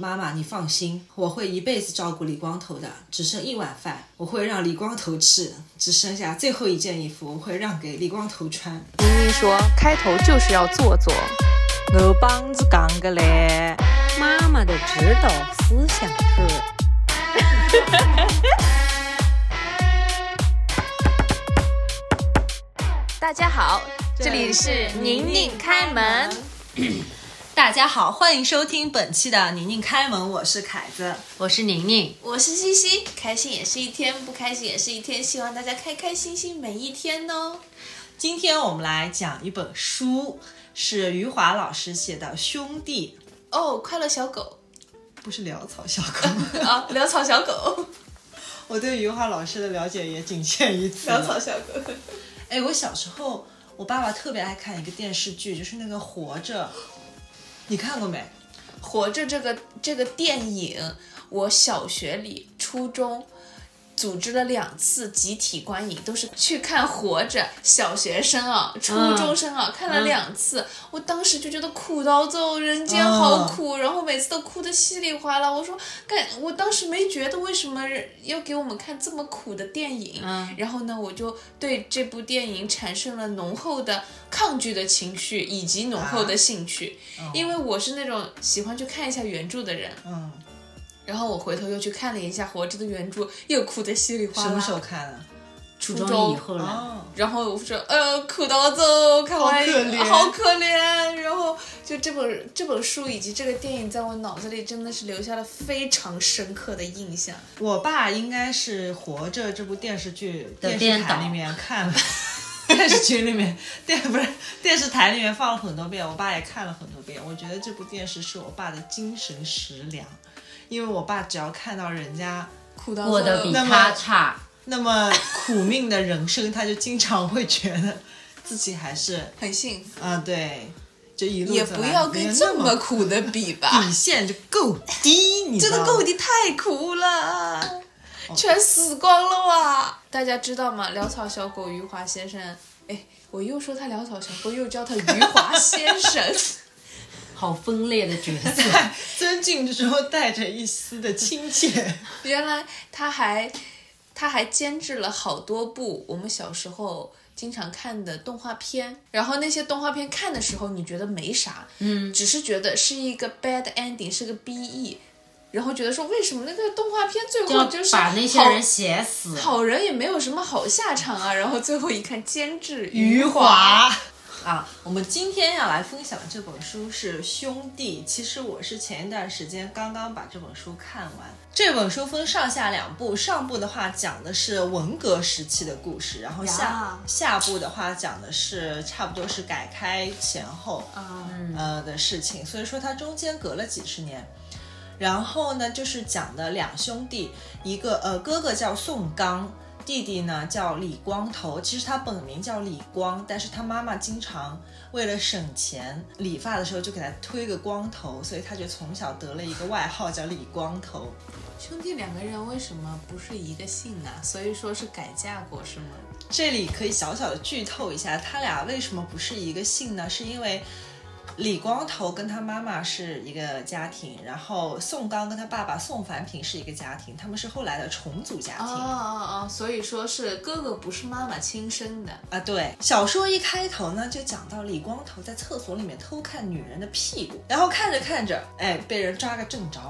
妈妈，你放心，我会一辈子照顾李光头的。只剩一碗饭，我会让李光头吃；只剩下最后一件衣服，我会让给李光头穿。妮妮说，开头就是要做做。我帮子讲个嘞，妈妈的指导思想是。大家好，这里是宁宁开门。大家好，欢迎收听本期的宁宁开门，我是凯子，我是宁宁，我是西西。开心也是一天，不开心也是一天，希望大家开开心心每一天哦。今天我们来讲一本书，是余华老师写的《兄弟》哦，快乐小狗，不是潦草小狗啊，潦草小狗。我对余华老师的了解也仅限于此。潦草小狗。哎，我小时候，我爸爸特别爱看一个电视剧，就是那个《活着》。你看过没？活着这个这个电影，我小学里、初中。组织了两次集体观影，都是去看《活着》。小学生啊，初中生啊，看了两次。我当时就觉得苦到走，人间好苦，然后每次都哭得稀里哗啦。我说，干，我当时没觉得为什么要给我们看这么苦的电影。然后呢，我就对这部电影产生了浓厚的抗拒的情绪以及浓厚的兴趣，因为我是那种喜欢去看一下原著的人。嗯。然后我回头又去看了一下《活着》的原著，又哭得稀里哗啦。什么时候看的？初中以后了。然后我说：“呃，哭到走，看完好可怜。”然后就这本这本书以及这个电影，在我脑子里真的是留下了非常深刻的印象。我爸应该是《活着》这部电视剧电视台里面看了，电视剧里面电不是电视台里面放了很多遍，我爸也看了很多遍。我觉得这部电视是我爸的精神食粮。因为我爸只要看到人家过得比他差，那么苦命的人生，他就经常会觉得自己还是很幸福啊。对，就一路也不要跟这么苦的比吧，底线就够低，你真的够低，太苦了，全死光了哇！大家知道吗？潦草小狗余华先生，哎，我又说他潦草小狗，又叫他余华先生。好分裂的角色，尊敬的时候带着一丝的亲切。原来他还他还监制了好多部我们小时候经常看的动画片，然后那些动画片看的时候你觉得没啥，嗯，只是觉得是一个 bad ending，是个 BE，然后觉得说为什么那个动画片最后就是把那些人写死，好人也没有什么好下场啊，然后最后一看监制余华。啊，我们今天要来分享的这本书是《兄弟》。其实我是前一段时间刚刚把这本书看完。这本书分上下两部，上部的话讲的是文革时期的故事，然后下下部的话讲的是差不多是改开前后啊呃的事情。所以说它中间隔了几十年。然后呢，就是讲的两兄弟，一个呃哥哥叫宋刚。弟弟呢叫李光头，其实他本名叫李光，但是他妈妈经常为了省钱，理发的时候就给他推个光头，所以他就从小得了一个外号叫李光头。兄弟两个人为什么不是一个姓啊？所以说是改嫁过是吗？这里可以小小的剧透一下，他俩为什么不是一个姓呢？是因为。李光头跟他妈妈是一个家庭，然后宋刚跟他爸爸宋凡平是一个家庭，他们是后来的重组家庭。哦哦哦，所以说是哥哥不是妈妈亲生的啊。对，小说一开头呢就讲到李光头在厕所里面偷看女人的屁股，然后看着看着，哎，被人抓个正着。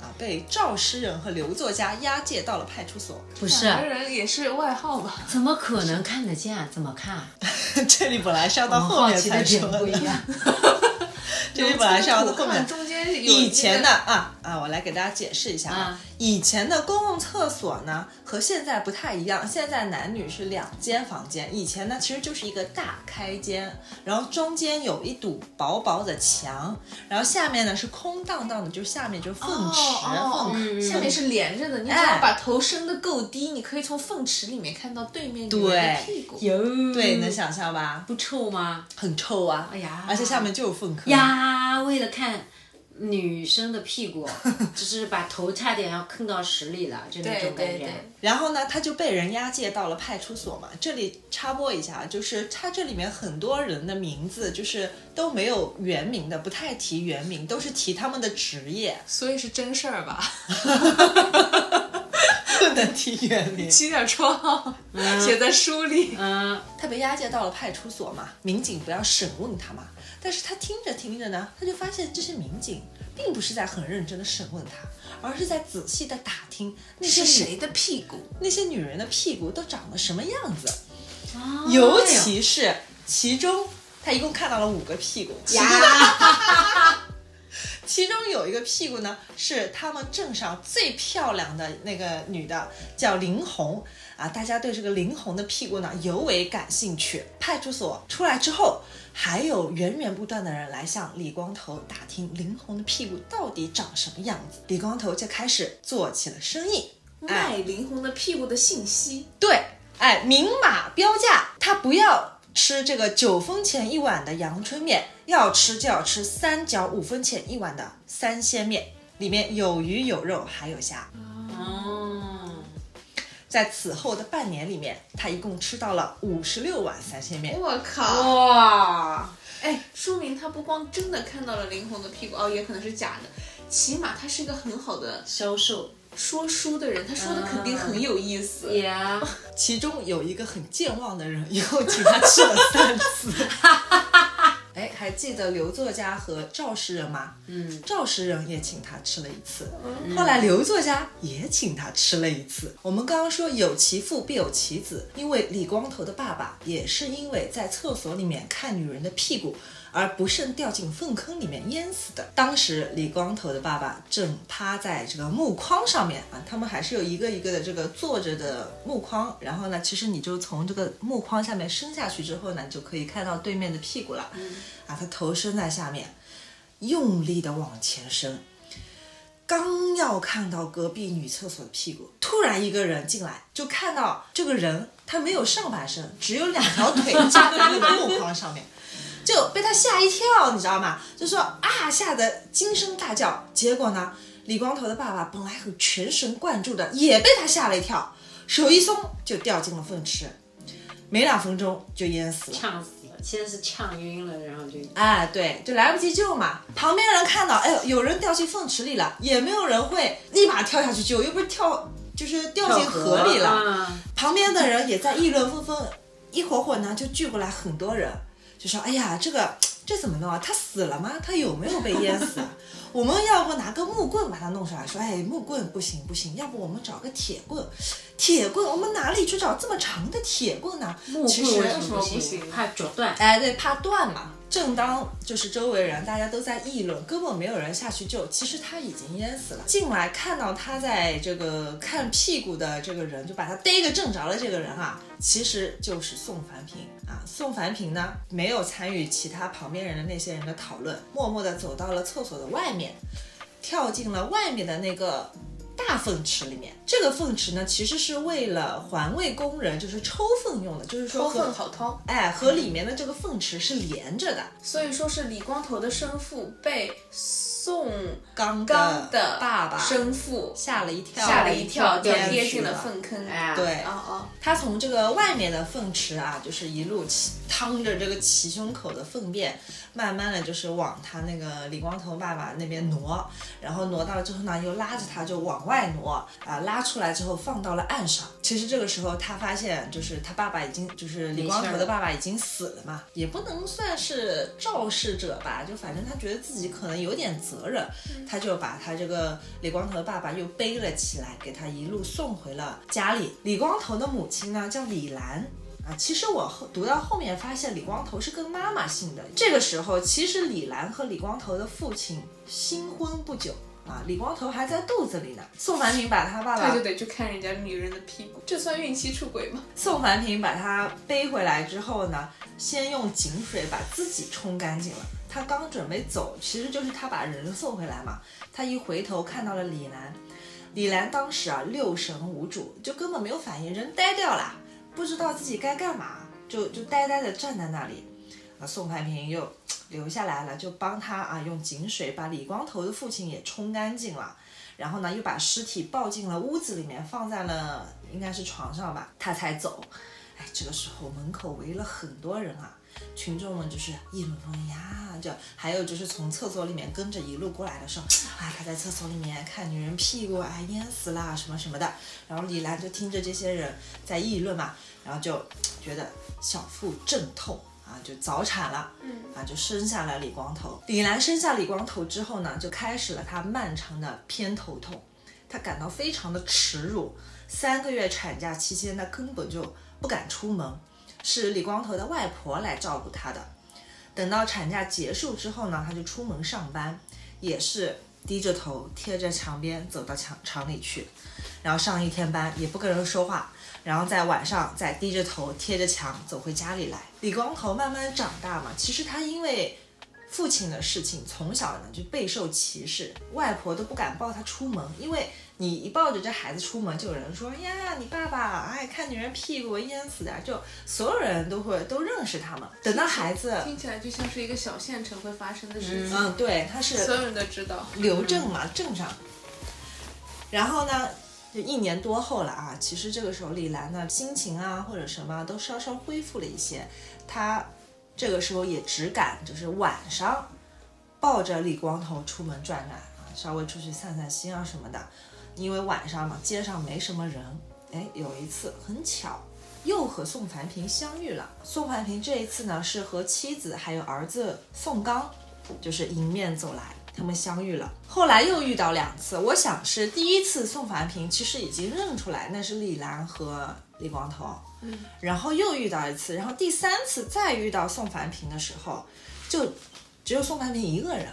啊！被赵诗人和刘作家押解到了派出所。不是，两个人也是外号吧？怎么可能看得见？怎么看？这里本来是要到后面才说的。不一样。这里本来是要到后面。以前的啊啊，我来给大家解释一下啊。以前的公共厕所呢和现在不太一样，现在男女是两间房间，以前呢其实就是一个大开间，然后中间有一堵薄薄的墙，然后下面呢是空荡荡的，就下面就是粪池，粪下面是连着的，你只要把头伸得够低，你可以从粪池里面看到对面女人的屁股。有对，能想象吧？不臭吗？很臭啊！哎呀，而且下面就有粪坑呀。为了看。女生的屁股，就是把头差点要坑到屎里了，就那种感觉。对对，然后呢，他就被人押解到了派出所嘛。这里插播一下，就是他这里面很多人的名字就是都没有原名的，不太提原名，都是提他们的职业，所以是真事儿吧？不能提原名。起点绰号，写在书里。嗯，他被押解到了派出所嘛，民警不要审问他嘛。但是他听着听着呢，他就发现这些民警并不是在很认真的审问他，而是在仔细的打听那些是谁的屁股？那些女人的屁股都长得什么样子，尤其是其中他一共看到了五个屁股，其中 其中有一个屁股呢是他们镇上最漂亮的那个女的，叫林红啊，大家对这个林红的屁股呢尤为感兴趣。派出所出来之后，还有源源不断的人来向李光头打听林红的屁股到底长什么样子。李光头就开始做起了生意，卖林红的屁股的信息。对，哎，明码标价，他不要吃这个九分钱一碗的阳春面，要吃就要吃三角五分钱一碗的三鲜面，里面有鱼有肉还有虾。哦，在此后的半年里面，他一共吃到了五十六碗三鲜面。我靠！哇，哎，说明他不光真的看到了林红的屁股，哦，也可能是假的。起码他是一个很好的销售说书的人，他说的肯定很有意思。呀，其中有一个很健忘的人，一共请他吃了三次。哎，还记得刘作家和赵诗人吗？嗯，赵诗人也请他吃了一次，后来刘作家也请他吃了一次。我们刚刚说有其父必有其子，因为李光头的爸爸也是因为在厕所里面看女人的屁股。而不慎掉进粪坑里面淹死的。当时李光头的爸爸正趴在这个木框上面啊，他们还是有一个一个的这个坐着的木框，然后呢，其实你就从这个木框下面伸下去之后呢，就可以看到对面的屁股了。啊，他头伸在下面，用力的往前伸。刚要看到隔壁女厕所的屁股，突然一个人进来，就看到这个人他没有上半身，只有两条腿架在那个木框上面，就被他吓一跳，你知道吗？就说啊，吓得惊声大叫。结果呢，李光头的爸爸本来很全神贯注的，也被他吓了一跳，手一松就掉进了粪池，没两分钟就淹死了。呛死了，先是呛晕了，然后就哎，对，就来不及救嘛。旁边人看到，哎呦，有人掉进粪池里了，也没有人会立马跳下去救，又不是跳，就是掉进河里了。啊旁边的人也在议论纷纷，一会儿会儿呢就聚过来很多人，就说：“哎呀，这个这怎么弄啊？他死了吗？他有没有被淹死？我们要不拿个木棍把它弄出来？说，哎，木棍不行不行，要不我们找个铁棍，铁棍我们哪里去找这么长的铁棍呢？木棍为什么不行行？怕折断。哎，对，怕断嘛。正当就是周围人大家都在议论，根本没有人下去救，其实他已经淹死了。进来看到他在这个看屁股的这个人，就把他逮个正着的这个人啊，其实就是宋凡平啊。宋凡平呢，没有参与其他旁边人的那些人的讨论，默默地走到了厕所的外面，跳进了外面的那个大粪池里面。这个粪池呢，其实是为了环卫工人就是抽粪用的，就是说掏和粪好掏，哎，和里面的这个粪池是连着的。所以说是李光头的生父被宋刚刚的爸爸生父吓了一跳，吓了一跳，就跌跌进了。粪坑。哎，对，哦哦，他从这个外面的粪池啊，就是一路骑趟着这个齐胸口的粪便，慢慢的就是往他那个李光头爸爸那边挪，然后挪到了之后呢，又拉着他就往外挪啊，拉出来之后放到了岸上。其实这个时候他发现，就是他爸爸已经就是李光头的爸爸已经死了嘛，也不能算是肇事者吧，就反正他觉得自己可能有点责任，他就把他这个李光头的爸爸又背了起来，给他一路送回了家里。李光头的母亲呢叫李兰。啊，其实我后读到后面发现李光头是跟妈妈姓的。这个时候，其实李兰和李光头的父亲新婚不久啊，李光头还在肚子里呢。宋凡平把他爸爸他就得去看人家女人的屁股，这算孕期出轨吗？宋凡平把他背回来之后呢，先用井水把自己冲干净了。他刚准备走，其实就是他把人送回来嘛。他一回头看到了李兰，李兰当时啊六神无主，就根本没有反应，人呆掉了，不知道自己该干嘛，就就呆呆的站在那里。啊宋凡平又留下来了，就帮他啊用井水把李光头的父亲也冲干净了，然后呢又把尸体抱进了屋子里面，放在了应该是床上吧，他才走。哎，这个时候门口围了很多人啊，群众们就是议论纷纷呀，就还有就是从厕所里面跟着一路过来的说，啊他在厕所里面看女人屁股，哎淹死啦什么什么的。然后李兰就听着这些人在议论嘛，然后就觉得小腹阵痛。啊，就早产了，嗯，啊，就生下了李光头。李兰生下李光头之后呢，就开始了她漫长的偏头痛，她感到非常的耻辱。三个月产假期间，她根本就不敢出门，是李光头的外婆来照顾他的。等到产假结束之后呢，他就出门上班，也是低着头贴着墙边走到厂厂里去，然后上一天班也不跟人说话。然后在晚上再低着头贴着墙走回家里来。李光头慢慢长大嘛，其实他因为父亲的事情，从小呢就备受歧视，外婆都不敢抱他出门，因为你一抱着这孩子出门，就有人说呀，你爸爸哎看女人屁股淹死的，就所有人都会都认识他们。等到孩子听起来就像是一个小县城会发生的事情，嗯，对，他是 所有人都知道刘镇嘛，镇上。然后呢？就一年多后了啊，其实这个时候李兰呢心情啊或者什么都稍稍恢复了一些，她这个时候也只敢就是晚上抱着李光头出门转转啊，稍微出去散散心啊什么的，因为晚上嘛街上没什么人。哎，有一次很巧，又和宋凡平相遇了。宋凡平这一次呢是和妻子还有儿子宋刚，就是迎面走来。他们相遇了，后来又遇到两次。我想是第一次，宋凡平其实已经认出来那是李兰和李光头，嗯，然后又遇到一次，然后第三次再遇到宋凡平的时候，就只有宋凡平一个人。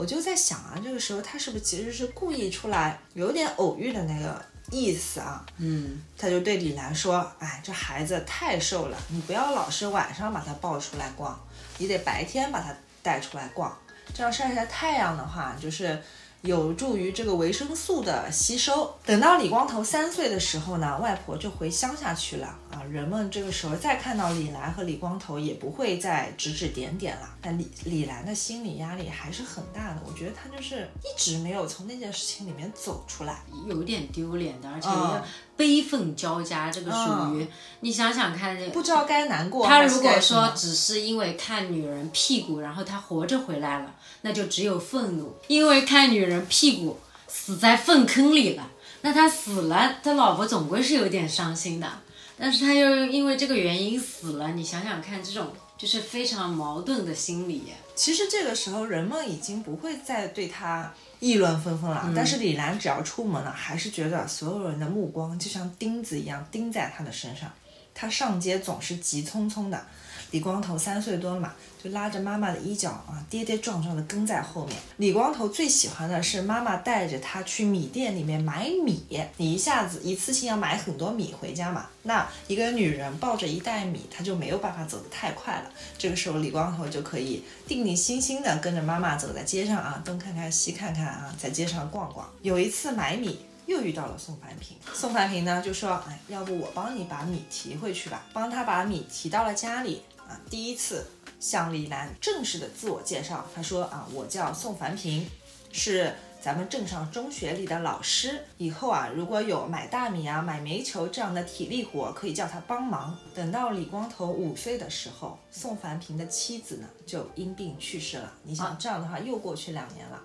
我就在想啊，这个时候他是不是其实是故意出来，有点偶遇的那个意思啊？嗯，他就对李楠说：“哎，这孩子太瘦了，你不要老是晚上把他抱出来逛，你得白天把他带出来逛。”这样晒晒太阳的话，就是有助于这个维生素的吸收。等到李光头三岁的时候呢，外婆就回乡下去了啊。人们这个时候再看到李兰和李光头，也不会再指指点点了。但李李兰的心理压力还是很大的，我觉得她就是一直没有从那件事情里面走出来，有点丢脸的，而且悲愤交加。这个属于你想想看，不知道该难过。他如果说只是因为看女人屁股，然后他活着回来了。那就只有愤怒，因为看女人屁股死在粪坑里了。那他死了，他老婆总归是有点伤心的。但是他又因为这个原因死了，你想想看，这种就是非常矛盾的心理。其实这个时候人们已经不会再对他议论纷纷了。但是李兰只要出门了，还是觉得所有人的目光就像钉子一样钉在他的身上。他上街总是急匆匆的。李光头三岁多嘛，就拉着妈妈的衣角啊，跌跌撞撞的跟在后面。李光头最喜欢的是妈妈带着他去米店里面买米，你一下子一次性要买很多米回家嘛。那一个女人抱着一袋米，她就没有办法走得太快了。这个时候，李光头就可以定定心心的跟着妈妈走在街上啊，东看看西看看啊，在街上逛逛。有一次买米。又遇到了宋凡平，宋凡平呢就说：“哎，要不我帮你把米提回去吧？”帮他把米提到了家里啊。第一次向李楠正式的自我介绍，他说：“啊，我叫宋凡平，是咱们镇上中学里的老师。以后啊，如果有买大米啊、买煤球这样的体力活，可以叫他帮忙。”等到李光头五岁的时候，宋凡平的妻子呢就因病去世了。你想这样的话，又过去两年了。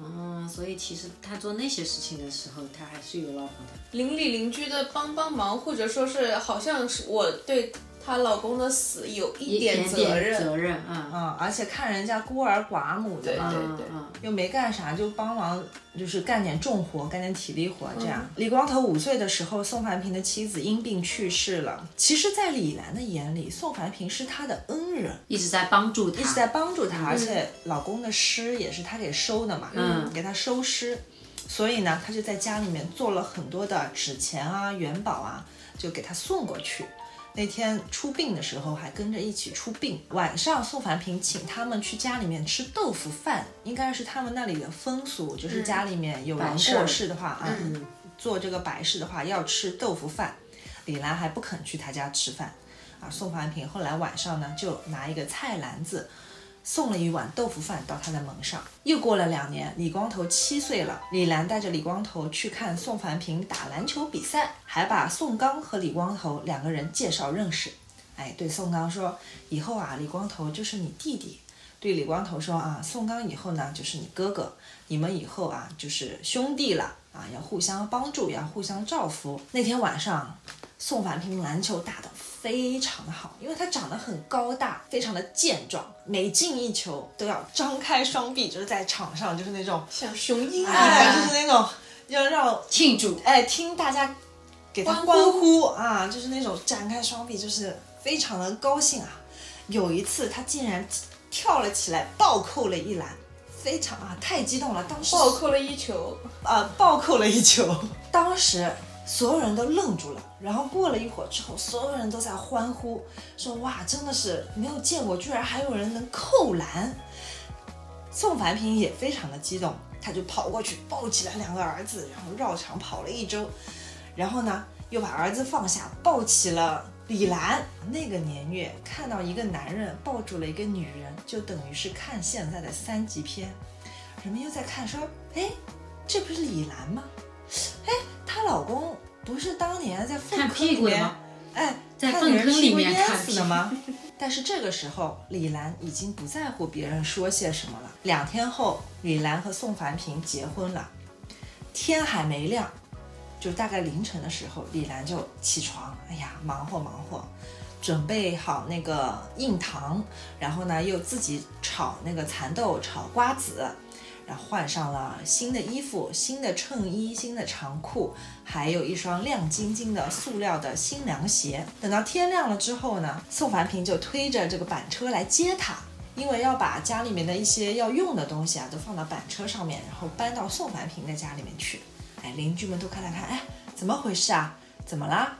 嗯，所以其实他做那些事情的时候，他还是有老婆的。邻里邻居的帮帮忙，或者说是好像是我对。她老公的死有一点责任，责任，嗯。嗯，而且看人家孤儿寡母的，对对对，又没干啥，就帮忙，就是干点重活，干点体力活，这样。李光头五岁的时候，宋凡平的妻子因病去世了。其实，在李兰的眼里，宋凡平是她的恩人，一直在帮助她，一直在帮助她，而且老公的诗也是她给收的嘛，嗯，给她收诗，所以呢，她就在家里面做了很多的纸钱啊、元宝啊，就给他送过去。那天出殡的时候还跟着一起出殡。晚上宋凡平请他们去家里面吃豆腐饭，应该是他们那里的风俗，就是家里面有人过世的话啊，做这个白事的话要吃豆腐饭。李兰还不肯去他家吃饭，啊，宋凡平后来晚上呢，就拿一个菜篮子。送了一碗豆腐饭到他的门上。又过了两年，李光头七岁了，李兰带着李光头去看宋凡平打篮球比赛，还把宋刚和李光头两个人介绍认识。哎，对宋刚说，以后啊，李光头就是你弟弟。对李光头说啊，宋刚以后呢就是你哥哥，你们以后啊就是兄弟了啊，要互相帮助，要互相照拂。那天晚上，宋凡平篮球打得非常的好，因为他长得很高大，非常的健壮，每进一球都要张开双臂，就是在场上就是那种，像雄鹰哎，就一般。是那种要让庆祝，哎，听大家给他欢欢呼啊，就是那种展开双臂，就是非常的高兴啊。有一次，他竟然跳了起来，暴扣了一篮，非常啊，太激动了。当时暴扣了一球，啊，暴扣了一球，当时所有人都愣住了。然后过了一会儿之后，所有人都在欢呼，说哇，真的是没有见过，居然还有人能扣篮。宋凡平也非常的激动，他就跑过去抱起了两个儿子，然后绕场跑了一周，然后呢又把儿子放下，抱起了李兰。那个年月，看到一个男人抱住了一个女人，就等于是看现在的三级片。人们又在看说，哎，这不是李兰吗？哎，她老公不是当年在粪看坑里面？哎，在粪坑里面淹死的吗？但是这个时候，李兰已经不在乎别人说些什么了。两天后，李兰和宋凡平结婚了。天还没亮，就大概凌晨的时候，李兰就起床，哎呀，忙活忙活，准备好那个硬糖，然后呢，又自己炒那个蚕豆，炒瓜子。然后换上了新的衣服、新的衬衣、新的长裤，还有一双亮晶晶的塑料的新凉鞋。等到天亮了之后呢，宋凡平就推着这个板车来接她，因为要把家里面的一些要用的东西啊都放到板车上面，然后搬到宋凡平的家里面去。哎，邻居们都看了看，哎，怎么回事啊？怎么啦？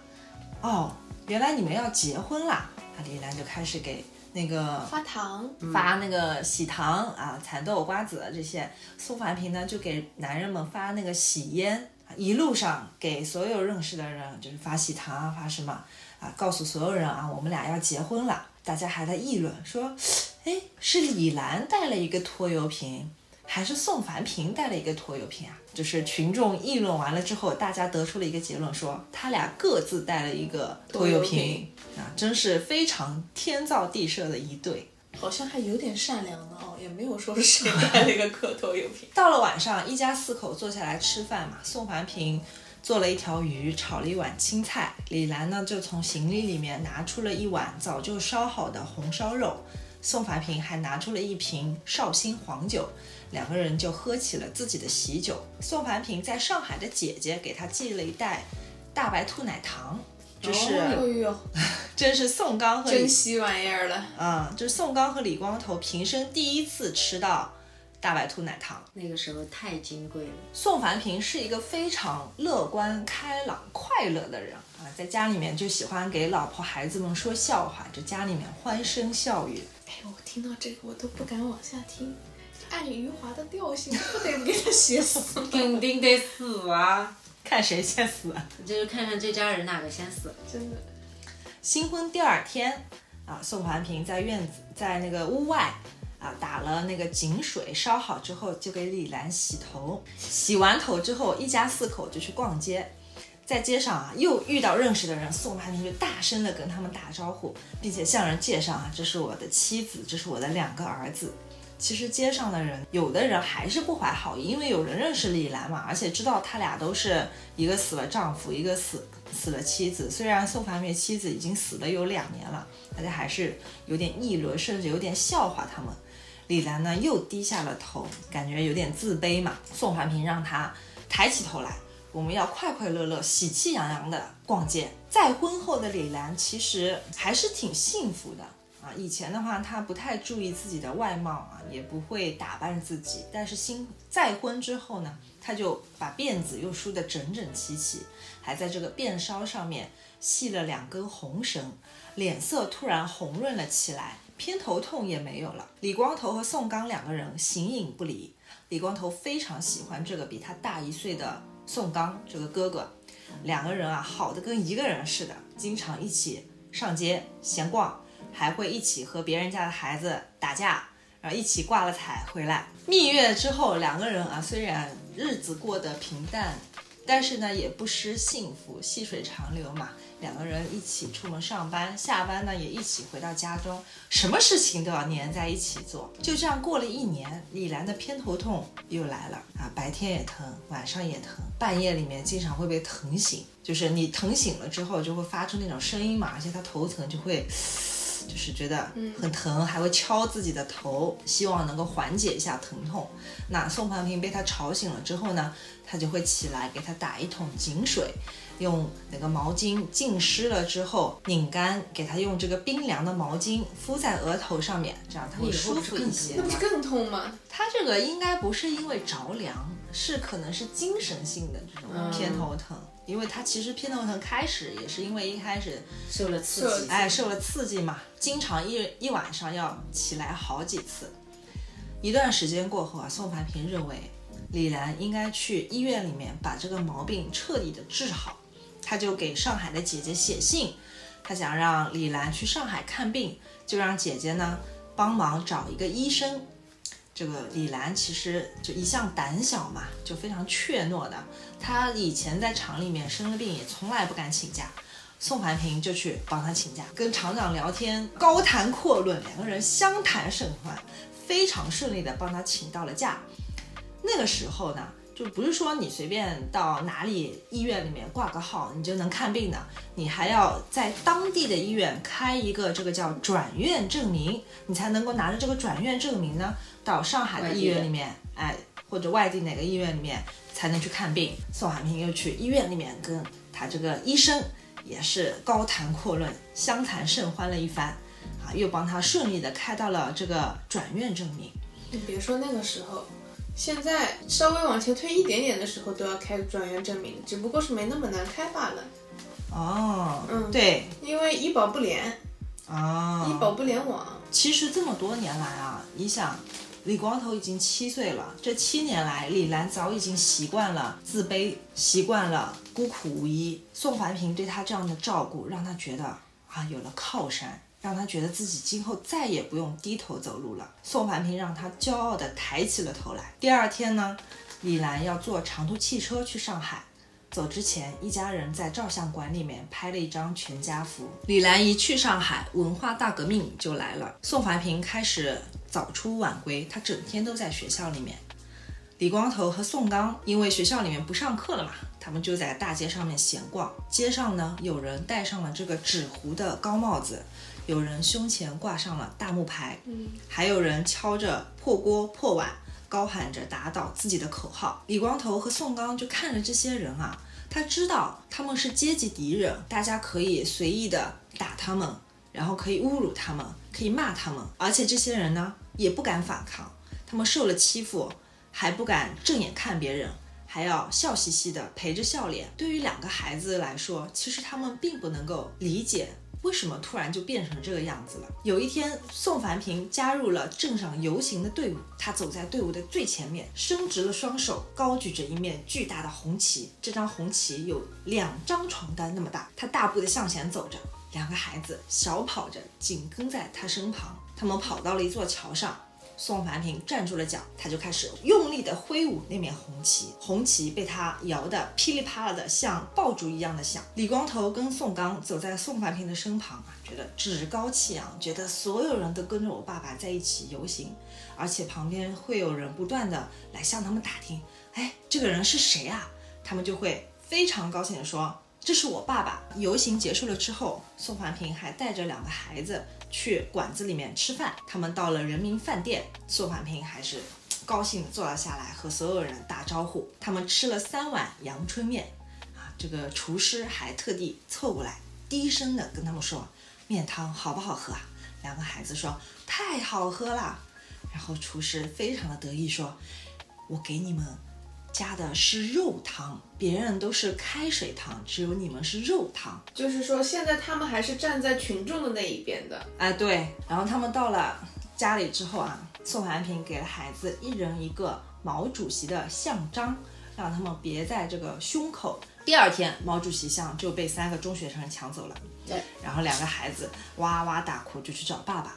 哦，原来你们要结婚啦！啊，李兰就开始给那个发糖，发那个喜糖啊、蚕豆、瓜子这些。宋凡平呢就给男人们发那个喜烟，一路上给所有认识的人就是发喜糖啊，发什么啊，告诉所有人啊，我们俩要结婚了。大家还在议论说，哎，是李兰带了一个拖油瓶。还是宋凡平带了一个拖油瓶啊？就是群众议论完了之后，大家得出了一个结论说，他俩各自带了一个拖油瓶瓶啊，真是非常天造地设的一对。好像还有点善良呢哦，也没有说是谁带了一个磕头油瓶。到了晚上，一家四口坐下来吃饭嘛。宋凡平做了一条鱼，炒了一碗青菜。李兰呢，就从行李里面拿出了一碗早就烧好的红烧肉。宋凡平还拿出了一瓶绍兴黄酒，两个人就喝起了自己的喜酒。宋凡平在上海的姐姐给他寄了一袋大白兔奶糖，就是、哎呦，这是宋刚和李珍稀玩意儿了。啊、就是宋刚和李光头平生第一次吃到大白兔奶糖。那个时候太金贵了。宋凡平是一个非常乐观、开朗、快乐的人啊，在家里面就喜欢给老婆孩子们说笑话，就家里面欢声笑语。哎，我听到这个我都不敢往下听。按余华的调性，不得给他写死。肯定得死啊！看谁先死。就是看看这家人哪个先死。真的，新婚第二天啊，宋环平在院子，在那个屋外啊打了那个井水，烧好之后就给李兰洗头。洗完头之后，一家四口就去逛街。在街上啊，又遇到认识的人，宋凡平就大声的跟他们打招呼，并且向人介绍啊，这是我的妻子，这是我的两个儿子。其实街上的人，有的人还是不怀好意，因为有人认识李兰嘛，而且知道他俩都是一个死了丈夫，一个死死了妻子。虽然宋凡平妻子已经死了有两年了，大家还是有点议论，甚至有点笑话他们。李兰呢又低下了头，感觉有点自卑嘛。宋凡平让她抬起头来，我们要快快乐乐、喜气洋洋的逛街。再婚后的李兰其实还是挺幸福的以前的话，他不太注意自己的外貌啊，也不会打扮自己。但是新再婚之后呢，他就把辫子又梳得整整齐齐，还在这个辫梢上面系了两根红绳，脸色突然红润了起来。偏头痛也没有了。李光头和宋刚两个人形影不离。李光头非常喜欢这个比他大一岁的宋刚这个哥哥，两个人啊好的跟一个人似的，经常一起上街闲逛，还会一起和别人家的孩子打架，然后一起挂了彩回来。蜜月之后，两个人啊，虽然日子过得平淡，但是呢，也不失幸福，细水长流嘛。两个人一起出门上班，下班呢也一起回到家中，什么事情都要黏在一起做。就这样过了一年，李兰的偏头痛又来了啊，白天也疼，晚上也疼，半夜里面经常会被疼醒，就是你疼醒了之后就会发出那种声音嘛，而且他头疼就会。就是觉得很疼，还会敲自己的头，希望能够缓解一下疼痛。那宋凡平被他吵醒了之后呢，他就会起来给他打一桶井水，用那个毛巾浸湿了之后拧干，给他用这个冰凉的毛巾敷在额头上面，这样他会舒服一些那。不是更痛吗？他这个应该不是因为着凉，是可能是精神性的这种偏头疼，因为他其实偏头疼开始也是因为一开始受了刺激，哎，受了刺激嘛，经常一一晚上要起来好几次。一段时间过后啊，宋凡平认为李兰应该去医院里面把这个毛病彻底的治好，他就给上海的姐姐写信，他想让李兰去上海看病，就让姐姐呢帮忙找一个医生。这个李兰其实就一向胆小嘛，就非常怯懦的。她以前在厂里面生了病，也从来不敢请假。宋凡平就去帮他请假，跟厂长聊天，高谈阔论，两个人相谈甚欢，非常顺利的帮他请到了假。那个时候呢，就不是说你随便到哪里医院里面挂个号你就能看病的，你还要在当地的医院开一个这个叫转院证明，你才能够拿着这个转院证明呢，到上海的医院里面，哎，或者外地哪个医院里面才能去看病。宋海平又去医院里面跟他这个医生也是高谈阔论，相谈甚欢了一番，啊，又帮他顺利的开到了这个转院证明。你别说那个时候，现在稍微往前推一点点的时候都要开转院证明，只不过是没那么难开罢了。哦，嗯对，因为医保不连，啊，医保不联网，其实这么多年来啊，你想，李光头已经七岁了，这七年来，李兰早已经习惯了自卑，习惯了孤苦无依。宋凡平对他这样的照顾，让他觉得啊有了靠山，让他觉得自己今后再也不用低头走路了。宋凡平让他骄傲地抬起了头来。第二天呢，李兰要坐长途汽车去上海。走之前，一家人在照相馆里面拍了一张全家福。李兰一去上海，文化大革命就来了。宋凡平开始早出晚归，他整天都在学校里面。李光头和宋刚因为学校里面不上课了嘛，他们就在大街上面闲逛。街上呢，有人戴上了这个纸糊的高帽子，有人胸前挂上了大木牌，嗯，还有人敲着破锅破碗，高喊着打倒自己的口号。李光头和宋刚就看着这些人啊，他知道他们是阶级敌人，大家可以随意的打他们，然后可以侮辱他们，可以骂他们，而且这些人呢也不敢反抗，他们受了欺负还不敢正眼看别人。还要笑嘻嘻的陪着笑脸。对于两个孩子来说，其实他们并不能够理解为什么突然就变成这个样子了。有一天，宋凡平加入了镇上游行的队伍，他走在队伍的最前面，伸直了双手，高举着一面巨大的红旗。这张红旗有两张床单那么大。他大步的向前走着，两个孩子小跑着紧跟在他身旁。他们跑到了一座桥上。宋凡平站住了脚，他就开始用力地挥舞那面红旗，红旗被他摇得噼里啪啦的像爆竹一样的响。李光头跟宋刚走在宋凡平的身旁啊，觉得趾高气扬，觉得所有人都跟着我爸爸在一起游行，而且旁边会有人不断的来向他们打听，哎，这个人是谁啊？他们就会非常高兴地说。这是我爸爸。游行结束了之后，宋环平还带着两个孩子去馆子里面吃饭。他们到了人民饭店，宋环平还是高兴地坐了下来，和所有人打招呼。他们吃了三碗阳春面，啊，这个厨师还特地凑过来，低声的跟他们说：“面汤好不好喝啊？”两个孩子说：“太好喝了。”然后厨师非常的得意说：“我给你们。”加的是肉汤，别人都是开水汤，只有你们是肉汤。就是说现在他们还是站在群众的那一边的。哎，对。然后他们到了家里之后啊，宋凡平给了孩子一人一个毛主席的像章，让他们别在这个胸口。第二天，毛主席像就被三个中学生抢走了。对，然后两个孩子哇哇大哭，就去找爸爸。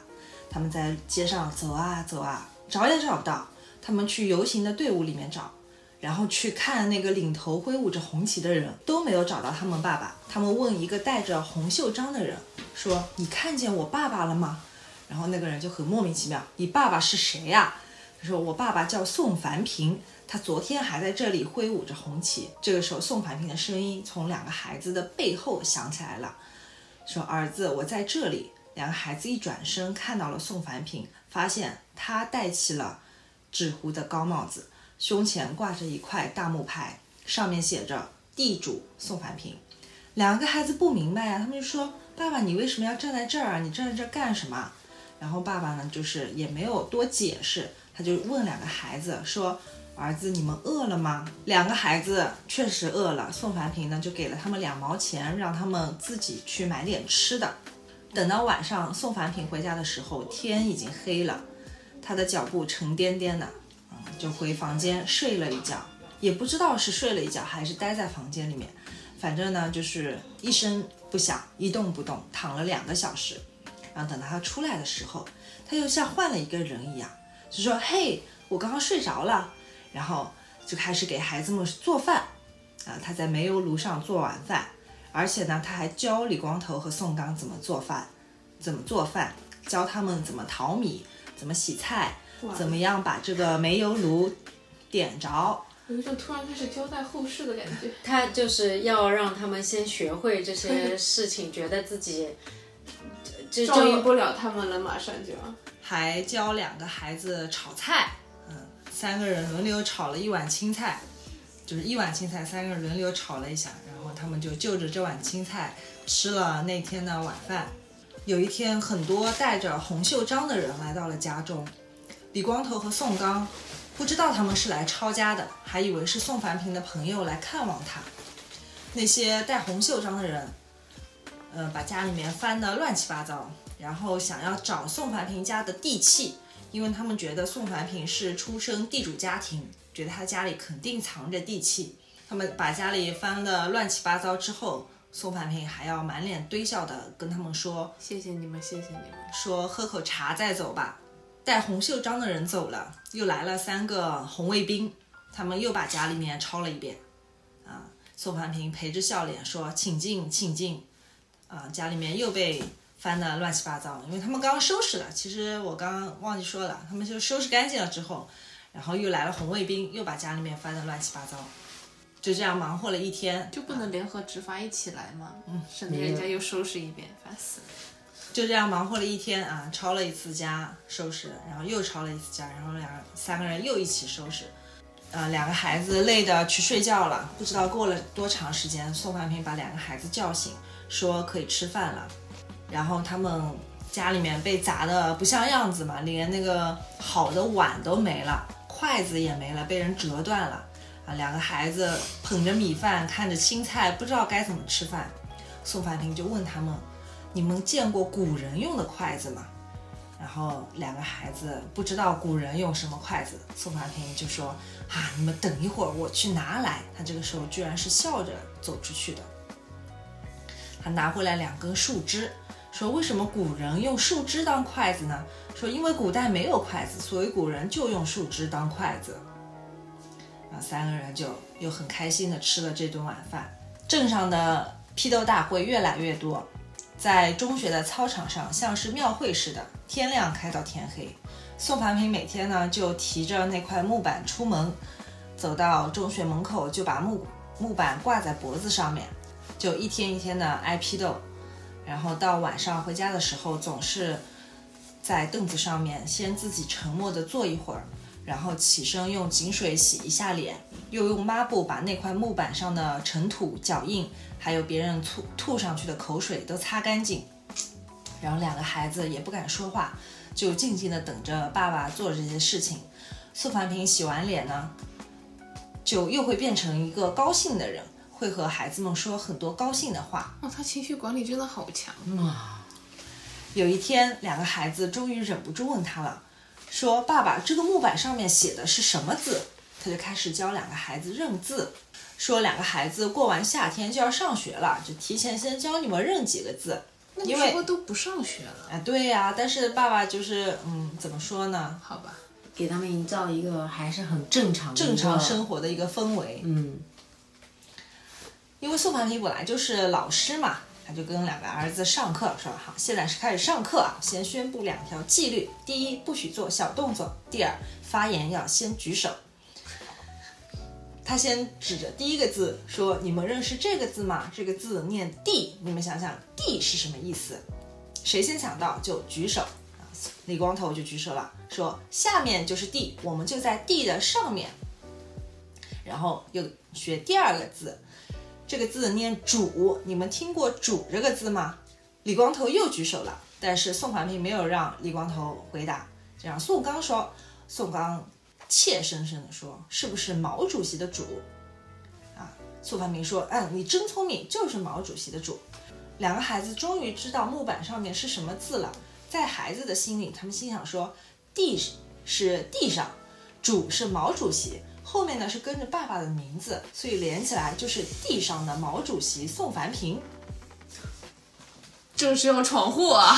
他们在街上走啊走啊，找也找不到。他们去游行的队伍里面找，然后去看那个领头挥舞着红旗的人，都没有找到他们爸爸。他们问一个戴着红袖章的人说：“你看见我爸爸了吗？”然后那个人就很莫名其妙：“你爸爸是谁呀？”他说：“我爸爸叫宋凡平，他昨天还在这里挥舞着红旗。”这个时候，宋凡平的声音从两个孩子的背后响起来了，说：“儿子，我在这里。”两个孩子一转身看到了宋凡平，发现他戴起了纸糊的高帽子，胸前挂着一块大木牌，上面写着“地主宋凡平”。两个孩子不明白啊，他们就说：“爸爸，你为什么要站在这儿啊？你站在这儿干什么？”然后爸爸呢，就是也没有多解释，他就问两个孩子说：“儿子，你们饿了吗？”两个孩子确实饿了。宋凡平呢，就给了他们两毛钱，让他们自己去买点吃的。等到晚上，宋凡平回家的时候，天已经黑了，他的脚步沉甸甸的，就回房间睡了一觉，也不知道是睡了一觉还是待在房间里面，反正呢就是一声不响，一动不动，躺了两个小时。然后等到他出来的时候，他又像换了一个人一样，就说：“嘿，我刚刚睡着了。”然后就开始给孩子们做饭，啊，他在煤油炉上做晚饭。而且呢，他还教李光头和宋刚怎么做饭，怎么做饭，教他们怎么淘米，怎么洗菜，怎么样把这个煤油炉点着。有一种突然开始交代后事的感觉。他就是要让他们先学会这些事情，觉得自己这照应不了他们了，马上就要。还教两个孩子炒菜，嗯，三个人轮流炒了一碗青菜，就是一碗青菜，三个人轮流炒了一下，然后他们就就着这碗青菜吃了那天的晚饭。有一天，很多带着红袖章的人来到了家中，李光头和宋刚不知道他们是来抄家的，还以为是宋凡平的朋友来看望他。那些戴红袖章的人，呃，把家里面翻得乱七八糟，然后想要找宋凡平家的地契，因为他们觉得宋凡平是出生地主家庭，觉得他家里肯定藏着地契。他们把家里翻得乱七八糟之后，宋凡平还要满脸堆笑的跟他们说谢谢你们，谢谢你们。说喝口茶再走吧。带红袖章的人走了，又来了三个红卫兵，他们又把家里面抄了一遍。啊，宋凡平陪着笑脸说：“请进，请进。”啊，家里面又被翻得乱七八糟，因为他们刚刚收拾了。其实我刚刚忘记说了，他们就收拾干净了之后，然后又来了红卫兵，又把家里面翻得乱七八糟。就这样忙活了一天，就不能联合执法一起来吗？嗯，省得人家又收拾一遍，烦死了。就这样忙活了一天啊，抄了一次家收拾，然后又抄了一次家，然后两三个人又一起收拾，呃，两个孩子累得去睡觉了。不知道过了多长时间，宋凡平把两个孩子叫醒，说可以吃饭了。然后他们家里面被砸得不像样子嘛，连那个好的碗都没了，筷子也没了，被人折断了。啊，两个孩子捧着米饭，看着青菜，不知道该怎么吃饭。宋凡平就问他们。你们见过古人用的筷子吗？然后两个孩子不知道古人用什么筷子，宋凡平就说：“啊，你们等一会儿，我去拿来。”他这个时候居然是笑着走出去的。他拿回来两根树枝，说：“为什么古人用树枝当筷子呢？”说：“因为古代没有筷子，所以古人就用树枝当筷子。”然后三个人就又很开心的吃了这顿晚饭。镇上的批斗大会越来越多。在中学的操场上，像是庙会似的，天亮开到天黑。宋凡平每天呢就提着那块木板出门，走到中学门口就把木木板挂在脖子上面，就一天一天的挨批斗。然后到晚上回家的时候，总是在凳子上面先自己沉默的坐一会儿，然后起身用井水洗一下脸，又用抹布把那块木板上的尘土、脚印。还有别人吐吐上去的口水都擦干净，然后两个孩子也不敢说话，就静静的等着爸爸做这些事情。宋凡平洗完脸呢，就又会变成一个高兴的人，会和孩子们说很多高兴的话。哦，他情绪管理真的好强啊！有一天，两个孩子终于忍不住问他了，说：“爸爸，这个木板上面写的是什么字？”他就开始教两个孩子认字，说两个孩子过完夏天就要上学了，就提前先教你们认几个字。那因为时候都不上学了，啊，对呀、但是爸爸就是，嗯，怎么说呢？好吧？给他们营造一个还是很正常正常生活的一个氛围。嗯，因为宋凡平本来就是老师嘛，他就跟两个儿子上课说：“好，现在是开始上课啊，先宣布两条纪律：第一，不许做小动作；第二，发言要先举手。”他先指着第一个字说：“你们认识这个字吗？这个字念‘地’，你们想想‘地’是什么意思？谁先想到就举手。”李光头就举手了，说：“下面就是地，我们就在地的上面。”然后又学第二个字，这个字念“主”，你们听过“主”这个字吗？李光头又举手了，但是宋环平没有让李光头回答，这让宋刚说。宋刚怯生生地说：“是不是毛主席的主？”啊，宋凡平说：“嗯，你真聪明，就是毛主席的主。”两个孩子终于知道木板上面是什么字了。在孩子的心里，他们心想说：“地是地上，主是毛主席。”后面呢是跟着爸爸的名字，所以连起来就是地上的毛主席宋凡平。这是要闯祸啊！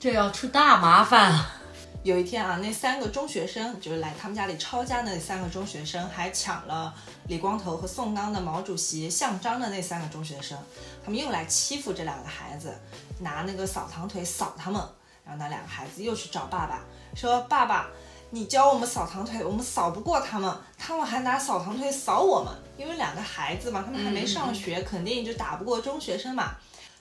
这要出大麻烦了。有一天啊，那三个中学生就是来他们家里抄家的那三个中学生，还抢了李光头和宋刚的毛主席像章的那三个中学生，他们又来欺负这两个孩子，拿那个扫堂腿扫他们。然后那两个孩子又去找爸爸，说：“爸爸，你教我们扫堂腿，我们扫不过他们，他们还拿扫堂腿扫我们。因为两个孩子嘛，他们还没上学，肯定就打不过中学生嘛。”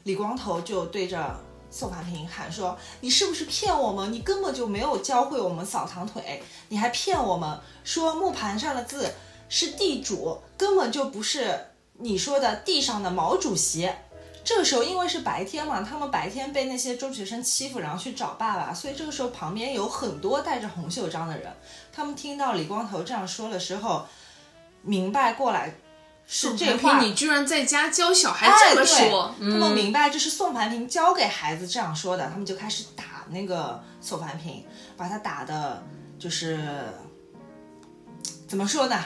李光头就对着宋凡平喊说：“你是不是骗我们？你根本就没有教会我们扫堂腿，你还骗我们说木盘上的字是地主，根本就不是你说的地上的毛主席。”这个时候因为是白天嘛，他们白天被那些中学生欺负，然后去找爸爸，所以这个时候旁边有很多戴着红袖章的人。他们听到李光头这样说的时候，明白过来是这这话你居然在家教小孩哎，这么对说，他们明白这是宋凡平教给孩子这样说的，他们就开始打那个宋凡平，把他打的，就是怎么说呢？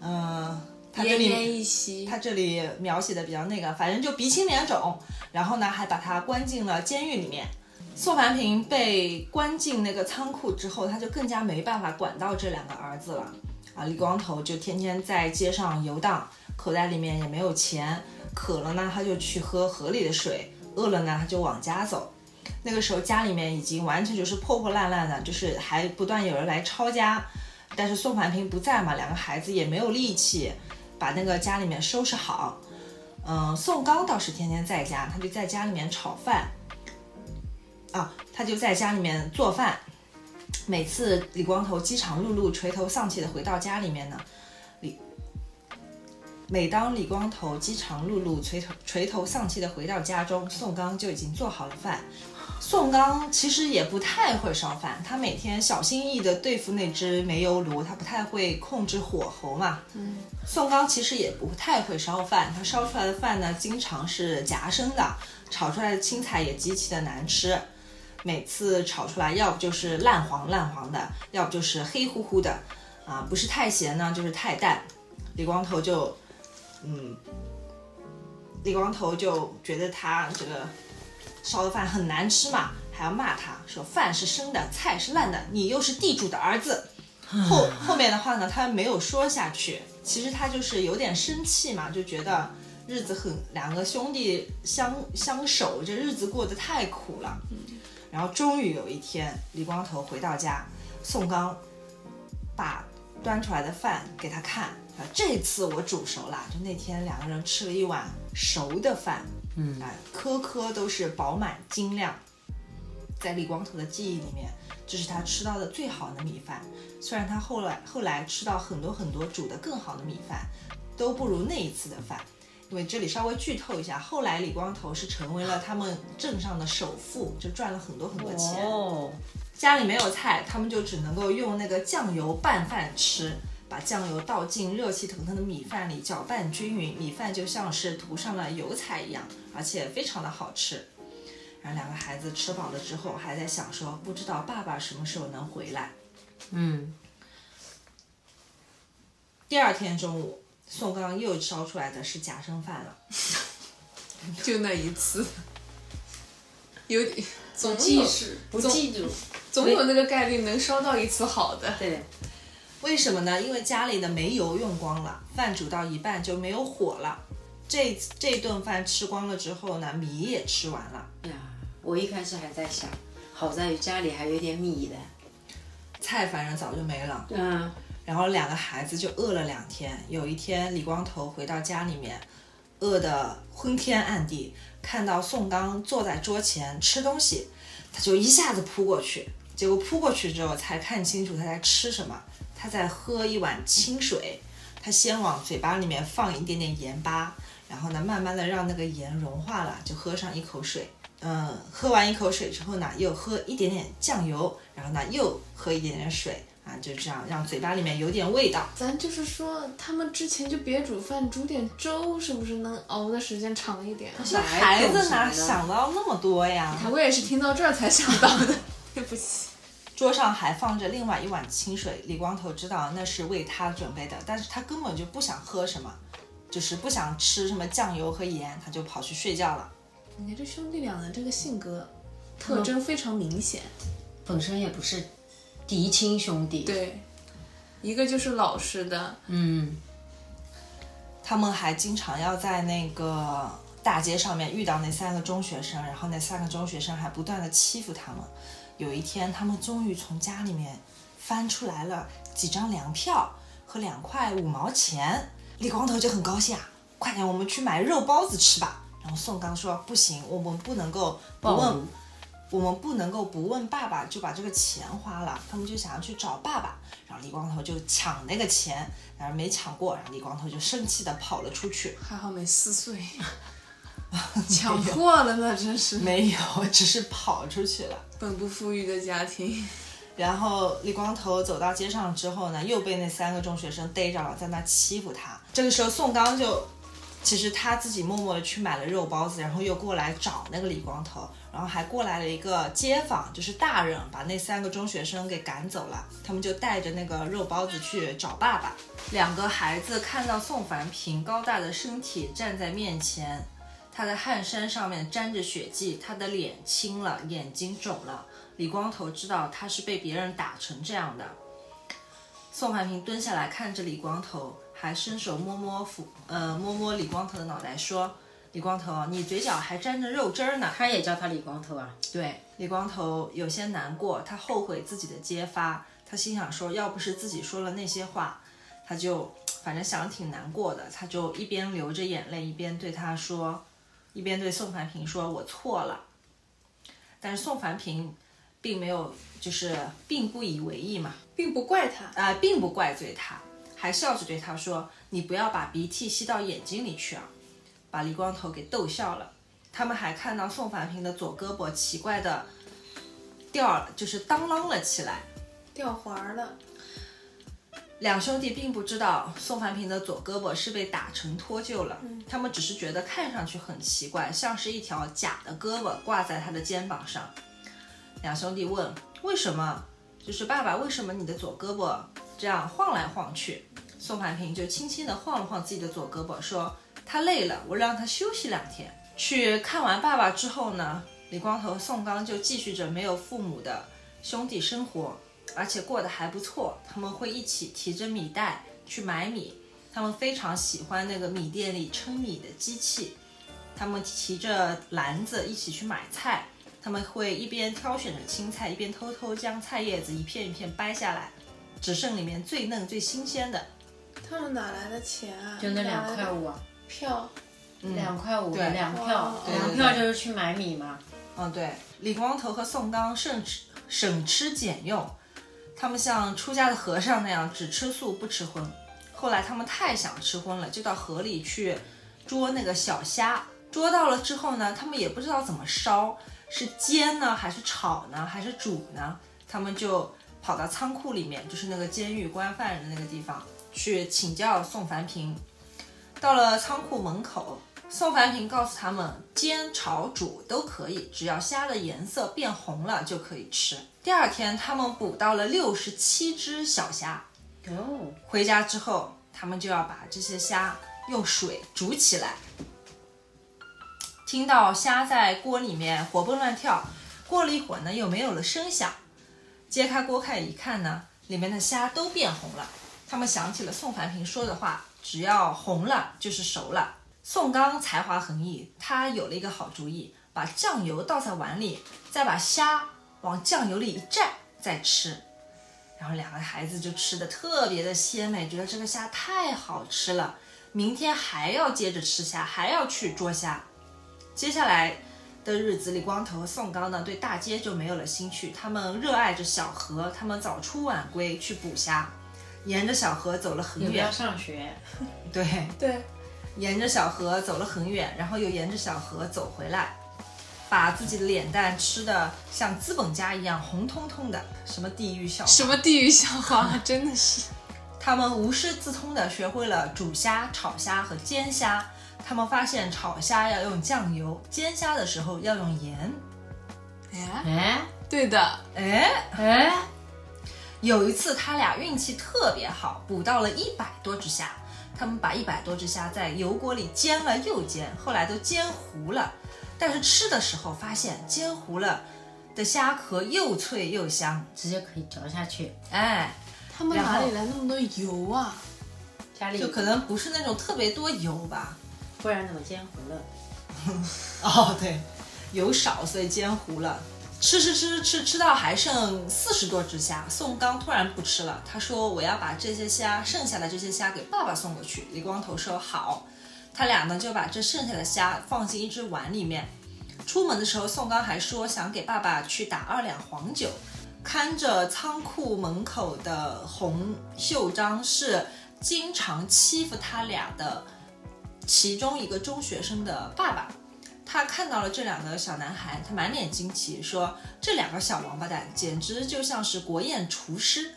嗯、他这奄奄里一息。他这里描写的比较那个，反正就鼻青脸肿，然后呢还把他关进了监狱里面。宋凡平被关进那个仓库之后，他就更加没办法管到这两个儿子了。啊，李光头就天天在街上游荡，口袋里面也没有钱，渴了呢他就去喝河里的水，饿了呢他就往家走。那个时候家里面已经完全就是破破烂烂的，就是还不断有人来抄家，但是宋凡平不在嘛，两个孩子也没有力气把那个家里面收拾好。嗯，宋刚倒是天天在家，他就在家里面炒饭，啊，他就在家里面做饭。每次李光头饥肠辘辘、垂头丧气的回到家里面呢，每当李光头饥肠辘辘、垂头垂头丧气的回到家中，宋刚就已经做好了饭。宋刚其实也不太会烧饭，他每天小心翼翼地对付那只煤油炉，他不太会控制火候嘛。嗯，宋刚其实也不太会烧饭，他烧出来的饭呢，经常是夹生的，炒出来的青菜也极其的难吃。每次炒出来，要不就是烂黄烂黄的，要不就是黑乎乎的，啊，不是太咸呢，就是太淡。李光头就，嗯，李光头就觉得他这个烧的饭很难吃嘛，还要骂他说饭是生的，菜是烂的，你又是地主的儿子。后后面的话呢，他没有说下去。其实他就是有点生气嘛，就觉得日子很两个兄弟相相守，这日子过得太苦了。然后终于有一天，李光头回到家，宋刚把端出来的饭给他看，啊，这次我煮熟了。就那天两个人吃了一碗熟的饭，嗯，啊，颗颗都是饱满晶亮。在李光头的记忆里面，这是他吃到的最好的米饭。虽然他后来后来吃到很多很多煮的更好的米饭，都不如那一次的饭。因为这里稍微剧透一下，后来李光头是成为了他们镇上的首富，就赚了很多很多钱。哦，家里没有菜，他们就只能够用那个酱油拌饭吃，把酱油倒进热气腾腾的米饭里，搅拌均匀，米饭就像是涂上了油彩一样，而且非常的好吃。然后两个孩子吃饱了之后，还在想说，不知道爸爸什么时候能回来。嗯，第二天中午，宋刚又烧出来的是夹生饭了。就那一次，有点总有记事不总记住，总有那个概率能烧到一次好的。对，为什么呢？因为家里的煤油用光了，饭煮到一半就没有火了。这这顿饭吃光了之后呢，米也吃完了，呀，我一开始还在想，好在家里还有点米的，菜反正早就没了。嗯，然后两个孩子就饿了两天。有一天，李光头回到家里面，饿得昏天暗地，看到宋刚坐在桌前吃东西，他就一下子扑过去。结果扑过去之后，才看清楚他在吃什么。他在喝一碗清水，他先往嘴巴里面放一点点盐巴，然后呢，慢慢的让那个盐融化了，就喝上一口水。嗯，喝完一口水之后呢，又喝一点点酱油，然后呢，又喝一点点水啊，就这样让嘴巴里面有点味道。咱就是说，他们之前就别煮饭，煮点粥，是不是能熬的时间长一点啊？那孩子哪想到那么多呀？我也是听到这儿才想到的，对不起。桌上还放着另外一碗清水，李光头知道那是为他准备的，但是他根本就不想喝什么，就是不想吃什么酱油和盐，他就跑去睡觉了。你看这兄弟俩的这个性格特征非常明显，本身也不是嫡亲兄弟，，对，一个就是老实的，嗯，他们还经常要在那个大街上面遇到那三个中学生，然后那三个中学生还不断的欺负他们。有一天，他们终于从家里面翻出来了几张粮票和两块五毛钱，李光头就很高兴啊，快点，我们去买肉包子吃吧。然后宋刚说不行，我们不能够不问，我们不能够不问爸爸就把这个钱花了，他们就想要去找爸爸，然后李光头就抢那个钱，然后没抢过，然后李光头就生气的跑了出去。还好没撕碎，抢货了那真是没有，只是跑出去了。本不富裕的家庭。然后李光头走到街上之后呢，又被那三个中学生逮着了，在那欺负他。这个时候宋刚就，其实他自己默默的去买了肉包子，然后又过来找那个李光头，然后还过来了一个街坊，就是大人，把那三个中学生给赶走了。他们就带着那个肉包子去找爸爸。两个孩子看到宋凡平高大的身体站在面前，他的汗衫上面沾着血迹，他的脸青了，眼睛肿了。李光头知道他是被别人打成这样的。宋凡平蹲下来看着李光头，还伸手摸摸抚呃摸摸李光头的脑袋，说：“李光头，你嘴角还沾着肉汁儿呢。”他也叫他李光头啊，对，李光头有些难过，他后悔自己的揭发，他心想说，要不是自己说了那些话，他就反正想挺难过的，他就一边流着眼泪，一边对他说，一边对宋凡平说：“我错了。”但是宋凡平并没有，就是并不以为意嘛，并不怪他，啊、并不怪罪他，还笑着对他说：“你不要把鼻涕吸到眼睛里去啊！”把李光头给逗笑了。他们还看到宋凡平的左胳膊奇怪的掉了，就是当啷了起来。掉环了。两兄弟并不知道宋凡平的左胳膊是被打成脱臼了，他们只是觉得看上去很奇怪，像是一条假的胳膊挂在他的肩膀上。两兄弟问：“为什么？就是爸爸，为什么你的左胳膊这样晃来晃去？”宋凡平就轻轻地晃了晃自己的左胳膊，说：“他累了，我让他休息两天。”去看完爸爸之后呢，李光头、宋刚就继续着没有父母的兄弟生活。而且过得还不错。他们会一起提着米袋去买米，他们非常喜欢那个米店里称米的机器。他们提着篮子一起去买菜，他们会一边挑选着青菜，一边偷偷将菜叶子一片一片掰下来，只剩里面最嫩最新鲜的。他们哪来的钱啊？就那两块五啊，票，两块五的对粮票哇，粮票就是去买米嘛。嗯，对，李光头和宋刚省吃省吃俭用，他们像出家的和尚那样只吃素不吃荤。后来他们太想吃荤了，就到河里去捉那个小虾。捉到了之后呢，他们也不知道怎么烧，是煎呢，还是炒呢，还是煮呢？他们就跑到仓库里面，就是那个监狱关犯人的那个地方，去请教宋凡平。到了仓库门口，宋凡平告诉他们，煎、炒、煮都可以，只要虾的颜色变红了就可以吃。第二天，他们捕到了六十七只小虾，哦，回家之后他们就要把这些虾用水煮起来。听到虾在锅里面活蹦乱跳，过了一会儿呢，又没有了声响。揭开锅盖一看呢，里面的虾都变红了。他们想起了宋凡平说的话：“只要红了就是熟了。”宋刚才华横溢，他有了一个好主意，把酱油倒在碗里，再把虾往酱油里一蘸，再吃。然后两个孩子就吃的特别的鲜美，觉得这个虾太好吃了，明天还要接着吃虾，还要去捉虾。接下来的日子，里光头和宋刚呢对大街就没有了兴趣，他们热爱着小河，他们早出晚归去捕虾，沿着小河走了很也不要远，上学，对，对，沿着小河走了很远，然后又沿着小河走回来，把自己的脸蛋吃的像资本家一样红彤彤的，什么地狱笑话，什么地狱笑话，真的是。他们无师自通的学会了煮虾、炒虾和煎虾。他们发现炒虾要用酱油，煎虾的时候要用盐。哎，哎对的，哎，哎，有一次他俩运气特别好，捕到了一百多只虾。他们把一百多只虾在油锅里煎了又煎，后来都煎糊了。但是吃的时候发现煎糊了的虾壳又脆又香。直接可以嚼下去。哎，他们哪里来那么多油啊？家里就可能不是那种特别多油吧。不然怎么煎糊了？哦，对，油少，所以煎糊了。吃吃吃吃吃到还剩四十多只虾，宋刚突然不吃了，他说我要把这些虾剩下的这些虾给爸爸送过去。李光头说好，他俩呢就把这剩下的虾放进一只碗里面。出门的时候，宋刚还说想给爸爸去打二两黄酒。看着仓库门口的洪秀章是经常欺负他俩的其中一个中学生的爸爸。他看到了这两个小男孩，他满脸惊奇，说：“这两个小王八蛋简直就像是国宴厨师。”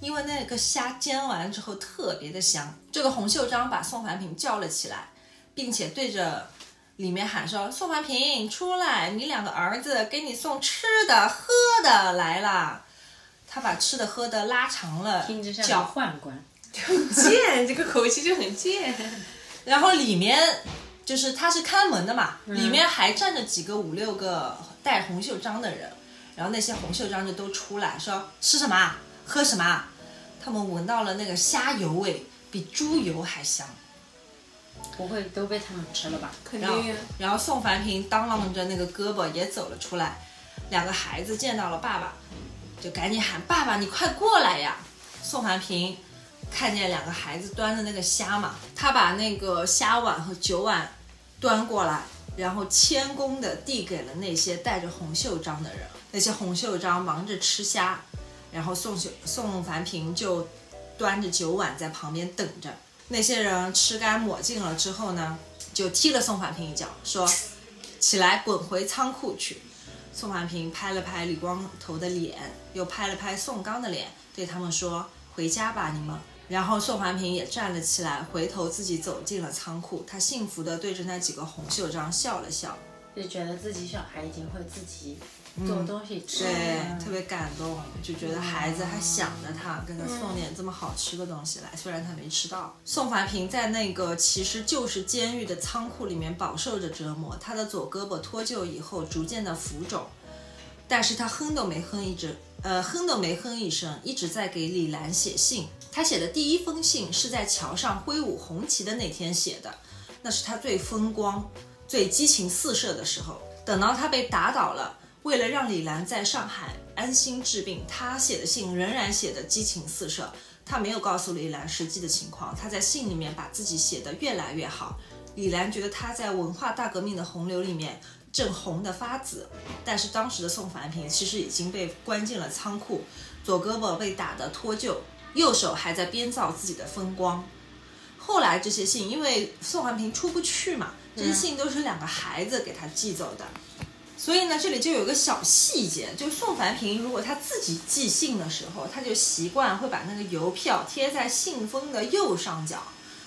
因为那个虾煎完之后特别的香。这个洪秀章把宋凡平叫了起来，并且对着里面喊说：“宋凡平，出来！你两个儿子给你送吃的喝的来啦！”他把吃的喝的拉长了听着像个脚，宦官。贱，这个口气就很贱。然后里面就是他是看门的嘛，里面还站着几个五六个戴红袖章的人，然后那些红袖章就都出来说吃什么啊，喝什么啊，他们闻到了那个虾油味，比猪油还香。不会都被他们吃了吧？肯定呀，然后宋凡平当啷着那个胳膊也走了出来，两个孩子见到了爸爸，就赶紧喊爸爸，你快过来呀！宋凡平看见两个孩子端着那个虾嘛，他把那个虾碗和酒碗端过来，然后谦恭地递给了那些戴着红袖章的人。那些红袖章忙着吃虾，然后宋秀宋凡平就端着酒碗在旁边等着。那些人吃干抹净了之后呢，就踢了宋凡平一脚，说：“起来，滚回仓库去。”宋凡平拍了拍李光头的脸，又拍了拍宋刚的脸，对他们说：“回家吧，你们。”然后宋凡平也站了起来，回头自己走进了仓库。他幸福地对着那几个红袖章笑了笑，就觉得自己小孩已经会自己做东西吃了。对，特别感动，就觉得孩子还想着他，给他送点这么好吃的东西来，虽然他没吃到。宋凡平在那个其实就是监狱的仓库里面饱受着折磨，他的左胳膊脱臼以后逐渐的浮肿，但是他哼都没哼一直，呃，哼都没哼一声，一直在给李兰写信。他写的第一封信是在桥上挥舞红旗的那天写的，那是他最风光、最激情四射的时候。等到他被打倒了，为了让李兰在上海安心治病，他写的信仍然写的激情四射。他没有告诉李兰实际的情况，他在信里面把自己写得越来越好。李兰觉得他在文化大革命的洪流里面正红得发紫，但是当时的宋凡平其实已经被关进了仓库，左胳膊被打得脱臼，右手还在编造自己的风光。后来这些信，因为宋凡平出不去嘛，这些信都是两个孩子给他寄走的。所以呢，这里就有个小细节，就是宋凡平如果他自己寄信的时候，他就习惯会把那个邮票贴在信封的右上角。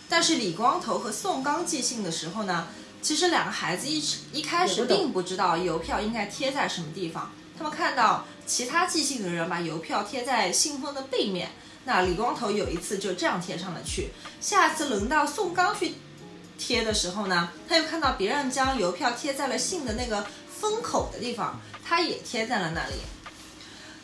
但是李光头和宋刚寄信的时候呢，其实两个孩子一一开始并不知道邮票应该贴在什么地方。他们看到其他寄信的人把邮票贴在信封的背面，那李光头有一次就这样贴上了去，下次轮到宋刚去贴的时候呢，他又看到别人将邮票贴在了信的那个封口的地方，他也贴在了那里。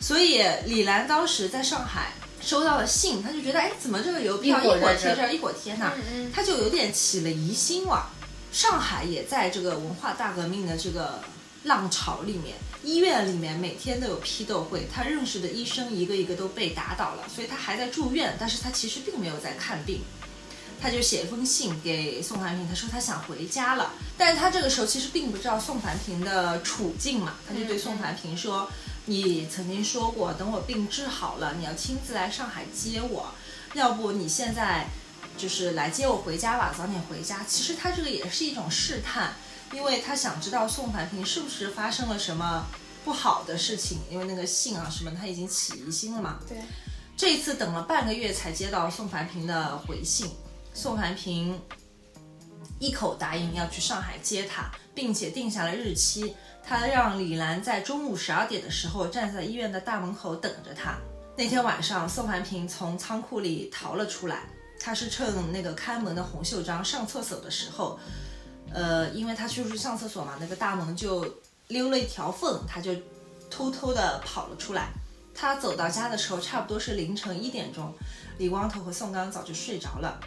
所以李兰当时在上海收到了信，他就觉得，哎，怎么这个邮票一会儿贴这儿，一会儿贴那儿，他就有点起了疑心了。上海也在这个文化大革命的这个浪潮里面，医院里面每天都有批斗会，他认识的医生一个一个都被打倒了，所以他还在住院，但是他其实并没有在看病。他就写一封信给宋凡平，他说他想回家了，但是他这个时候其实并不知道宋凡平的处境嘛，他就对宋凡平说：“你曾经说过，等我病治好了，你要亲自来上海接我，要不你现在就是来接我回家吧，早点回家。”其实他这个也是一种试探，因为他想知道宋凡平是不是发生了什么不好的事情，因为那个信啊什么他已经起疑心了嘛。对，这一次等了半个月才接到宋凡平的回信。宋凡平一口答应要去上海接他，并且定下了日期。他让李兰在中午十二点的时候站在医院的大门口等着他。那天晚上，宋凡平从仓库里逃了出来。他是趁那个看门的洪秀章上厕所的时候，呃，因为他就是上厕所嘛，那个大门就溜了一条缝，他就偷偷的跑了出来。他走到家的时候，差不多是凌晨一点钟。李光头和宋刚早就睡着了。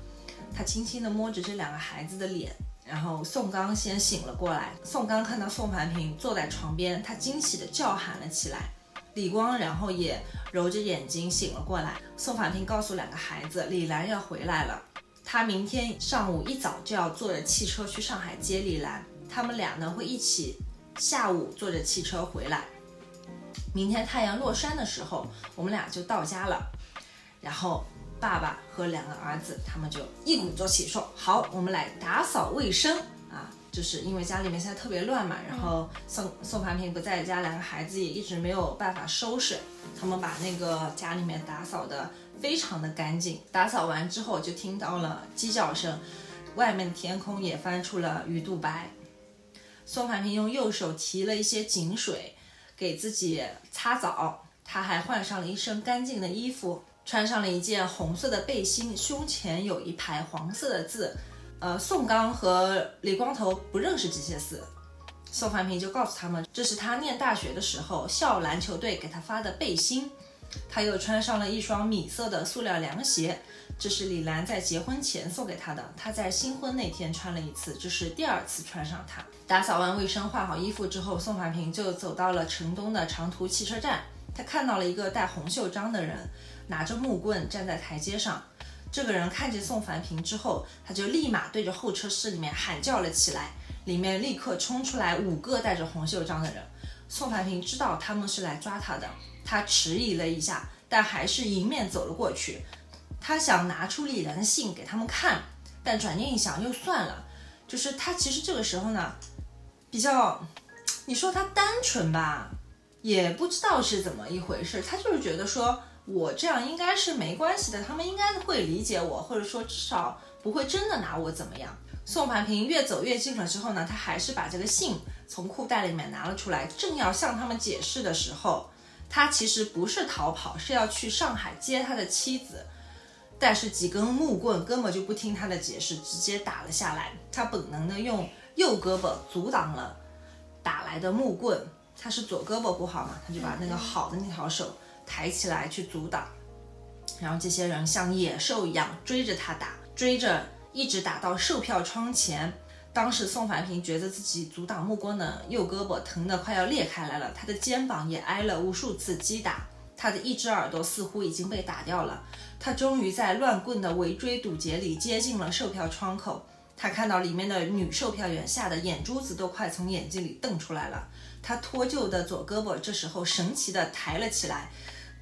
他轻轻地摸着这两个孩子的脸，然后宋刚先醒了过来。宋刚看到宋凡平坐在床边，他惊喜地叫喊了起来。李光然后也揉着眼睛醒了过来。宋凡平告诉两个孩子，李兰要回来了，他明天上午一早就要坐着汽车去上海接李兰，他们俩呢会一起下午坐着汽车回来。明天太阳落山的时候，我们俩就到家了。然后。爸爸和两个儿子，他们就一鼓作气说：“好，我们来打扫卫生啊！就是因为家里面现在特别乱嘛，然后宋宋凡平不在家，两个孩子也一直没有办法收拾。他们把那个家里面打扫的非常的干净。打扫完之后，就听到了鸡叫声，外面的天空也翻出了鱼肚白。宋凡平用右手提了一些井水，给自己擦澡，他还换上了一身干净的衣服。”穿上了一件红色的背心，胸前有一排黄色的字。呃，宋刚和李光头不认识这些字，宋凡平就告诉他们，这是他念大学的时候校篮球队给他发的背心。他又穿上了一双米色的塑料凉鞋，这是李兰在结婚前送给他的。他在新婚那天穿了一次，这是第二次穿上它。打扫完卫生，换好衣服之后，宋凡平就走到了城东的长途汽车站。他看到了一个戴红袖章的人。拿着木棍站在台阶上，这个人看见宋凡平之后，他就立马对着候车室里面喊叫了起来，里面立刻冲出来五个戴着红袖章的人。宋凡平知道他们是来抓他的，他迟疑了一下，但还是迎面走了过去。他想拿出李兰的信给他们看，但转念一想又算了。就是他其实这个时候呢，比较，你说他单纯吧，也不知道是怎么一回事，他就是觉得说。我这样应该是没关系的，他们应该会理解我，或者说至少不会真的拿我怎么样。宋凡平越走越近了之后呢，他还是把这个信从裤袋里面拿了出来，正要向他们解释的时候，他其实不是逃跑，是要去上海接他的妻子。但是几根木棍根本就不听他的解释，直接打了下来。他本能的用右胳膊阻挡了打来的木棍，他是左胳膊不好嘛，他就把那个好的那条手。抬起来去阻挡，然后这些人像野兽一样追着他打，追着一直打到售票窗前。当时宋凡平觉得自己阻挡目光的右胳膊疼得快要裂开来了，他的肩膀也挨了无数次击打，他的一只耳朵似乎已经被打掉了。他终于在乱棍的围追堵截里接近了售票窗口，他看到里面的女售票员吓得眼珠子都快从眼睛里瞪出来了。他脱臼的左胳膊这时候神奇的抬了起来。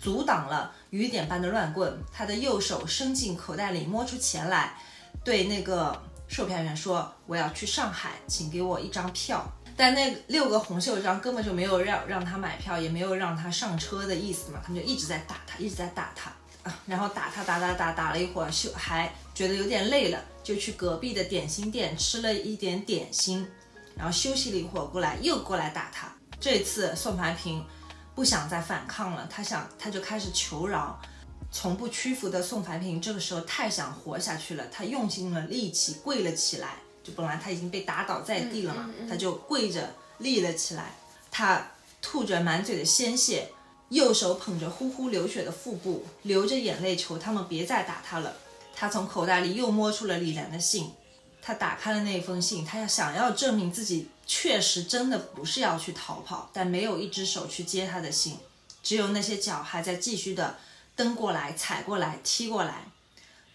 阻挡了雨点般的乱棍，他的右手伸进口袋里摸出钱来，对那个 售票员说：“我要去上海，请给我一张票。”但那六个红袖章根本就没有让让他买票，也没有让他上车的意思嘛，他们就一直在打他，一直在打他啊，然后打他打打打打了一会儿，休还觉得有点累了，就去隔壁的点心店吃了一点点心，然后休息了一会儿过来又过来打他。这次宋凡平。不想再反抗了，他想，他就开始求饶。从不屈服的宋凡平这个时候太想活下去了，他用尽了力气跪了起来。就本来他已经被打倒在地了嘛，他就跪着立了起来。他吐着满嘴的鲜血，右手捧着呼呼流血的腹部，流着眼泪求他们别再打他了。他从口袋里又摸出了李兰的信，他打开了那封信，他要想要证明自己确实真的不是要去逃跑，但没有一只手去接他的信，只有那些脚还在继续的蹬过来、踩过来、踢过来。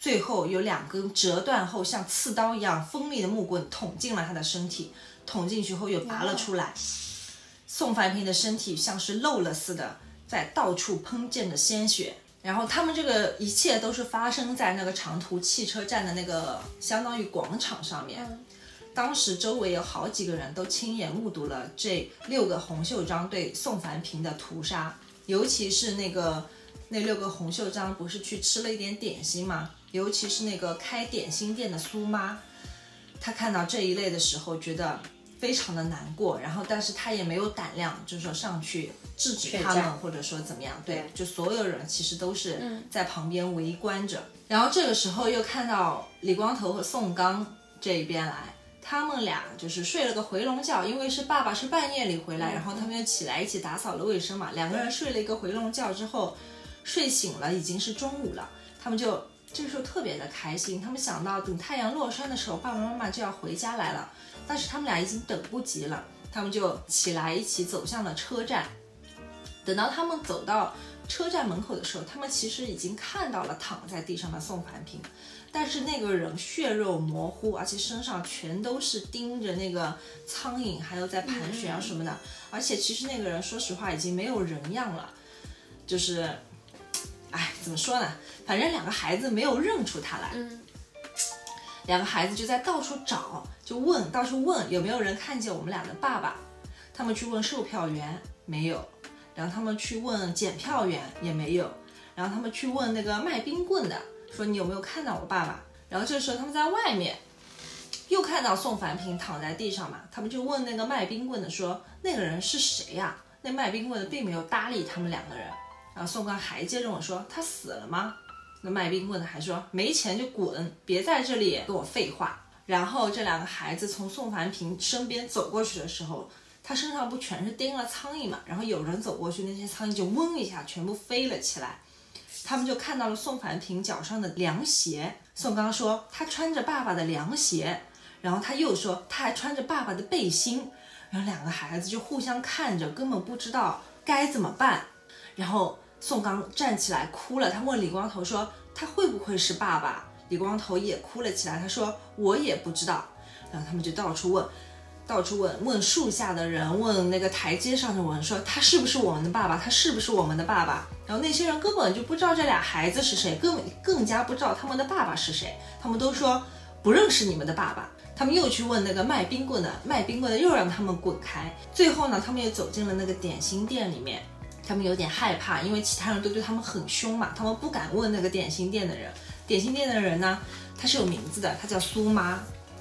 最后有两根折断后像刺刀一样锋利的木棍捅进了他的身体，捅进去后又拔了出来。宋凡平的身体像是漏了似的，在到处喷溅着鲜血。然后他们这个一切都是发生在那个长途汽车站的那个相当于广场上面。当时周围有好几个人都亲眼目睹了这六个洪秀章对宋凡平的屠杀，尤其是那个那六个红袖章不是去吃了一点点心吗？尤其是那个开点心店的苏妈，她看到这一类的时候，觉得非常的难过。然后，但是她也没有胆量，就是说上去制止他们，或者说怎么样。对，就所有人其实都是在旁边围观着。然后这个时候又看到李光头和宋刚这一边来，他们俩就是睡了个回笼觉，因为是爸爸是半夜里回来，然后他们又起来一起打扫了卫生嘛。两个人睡了一个回笼觉之后，睡醒了已经是中午了，他们就。这个时候特别的开心，他们想到等太阳落山的时候，爸爸妈妈就要回家来了。但是他们俩已经等不及了，他们就起来一起走向了车站。等到他们走到车站门口的时候，他们其实已经看到了躺在地上的宋凡平，但是那个人血肉模糊，而且身上全都是盯着那个苍蝇，还有在盘旋啊什么的。而且其实那个人说实话已经没有人样了，就是。哎，怎么说呢？反正两个孩子没有认出他来。嗯，两个孩子就在到处找，就问到处问有没有人看见我们俩的爸爸。他们去问售票员，没有；然后他们去问检票员，也没有；然后他们去问那个卖冰棍的，说你有没有看到我爸爸？然后这时候他们在外面又看到宋凡平躺在地上嘛，他们就问那个卖冰棍的说那个人是谁呀？那卖冰棍的并没有搭理他们两个人。然后宋刚还接着我说：“他死了吗？”那卖冰棍的还说：“没钱就滚，别在这里跟我废话。”然后这两个孩子从宋凡平身边走过去的时候，他身上不全是叮了苍蝇嘛？然后有人走过去，那些苍蝇就嗡一下全部飞了起来。他们就看到了宋凡平脚上的凉鞋。宋刚说：“他穿着爸爸的凉鞋。”然后他又说：“他还穿着爸爸的背心。”然后两个孩子就互相看着，根本不知道该怎么办。然后。宋刚站起来哭了，他问李光头说：“他会不会是爸爸？”李光头也哭了起来，他说：“我也不知道。”然后他们就到处问，到处问问树下的人，问那个台阶上的人，说：“他是不是我们的爸爸？他是不是我们的爸爸？”然后那些人根本就不知道这俩孩子是谁，更更加不知道他们的爸爸是谁。他们都说不认识你们的爸爸。他们又去问那个卖冰棍的，卖冰棍的又让他们滚开。最后呢，他们又走进了那个点心店里面。他们有点害怕，因为其他人都对他们很凶嘛，他们不敢问那个点心店的人。点心店的人呢，他是有名字的，他叫苏妈，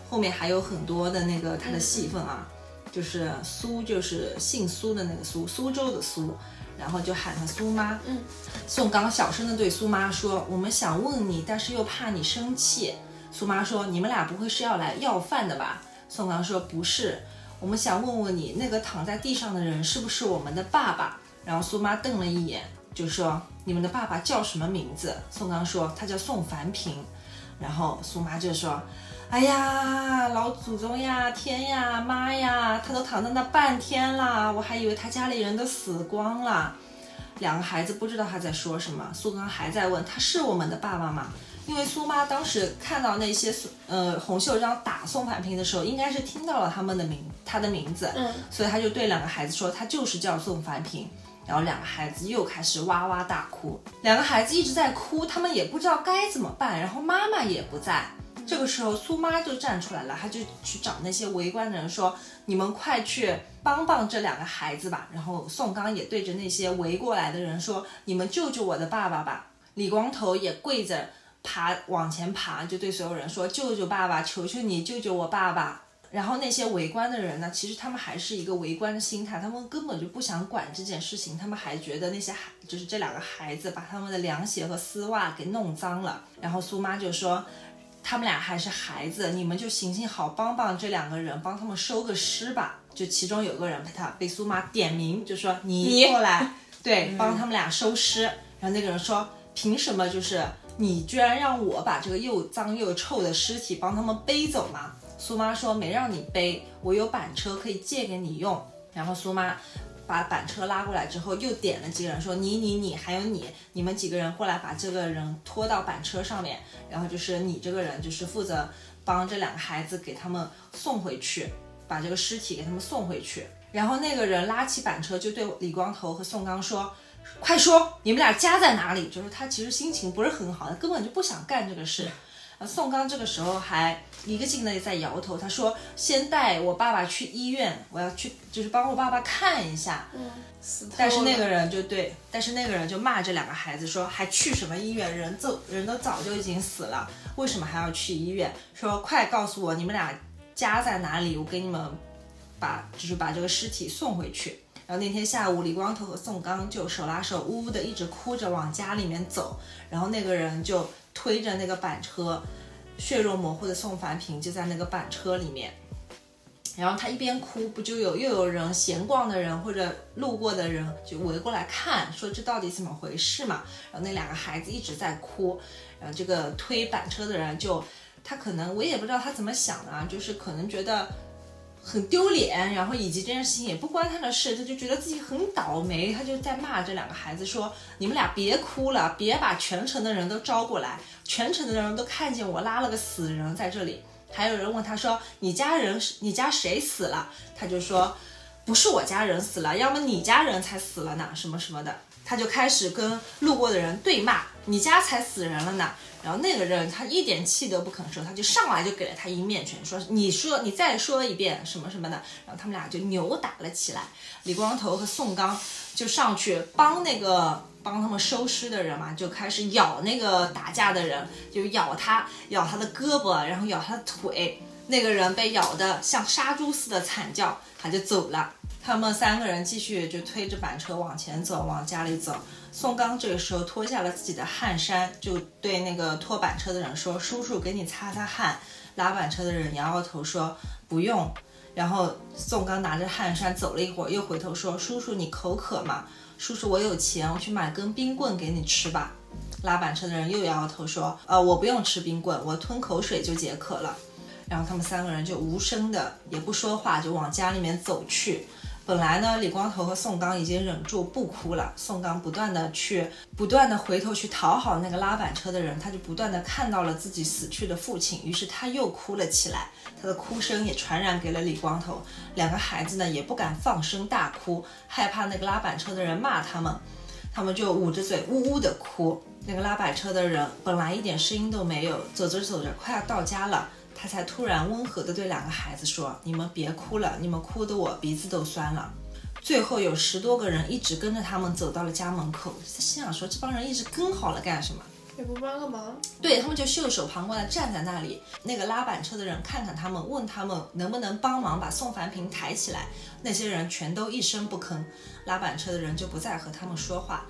后面还有很多的那个他的戏份啊，就是苏就是姓苏的那个苏，苏州的苏，然后就喊他苏妈。嗯，宋刚小声的对苏妈说：“我们想问你，但是又怕你生气。”苏妈说：“你们俩不会是要来要饭的吧？”宋刚说：“不是，我们想问问你，那个躺在地上的人是不是我们的爸爸？”然后苏妈瞪了一眼，就说：“你们的爸爸叫什么名字？”宋刚说：“他叫宋凡平。”然后苏妈就说：“哎呀，老祖宗呀，天呀，妈呀，他都躺在那半天了，我还以为他家里人都死光了。”两个孩子不知道他在说什么。苏刚还在问：“他是我们的爸爸吗？”因为苏妈当时看到那些呃洪秀章打宋凡平的时候，应该是听到了他们的名他的名字，嗯，所以他就对两个孩子说：“他就是叫宋凡平。”然后两个孩子又开始哇哇大哭，两个孩子一直在哭，他们也不知道该怎么办。然后妈妈也不在，这个时候苏妈就站出来了，她就去找那些围观的人说：“你们快去帮帮这两个孩子吧。”然后宋刚也对着那些围过来的人说：“你们救救我的爸爸吧。”李光头也跪着爬往前爬，就对所有人说：“救救爸爸，求求你救救我爸爸。”然后那些围观的人呢，其实他们还是一个围观的心态，他们根本就不想管这件事情，他们还觉得那些孩，就是这两个孩子把他们的凉鞋和丝袜给弄脏了。然后苏妈就说，他们俩还是孩子，你们就行行好，帮帮这两个人，帮他们收个尸吧。就其中有个人被他被苏妈点名，就说你过来，对，帮他们俩收尸。然后那个人说，凭什么就是你居然让我把这个又脏又臭的尸体帮他们背走嘛？苏妈说没让你背，我有板车可以借给你用。然后苏妈把板车拉过来之后，又点了几个人说你你你还有你，你们几个人过来把这个人拖到板车上面。然后就是你这个人就是负责帮这两个孩子给他们送回去，把这个尸体给他们送回去。然后那个人拉起板车就对李光头和宋刚说。快说，你们俩家在哪里？就是他其实心情不是很好，他根本就不想干这个事。呃，宋刚这个时候还一个劲的在摇头，他说：“先带我爸爸去医院，我要去，就是帮我爸爸看一下。”但是那个人就对，但是那个人就骂这两个孩子说：“还去什么医院？人都人都早就已经死了，为什么还要去医院？说快告诉我你们俩家在哪里，我给你们把就是把这个尸体送回去。”然后那天下午，李光头和宋刚就手拉手，呜呜的一直哭着往家里面走。然后那个人就推着那个板车，血肉模糊的宋凡平就在那个板车里面。然后他一边哭，不就有又有人闲逛的人或者路过的人就围过来看，说这到底怎么回事嘛？然后那两个孩子一直在哭，然后这个推板车的人就他可能我也不知道他怎么想的啊，就是可能觉得很丢脸，然后以及这件事情也不关他的事，他就觉得自己很倒霉，他就在骂这两个孩子说：“你们俩别哭了，别把全城的人都招过来，全城的人都看见我拉了个死人在这里。”还有人问他说：“你家人是你家谁死了？”他就说：“不是我家人死了，要么你家人才死了呢，什么什么的。”他就开始跟路过的人对骂：“你家才死人了呢。”然后那个人他一点气都不肯收，他就上来就给了他一面拳，说：“你说你再说一遍什么什么的。”然后他们俩就扭打了起来。李光头和宋刚就上去帮那个帮他们收尸的人嘛，就开始咬那个打架的人，就咬他，咬他的胳膊，然后咬他的腿。那个人被咬得像杀猪似的惨叫，他就走了。他们三个人继续就推着板车往前走，往家里走。宋刚这个时候脱下了自己的汗衫，就对那个拖板车的人说：“叔叔，给你擦擦汗。”拉板车的人摇摇头说：“不用。”然后宋刚拿着汗衫走了一会儿，又回头说：“叔叔，你口渴吗？叔叔，我有钱，我去买根冰棍给你吃吧。”拉板车的人又摇摇头说：“呃，我不用吃冰棍，我吞口水就解渴了。”然后他们三个人就无声的也不说话，就往家里面走去。本来呢，李光头和宋刚已经忍住不哭了。宋刚不断的去，不断的回头去讨好那个拉板车的人，他就不断的看到了自己死去的父亲，于是他又哭了起来。他的哭声也传染给了李光头。两个孩子呢也不敢放声大哭，害怕那个拉板车的人骂他们，他们就捂着嘴呜呜的哭。那个拉板车的人本来一点声音都没有，走着走着快要到家了。他才突然温和地对两个孩子说：“你们别哭了，你们哭得我鼻子都酸了。”最后有十多个人一直跟着他们走到了家门口，他心想说：“这帮人一直跟好了干什么？”也不帮个忙。对他们就袖手旁观地站在那里。那个拉板车的人看看他们，问他们能不能帮忙把宋凡平抬起来。那些人全都一声不吭。拉板车的人就不再和他们说话。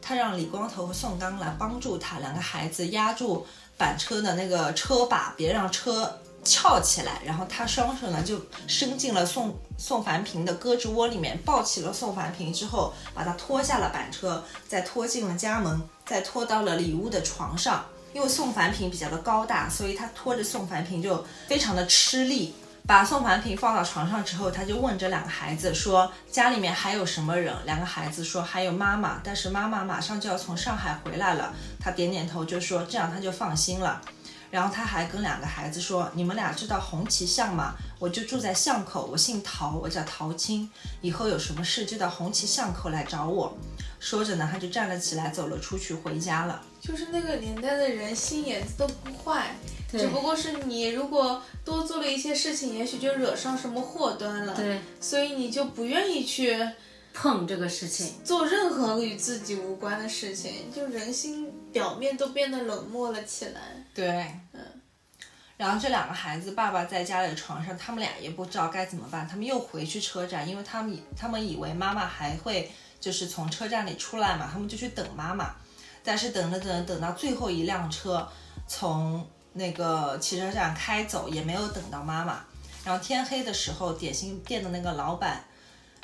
他让李光头和宋刚来帮助他，两个孩子压住板车的那个车把，别让车翘起来。然后他双手呢就伸进了宋宋凡平的胳肢窝里面，抱起了宋凡平之后，把他拖下了板车，再拖进了家门，再拖到了里屋的床上。因为宋凡平比较的高大，所以他拖着宋凡平就非常的吃力。把宋凡平放到床上之后，他就问这两个孩子说：“家里面还有什么人？”两个孩子说：“还有妈妈，但是妈妈马上就要从上海回来了。”他点点头就说：“这样他就放心了。”然后他还跟两个孩子说：“你们俩知道红旗巷吗？我就住在巷口，我姓陶，我叫陶青。以后有什么事就到红旗巷口来找我。”说着呢，他就站了起来，走了出去，回家了。就是那个年代的人心眼子都不坏，对只不过是你如果多做了一些事情，也许就惹上什么祸端了。对，所以你就不愿意去碰这个事情，做任何与自己无关的事情，就人心表面都变得冷漠了起来。对，嗯。然后这两个孩子，爸爸在家里的床上，他们俩也不知道该怎么办，他们又回去车站，因为他们以他们以为妈妈还会就是从车站里出来嘛，他们就去等妈妈。但是等着等着等到最后一辆车从那个汽车站开走，也没有等到妈妈。然后天黑的时候，点心店的那个老板。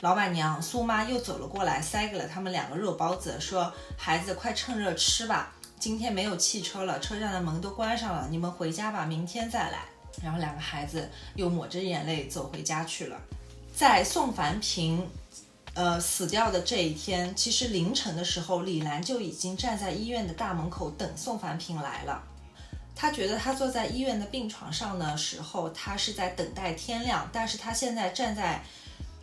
老板娘苏妈又走了过来，塞给了他们两个肉包子，说：“孩子，快趁热吃吧。今天没有汽车了，车站的门都关上了，你们回家吧，明天再来。”然后两个孩子又抹着眼泪走回家去了。在宋凡平，呃死掉的这一天，其实凌晨的时候，李兰就已经站在医院的大门口等宋凡平来了。他觉得他坐在医院的病床上的时候，他是在等待天亮，但是他现在站在。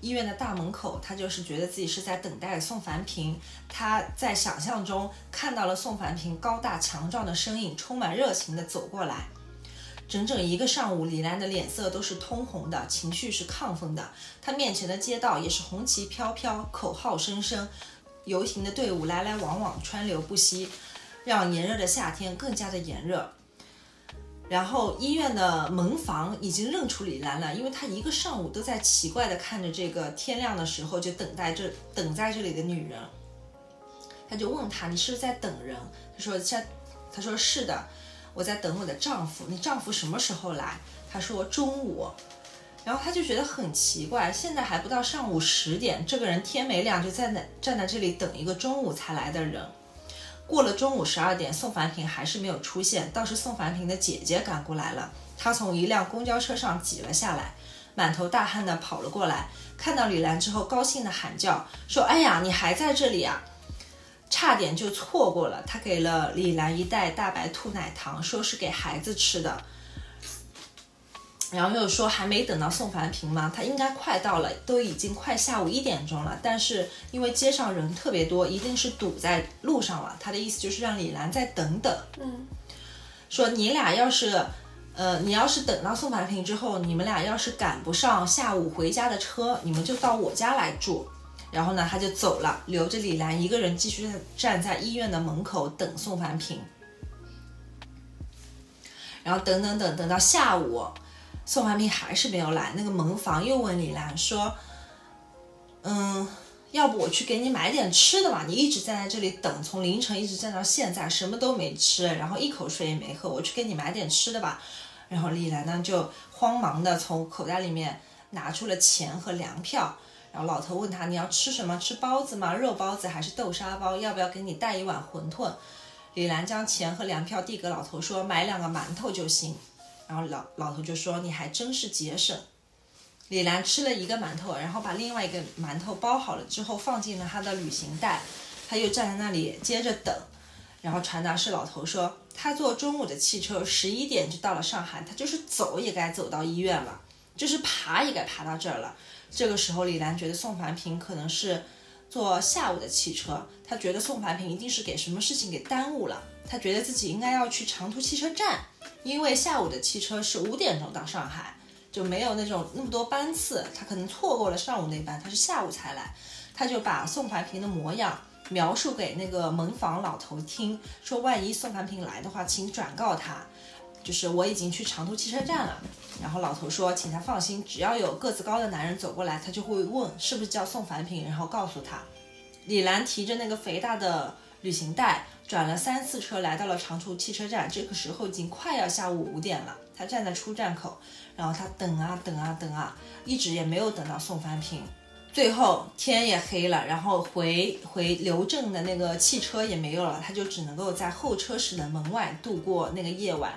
医院的大门口，他就是觉得自己是在等待宋凡平。他在想象中看到了宋凡平高大强壮的身影，充满热情地走过来。整整一个上午，李兰的脸色都是通红的，情绪是亢奋的。他面前的街道也是红旗飘飘，口号声声，游行的队伍来来往往，川流不息，让炎热的夏天更加的炎热。然后医院的门房已经认出李兰兰，因为她一个上午都在奇怪的看着这个天亮的时候就等待这等在这里的女人。他就问她：“你是不是在等人？”她说：“在。”她说：“是的，我在等我的丈夫。你丈夫什么时候来？”她说：“中午。”然后他就觉得很奇怪，现在还不到上午十点，这个人天没亮就在那站在这里等一个中午才来的人。过了中午十二点，宋凡平还是没有出现。倒是宋凡平的姐姐赶过来了，她从一辆公交车上挤了下来，满头大汗的跑了过来，看到李兰之后，高兴的喊叫说：“哎呀，你还在这里啊！”差点就错过了。她给了李兰一袋大白兔奶糖，说是给孩子吃的。然后又说还没等到宋凡平吗？他应该快到了，都已经快下午一点钟了。但是因为街上人特别多，一定是堵在路上了。他的意思就是让李兰再等等。嗯，说你俩要是，呃，你要是等到宋凡平之后，你们俩要是赶不上下午回家的车，你们就到我家来住。然后呢，他就走了，留着李兰一个人继续站在医院的门口等宋凡平。然后等等等等到下午。宋怀民还是没有来，那个门房又问李兰说：“嗯，要不我去给你买点吃的吧？你一直站在这里等，从凌晨一直站到现在，什么都没吃，然后一口水也没喝，我去给你买点吃的吧。”然后李兰呢就慌忙的从口袋里面拿出了钱和粮票，然后老头问他：“你要吃什么？吃包子吗？肉包子还是豆沙包？要不要给你带一碗馄饨？”李兰将钱和粮票递给老头说：“买两个馒头就行。”然后老老头就说：“你还真是节省。”李兰吃了一个馒头，然后把另外一个馒头包好了之后放进了他的旅行袋。他又站在那里接着等。然后传达室老头说：“他坐中午的汽车，十一点就到了上海。他就是走也该走到医院了，就是爬也该爬到这儿了。”这个时候，李兰觉得宋凡平可能是坐下午的汽车，他觉得宋凡平一定是给什么事情给耽误了。他觉得自己应该要去长途汽车站。因为下午的汽车是五点钟到上海，就没有那种那么多班次，他可能错过了上午那班，他是下午才来，他就把宋凡平的模样描述给那个门房老头听，说万一宋凡平来的话，请转告他，就是我已经去长途汽车站了。然后老头说，请他放心，只要有个子高的男人走过来，他就会问是不是叫宋凡平，然后告诉他。李兰提着那个肥大的旅行袋。转了三次车，来到了长途汽车站。这个时候已经快要下午五点了。他站在出站口，然后他等啊等啊等啊，一直也没有等到宋凡平。最后天也黑了，然后回回刘镇的那个汽车也没有了，他就只能够在候车室的门外度过那个夜晚。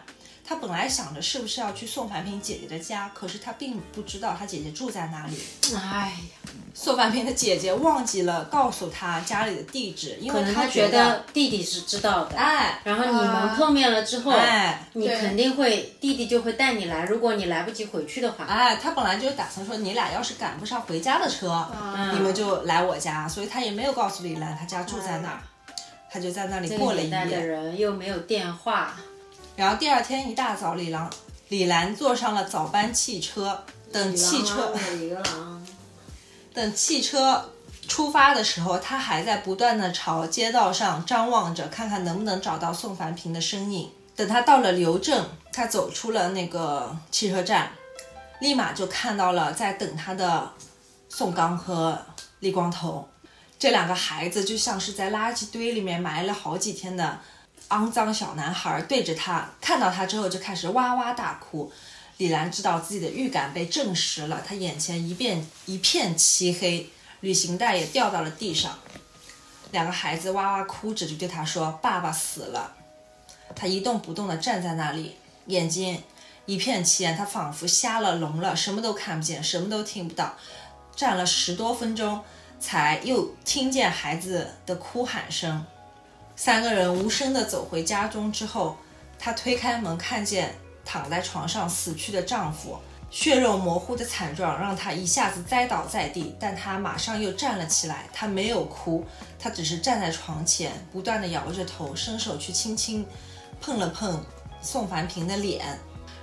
他本来想着是不是要去宋凡平姐姐的家，可是他并不知道他姐姐住在哪里。哎呀，宋凡平的姐姐忘记了告诉他家里的地址，因为他觉得弟弟是知道的。哎，然后你们碰面了之后，哎，你肯定会弟弟就会带你来。如果你来不及回去的话，哎，他本来就打算说你俩要是赶不上回家的车，你们就来我家，所以他也没有告诉李兰他家住在哪儿，他就在那里过了一夜。的人又没有电话。然后第二天一大早，李郎李兰坐上了早班汽车，等汽车等汽车出发的时候，他还在不断的朝街道上张望着，看看能不能找到宋凡平的身影。等他到了刘镇，他走出了那个汽车站，立马就看到了在等他的宋刚和李光头。这两个孩子就像是在垃圾堆里面埋了好几天的肮脏小男孩，对着他看到他之后就开始哇哇大哭。李兰知道自己的预感被证实了，她眼前一片一片漆黑，旅行袋也掉到了地上。两个孩子哇哇哭着就对他说：“爸爸死了。”他一动不动地站在那里，眼睛一片漆暗，他仿佛瞎了聋了，什么都看不见，什么都听不到。站了十多分钟。才又听见孩子的哭喊声，三个人无声地走回家中之后，她推开门，看见躺在床上死去的丈夫，血肉模糊的惨状让她一下子栽倒在地，但她马上又站了起来。她没有哭，她只是站在床前，不断地摇着头，伸手去轻轻碰了碰宋凡平的脸，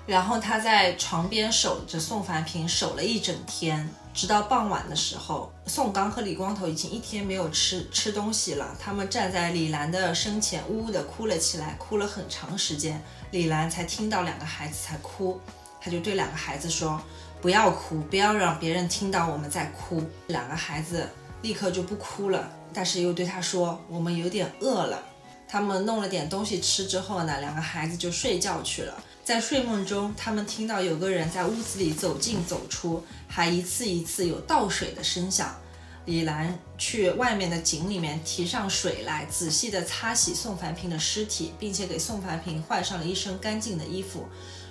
然后她在床边守着宋凡平，守了一整天。直到傍晚的时候，宋刚和李光头已经一天没有吃吃东西了。他们站在李兰的身前，呜呜地哭了起来，哭了很长时间。李兰才听到两个孩子才哭，他就对两个孩子说：“不要哭，不要让别人听到我们在哭。”两个孩子立刻就不哭了，但是又对他说：“我们有点饿了。”他们弄了点东西吃之后呢，两个孩子就睡觉去了。在睡梦中，他们听到有个人在屋子里走进走出，还一次一次有倒水的声响。李兰去外面的井里面提上水来，仔细地擦洗宋凡平的尸体，并且给宋凡平换上了一身干净的衣服。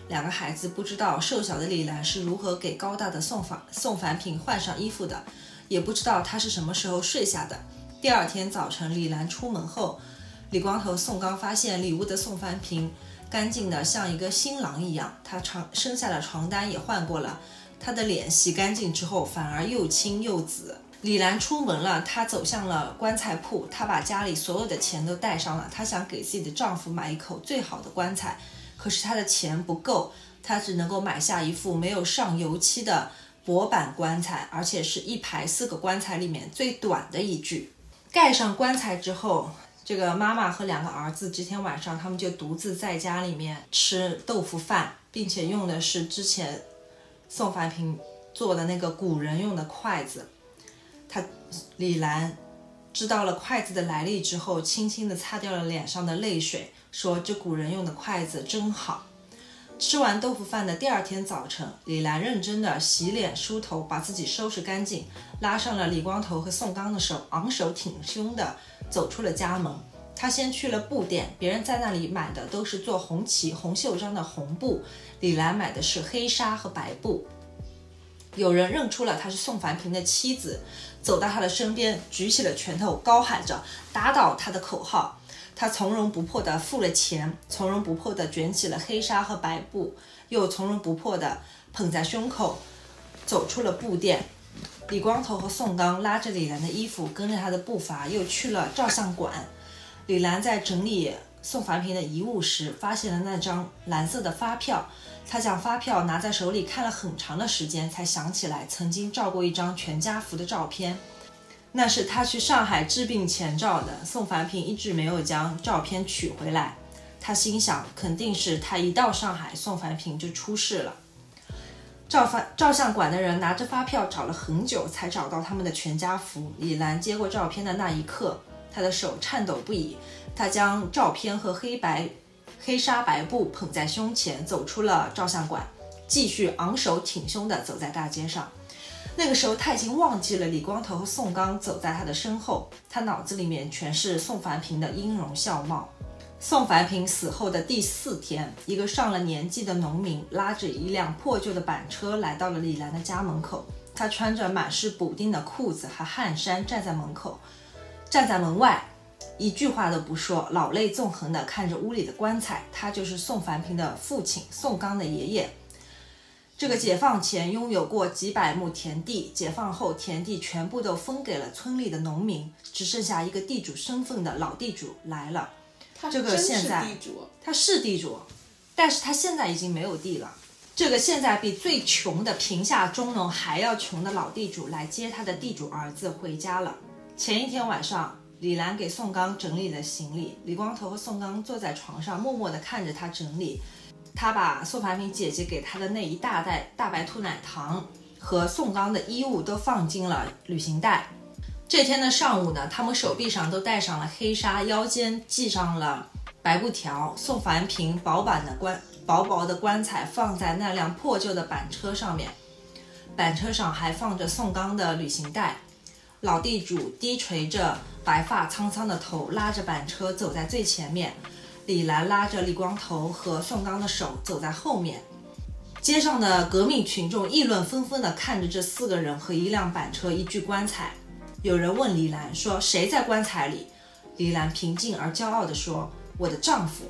两个孩子不知道瘦小的李兰是如何给高大的宋凡宋凡平换上衣服的，也不知道他是什么时候睡下的。第二天早晨，李兰出门后，李光头、宋刚发现里屋的宋凡平。干净的像一个新郎一样，他床生下的床单也换过了，他的脸洗干净之后反而又青又紫。李兰出门了，她走向了棺材铺，她把家里所有的钱都带上了，她想给自己的丈夫买一口最好的棺材，可是她的钱不够，她只能够买下一副没有上油漆的薄板棺材，而且是一排四个棺材里面最短的一具。盖上棺材之后。这个妈妈和两个儿子，这天晚上他们就独自在家里面吃豆腐饭，并且用的是之前宋凡平做的那个古人用的筷子。他李兰知道了筷子的来历之后，轻轻地擦掉了脸上的泪水，说：“这古人用的筷子真好。”吃完豆腐饭的第二天早晨，李兰认真的洗脸梳头，把自己收拾干净，拉上了李光头和宋刚的手，昂首挺胸的走出了家门。他先去了布店，别人在那里买的都是做红旗、红袖章的红布，李兰买的是黑纱和白布。有人认出了她是宋凡平的妻子，走到他的身边，举起了拳头，高喊着打倒他的口号。他从容不迫地付了钱，从容不迫地卷起了黑纱和白布，又从容不迫地捧在胸口，走出了布店。李光头和宋刚拉着李兰的衣服，跟着他的步伐又去了照相馆。李兰在整理宋凡平的遗物时，发现了那张蓝色的发票。她将发票拿在手里看了很长的时间，才想起来曾经照过一张全家福的照片。那是他去上海治病前照的，宋凡平一直没有将照片取回来。他心想，肯定是他一到上海，宋凡平就出事了。照发照相馆的人拿着发票找了很久，才找到他们的全家福。李兰接过照片的那一刻，她的手颤抖不已。她将照片和黑白黑纱白布捧在胸前，走出了照相馆，继续昂首挺胸地走在大街上。那个时候他已经忘记了李光头和宋刚走在他的身后，他脑子里面全是宋凡平的音容笑貌。宋凡平死后的第四天，一个上了年纪的农民拉着一辆破旧的板车来到了李兰的家门口。他穿着满是补丁的裤子和汗衫，站在门口，站在门外，一句话都不说，老泪纵横地看着屋里的棺材。他就是宋凡平的父亲，宋刚的爷爷。这个解放前拥有过几百亩田地，解放后田地全部都分给了村里的农民，只剩下一个地主身份的老地主来了。这个现在他是地主，但是他现在已经没有地了。这个现在比最穷的贫下中农还要穷的老地主来接他的地主儿子回家了。前一天晚上，李兰给宋刚整理了行李，李光头和宋刚坐在床上，默默地看着他整理。他把宋凡平姐姐给他的那一大袋大白兔奶糖和宋刚的衣物都放进了旅行袋。这天的上午呢，他们手臂上都戴上了黑纱，腰间系上了白布条。宋凡平薄板的棺薄薄的棺材放在那辆破旧的板车上面，板车上还放着宋刚的旅行袋。老地主低垂着白发苍苍的头，拉着板车走在最前面。李兰拉着李光头和宋刚的手走在后面。街上的革命群众议论纷纷地看着这四个人和一辆板车、一具棺材。有人问李兰说：“谁在棺材里？”李兰平静而骄傲地说：“我的丈夫。”“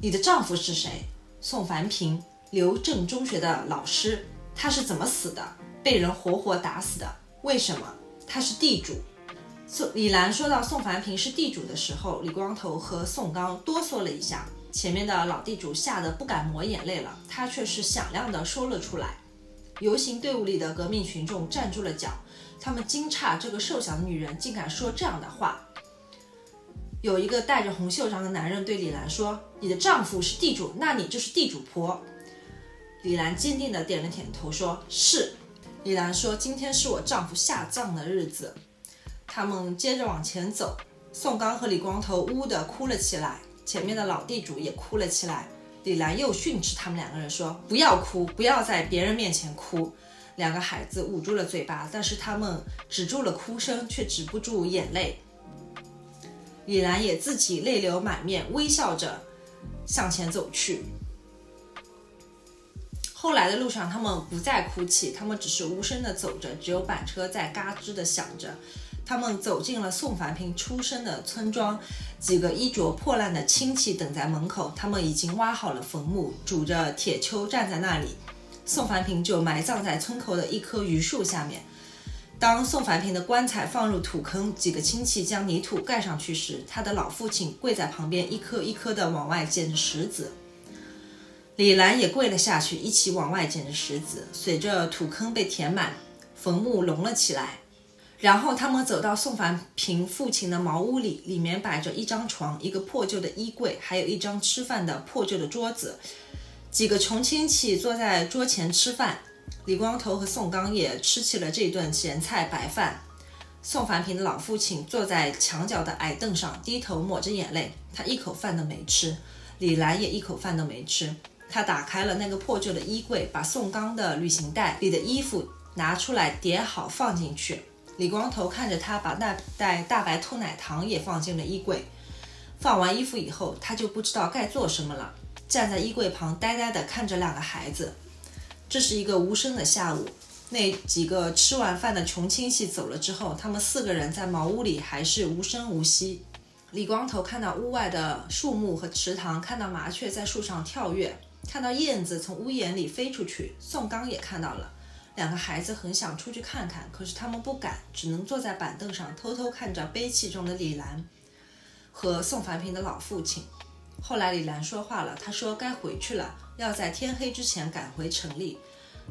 你的丈夫是谁？”宋凡平，刘正中学的老师。他是怎么死的？被人活活打死的。为什么？他是地主。宋李兰说到宋凡平是地主的时候，李光头和宋刚哆嗦了一下。前面的老地主吓得不敢抹眼泪了，他却是响亮地说了出来。游行队伍里的革命群众站住了脚，他们惊诧这个瘦小的女人竟敢说这样的话。有一个戴着红袖章的男人对李兰说：“你的丈夫是地主，那你就是地主婆。”李兰坚定地点了点头，说是。李兰说：“今天是我丈夫下葬的日子。”他们接着往前走，宋刚和李光头呜的哭了起来，前面的老地主也哭了起来。李兰又训斥他们两个人说：“不要哭，不要在别人面前哭。”两个孩子捂住了嘴巴，但是他们止住了哭声，却止不住眼泪。李兰也自己泪流满面，微笑着向前走去。后来的路上，他们不再哭泣，他们只是无声地走着，只有板车在嘎吱地响着。他们走进了宋凡平出生的村庄，几个衣着破烂的亲戚等在门口，他们已经挖好了坟墓，拄着铁锹站在那里。宋凡平就埋葬在村口的一棵榆树下面。当宋凡平的棺材放入土坑，几个亲戚将泥土盖上去时，他的老父亲跪在旁边，一颗一颗地往外捡石子。李兰也跪了下去，一起往外捡石子。随着土坑被填满，坟墓隆了起来。然后他们走到宋凡平父亲的茅屋里，里面摆着一张床、一个破旧的衣柜，还有一张吃饭的破旧的桌子。几个穷亲戚坐在桌前吃饭，李光头和宋刚也吃起了这顿咸菜白饭。宋凡平的老父亲坐在墙角的矮凳上，低头抹着眼泪，他一口饭都没吃。李兰也一口饭都没吃。他打开了那个破旧的衣柜，把宋刚的旅行袋里的衣服拿出来叠好放进去。李光头看着他把那袋大白兔奶糖也放进了衣柜。放完衣服以后，他就不知道该做什么了，站在衣柜旁呆呆地看着两个孩子。这是一个无声的下午。那几个吃完饭的穷亲戚走了之后，他们四个人在茅屋里还是无声无息。李光头看到屋外的树木和池塘，看到麻雀在树上跳跃。看到燕子从屋檐里飞出去，宋刚也看到了。两个孩子很想出去看看，可是他们不敢，只能坐在板凳上偷偷看着悲泣中的李兰和宋凡平的老父亲。后来李兰说话了，她说该回去了，要在天黑之前赶回城里。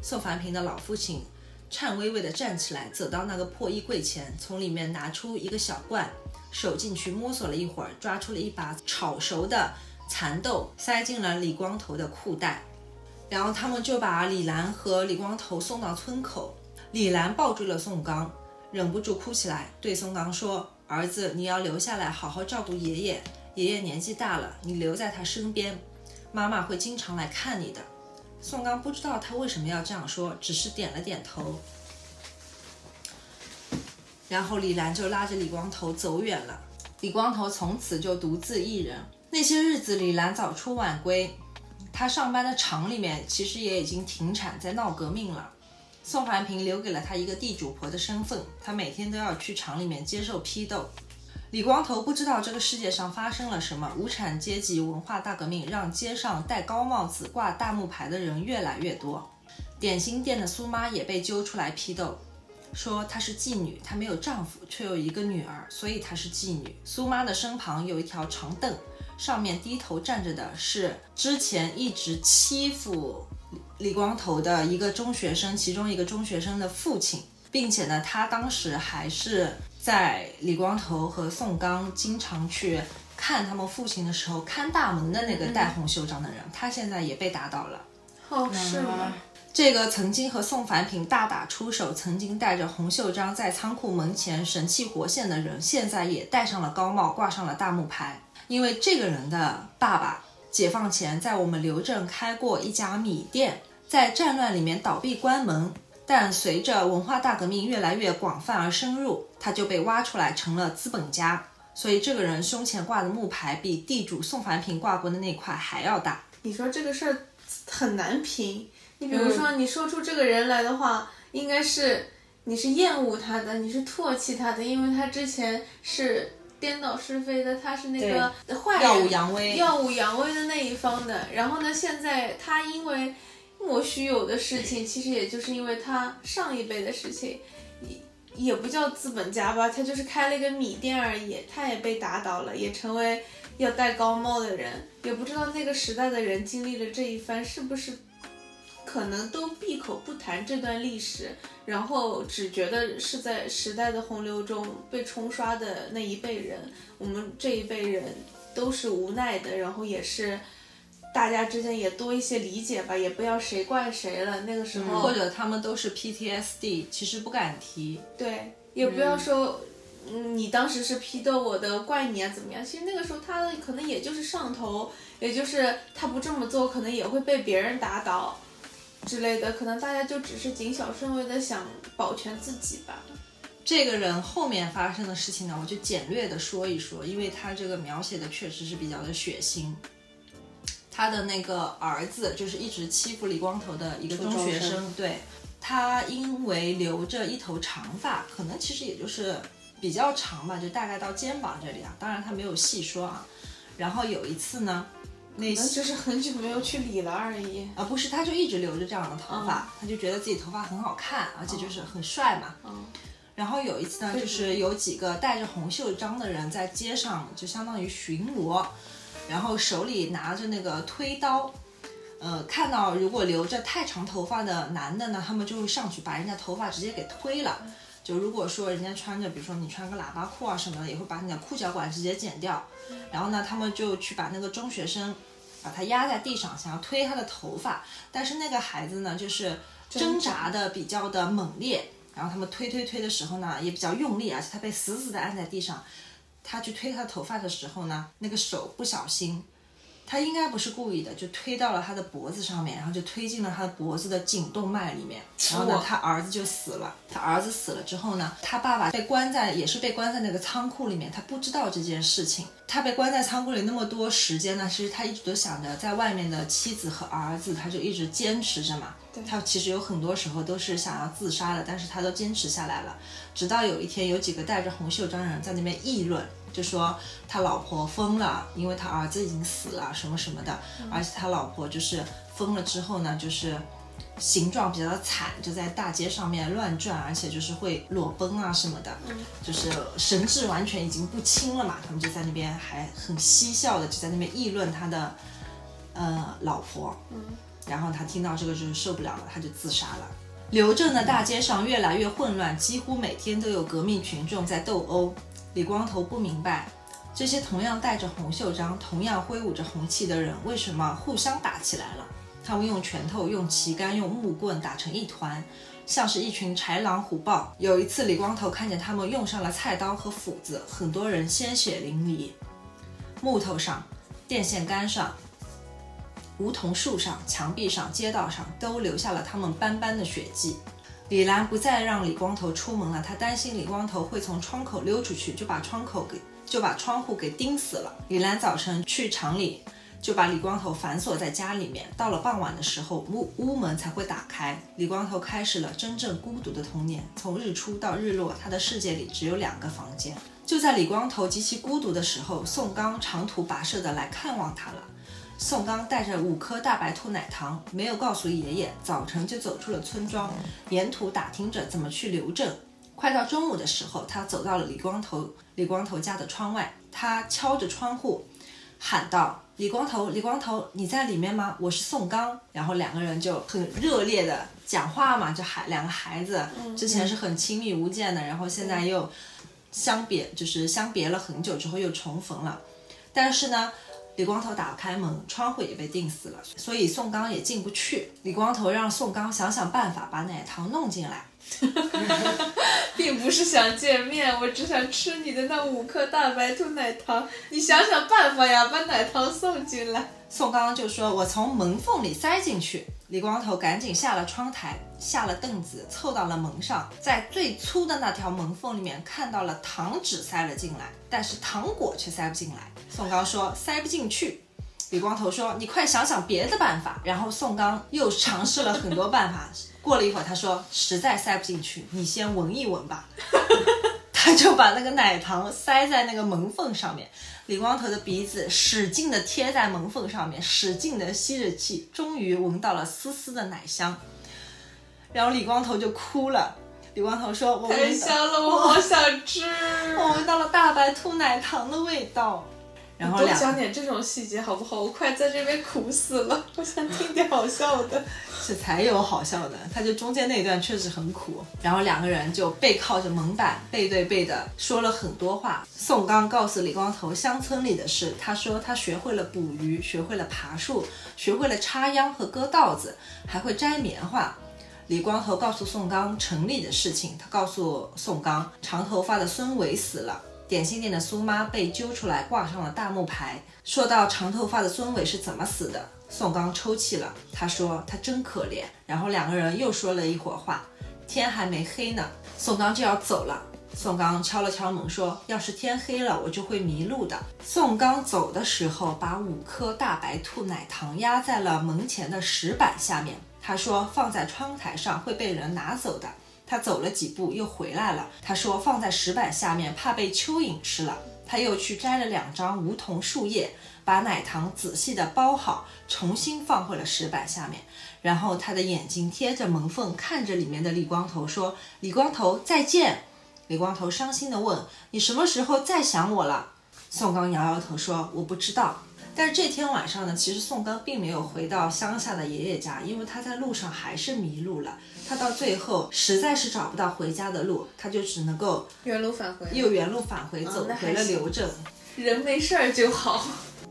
宋凡平的老父亲颤巍巍地站起来，走到那个破衣柜前，从里面拿出一个小罐，手进去摸索了一会儿，抓出了一把炒熟的。蚕豆塞进了李光头的裤袋，然后他们就把李兰和李光头送到村口。李兰抱住了宋刚，忍不住哭起来，对宋刚说：“儿子，你要留下来好好照顾爷爷。爷爷年纪大了，你留在他身边，妈妈会经常来看你的。”宋刚不知道他为什么要这样说，只是点了点头。然后李兰就拉着李光头走远了。李光头从此就独自一人。那些日子，李兰早出晚归，她上班的厂里面其实也已经停产，在闹革命了。宋凡平留给了她一个地主婆的身份，她每天都要去厂里面接受批斗。李光头不知道这个世界上发生了什么，无产阶级文化大革命让街上戴高帽子、挂大木牌的人越来越多。点心店的苏妈也被揪出来批斗，说她是妓女，她没有丈夫，却有一个女儿，所以她是妓女。苏妈的身旁有一条长凳。上面低头站着的是之前一直欺负李光头的一个中学生，其中一个中学生的父亲。并且呢，他当时还是在李光头和宋刚经常去看他们父亲的时候看大门的那个戴红袖章的人，他现在也被打倒了。哦，是吗？这个曾经和宋凡平大打出手，曾经带着红袖章在仓库门前神气活现的人，现在也戴上了高帽，挂上了大木牌。因为这个人的爸爸解放前在我们刘镇开过一家米店，在战乱里面倒闭关门，但随着文化大革命越来越广泛而深入，他就被挖出来成了资本家。所以这个人胸前挂的木牌比地主宋凡平挂过的那块还要大。你说这个事儿很难评。你比如说，你说出这个人来的话，应该是你是厌恶他的，你是唾弃他的，因为他之前是颠倒是非的，他是那个坏人，耀武扬威，耀武扬威的那一方的。然后呢，现在他因为莫须有的事情，其实也就是因为他上一辈的事情，也也不叫资本家吧，他就是开了一个米店而已，他也被打倒了，也成为要戴高帽的人。也不知道那个时代的人经历了这一番，是不是？可能都闭口不谈这段历史，然后只觉得是在时代的洪流中被冲刷的那一辈人。我们这一辈人都是无奈的，然后也是大家之间也多一些理解吧，也不要谁怪谁了。那个时候，或者他们都是 PTSD，其实不敢提。对，也不要说，嗯，你当时是批斗我的，怪你啊，怎么样？其实那个时候他可能也就是上头，也就是他不这么做，可能也会被别人打倒。之类的，可能大家就只是谨小慎微的想保全自己吧。这个人后面发生的事情呢，我就简略的说一说，因为他这个描写的确实是比较的血腥。他的那个儿子就是一直欺负李光头的一个中学生，对他因为留着一头长发，可能其实也就是比较长吧，就大概到肩膀这里啊。当然他没有细说啊。然后有一次呢。那就是很久没有去理了而已啊，不是，他就一直留着这样的头发，他就觉得自己头发很好看，而且就是很帅嘛。嗯。然后有一次呢，就是有几个戴着红袖章的人在街上，就相当于巡逻，然后手里拿着那个推刀，呃，看到如果留着太长头发的男的呢，他们就会上去把人家头发直接给推了。就如果说人家穿着，比如说你穿个喇叭裤啊什么的，也会把你的裤脚管直接剪掉。然后呢，他们就去把那个中学生。把他压在地上，想要推他的头发，但是那个孩子呢，就是挣扎的比较的猛烈，然后他们推推推的时候呢，也比较用力，而且他被死死的按在地上。他去推他头发的时候呢，那个手不小心。他应该不是故意的，就推到了他的脖子上面，然后就推进了他的脖子的颈动脉里面，然后呢，他儿子就死了。他儿子死了之后呢，他爸爸被关在，也是被关在那个仓库里面，他不知道这件事情。他被关在仓库里那么多时间呢，其实他一直都想着在外面的妻子和儿子，他就一直坚持着嘛。他其实有很多时候都是想要自杀的，但是他都坚持下来了。直到有一天，有几个戴着红袖章的人在那边议论。就说他老婆疯了，因为他儿子已经死了，什么什么的，而且他老婆就是疯了之后呢，就是形状比较的惨，就在大街上面乱转，而且就是会裸奔啊什么的，就是神志完全已经不清了嘛。他们就在那边还很嬉笑的，就在那边议论他的呃老婆。嗯，然后他听到这个就是受不了了，他就自杀了。刘镇的大街上越来越混乱，几乎每天都有革命群众在斗殴。李光头不明白，这些同样戴着红袖章、同样挥舞着红旗的人，为什么互相打起来了？他们用拳头、用旗杆、用木棍打成一团，像是一群豺狼虎豹。有一次，李光头看见他们用上了菜刀和斧子，很多人鲜血淋漓，木头上、电线杆上、梧桐树上、墙壁上、街道上都留下了他们斑斑的血迹。李兰不再让李光头出门了，她担心李光头会从窗口溜出去，就把窗口给就把窗户给钉死了。李兰早晨去厂里，就把李光头反锁在家里面。到了傍晚的时候，屋屋门才会打开。李光头开始了真正孤独的童年。从日出到日落，他的世界里只有两个房间。就在李光头极其孤独的时候，宋刚长途跋涉的来看望他了。宋刚带着五颗大白兔奶糖，没有告诉爷爷，早晨就走出了村庄，沿途打听着怎么去刘镇。快到中午的时候，他走到了李光头李光头家的窗外，他敲着窗户，喊道：“李光头，李光头，你在里面吗？我是宋刚。”然后两个人就很热烈的讲话嘛，就孩两个孩子之前是很亲密无间的，然后现在又相别，就是相别了很久之后又重逢了。但是呢，李光头打不开门，窗户也被钉死了，所以宋刚也进不去。李光头让宋刚想想办法把奶糖弄进来。并不是想见面，我只想吃你的那五颗大白兔奶糖。你想想办法呀，把奶糖送进来。宋刚就说：“我从门缝里塞进去。”李光头赶紧下了窗台，下了凳子，凑到了门上，在最粗的那条门缝里面看到了糖纸塞了进来，但是糖果却塞不进来。宋刚说：“塞不进去。”李光头说：“你快想想别的办法。”然后宋刚又尝试了很多办法。过了一会儿，他说：“实在塞不进去，你先闻一闻吧。”他 就把那个奶糖塞在那个门缝上面。李光头的鼻子使劲的贴在门缝上面，使劲的吸着气，终于闻到了丝丝的奶香。然后李光头就哭了。李光头说：“我太闻，香了，我好想吃。我闻到了大白兔奶糖的味道。”然后讲点这种细节好不好？我快在这边苦死了，我想听点好笑的。是才有好笑的，他就中间那一段确实很苦。然后两个人就背靠着门板，背对背的说了很多话。宋刚告诉李光头乡村里的事，他说他学会了捕鱼，学会了爬树，学会了插秧和割稻子，还会摘棉花。李光头告诉宋刚城里的事情，他告诉宋刚长头发的孙伟死了。点心店的苏妈被揪出来挂上了大木牌。说到长头发的孙伟是怎么死的，宋刚抽泣了，他说他真可怜。然后两个人又说了一会儿话，天还没黑呢，宋刚就要走了。宋刚敲了敲门说：“要是天黑了，我就会迷路的。”宋刚走的时候，把五颗大白兔奶糖压在了门前的石板下面。他说：“放在窗台上会被人拿走的。”他走了几步又回来了。他说：“放在石板下面，怕被蚯蚓吃了。”他又去摘了两张梧桐树叶，把奶糖仔细的包好，重新放回了石板下面。然后他的眼睛贴着门缝，看着里面的李光头，说：“李光头，再见。”李光头伤心地问：“你什么时候再想我了？”宋刚摇摇头说：“我不知道。”但是这天晚上呢，其实宋刚并没有回到乡下的爷爷家，因为他在路上还是迷路了。他到最后实在是找不到回家的路，他就只能够原路返回，又原路返回，走回了刘镇。人没事儿就好。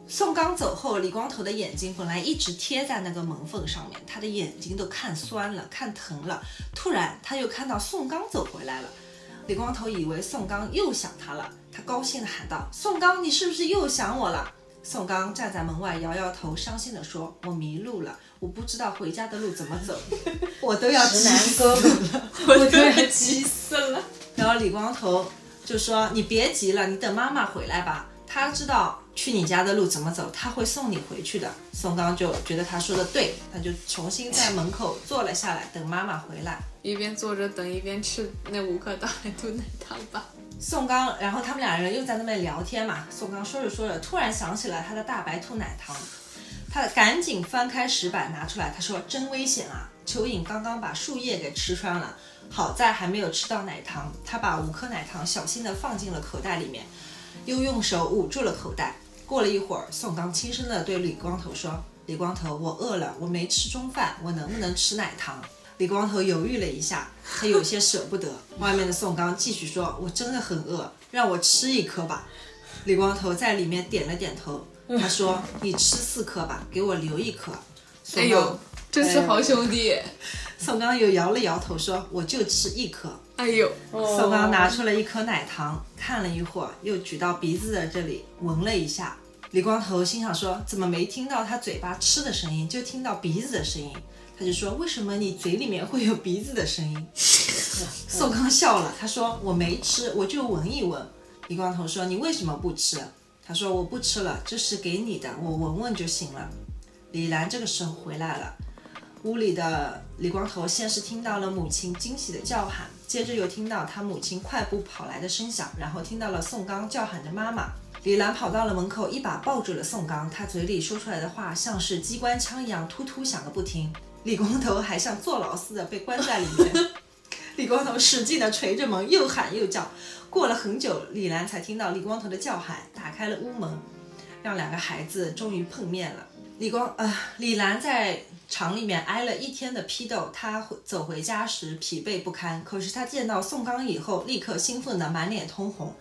宋刚走后，李光头的眼睛本来一直贴在那个门缝上面，他的眼睛都看酸了，看疼了。突然，他又看到宋刚走回来了。李光头以为宋刚又想他了，他高兴地喊道：“宋刚，你是不是又想我了？”宋刚站在门外摇摇头，伤心地说：“我迷路了，我不知道回家的路怎么走，我都要急直男死哥哥了，我都要急死了。然后李光头就说：“你别急了，你等妈妈回来吧。她知道去你家的路怎么走，她会送你回去的。”宋刚就觉得他说的对，他就重新在门口坐了下来，等妈妈回来。一边坐着等，一边吃那五颗大白兔奶糖吧。宋刚，然后他们两人又在那边聊天嘛。宋刚说着说着，突然想起了他的大白兔奶糖，他赶紧翻开石板拿出来，他说：“真危险啊！蚯蚓刚刚把树叶给吃穿了，好在还没有吃到奶糖。”他把五颗奶糖小心地放进了口袋里面，又用手捂住了口袋。过了一会儿，宋刚轻声地对李光头说：“李光头，我饿了，我没吃中饭，我能不能吃奶糖？”李光头犹豫了一下，他有些舍不得。外面的宋刚继续说：“我真的很饿，让我吃一颗吧。”李光头在里面点了点头，他说：“你吃四颗吧，给我留一颗。”哎呦，真是好兄弟。宋刚又摇了摇头说：“我就吃一颗。”哎呦，宋刚拿出了一颗奶糖，看了一会儿，又举到鼻子的这里闻了一下。李光头心想说：“怎么没听到他嘴巴吃的声音，就听到鼻子的声音？”他就说：“为什么你嘴里面会有鼻子的声音？” 宋刚笑了，他说：“我没吃，我就闻一闻。”李光头说：“你为什么不吃？”他说：“我不吃了，这是给你的，我闻闻就行了。”李兰这个时候回来了，屋里的李光头先是听到了母亲惊喜的叫喊，接着又听到他母亲快步跑来的声响，然后听到了宋刚叫喊着妈妈。李兰跑到了门口，一把抱住了宋刚，他嘴里说出来的话像是机关枪一样突突响个不停。李光头还像坐牢似的被关在里面。李光头使劲地捶着门，又喊又叫。过了很久，李兰才听到李光头的叫喊，打开了屋门，让两个孩子终于碰面了。李光呃，李兰在厂里面挨了一天的批斗，她回走回家时疲惫不堪。可是她见到宋刚以后，立刻兴奋得满脸通红。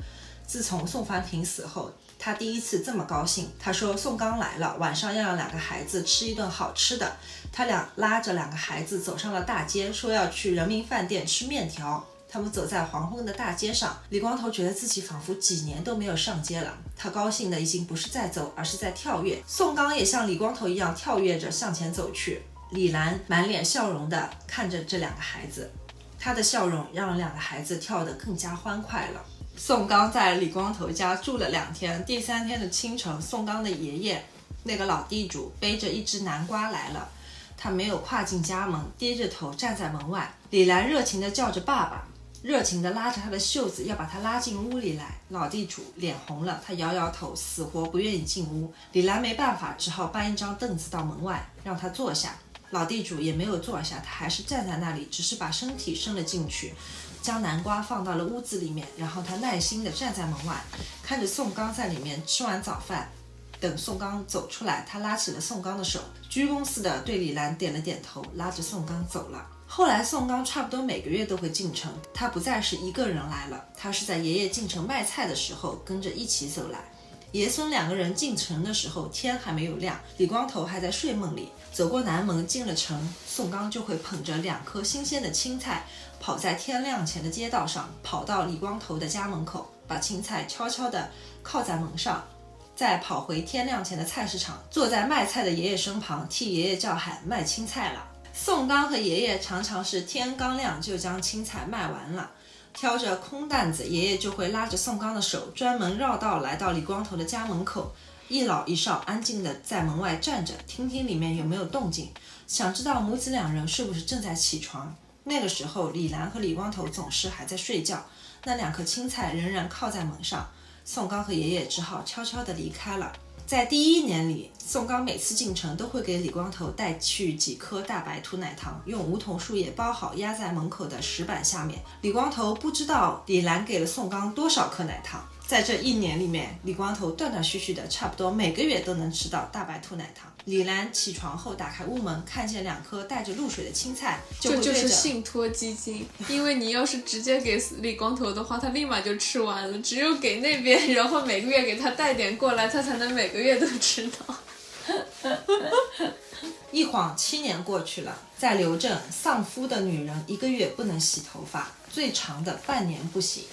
自从宋凡平死后，他第一次这么高兴。他说宋刚来了，晚上要让两个孩子吃一顿好吃的。他俩拉着两个孩子走上了大街，说要去人民饭店吃面条。他们走在黄昏的大街上，李光头觉得自己仿佛几年都没有上街了。他高兴的已经不是在走，而是在跳跃。宋刚也像李光头一样跳跃着向前走去。李兰满脸笑容地看着这两个孩子，她的笑容让两个孩子跳得更加欢快了。宋刚在李光头家住了两天，第三天的清晨，宋刚的爷爷，那个老地主背着一只南瓜来了。他没有跨进家门，低着头站在门外。李兰热情地叫着爸爸，热情地拉着他的袖子，要把他拉进屋里来。老地主脸红了，他摇摇头，死活不愿意进屋。李兰没办法，只好搬一张凳子到门外，让他坐下。老地主也没有坐下，他还是站在那里，只是把身体伸了进去，将南瓜放到了屋子里面。然后他耐心地站在门外，看着宋刚在里面吃完早饭。等宋刚走出来，他拉起了宋刚的手，鞠躬似的对李兰点了点头，拉着宋刚走了。后来，宋刚差不多每个月都会进城，他不再是一个人来了，他是在爷爷进城卖菜的时候跟着一起走来。爷孙两个人进城的时候，天还没有亮，李光头还在睡梦里。走过南门进了城，宋刚就会捧着两颗新鲜的青菜，跑在天亮前的街道上，跑到李光头的家门口，把青菜悄悄地靠在门上。再跑回天亮前的菜市场，坐在卖菜的爷爷身旁，替爷爷叫喊卖青菜了。宋刚和爷爷常常是天刚亮就将青菜卖完了，挑着空担子，爷爷就会拉着宋刚的手，专门绕道来到李光头的家门口，一老一少安静地在门外站着，听听里面有没有动静，想知道母子两人是不是正在起床。那个时候，李兰和李光头总是还在睡觉，那两颗青菜仍然靠在门上。宋刚和爷爷只好悄悄地离开了。在第一年里，宋刚每次进城都会给李光头带去几颗大白兔奶糖，用梧桐树叶包好，压在门口的石板下面。李光头不知道李兰给了宋刚多少颗奶糖。在这一年里面，李光头断断续续的，差不多每个月都能吃到大白兔奶糖。李兰起床后打开屋门，看见两颗带着露水的青菜，这就是信托基金。因为你要是直接给李光头的话，他立马就吃完了。只有给那边，然后每个月给他带点过来，他才能每个月都吃到。一晃七年过去了，在刘镇，丧夫的女人一个月不能洗头发，最长的半年不洗。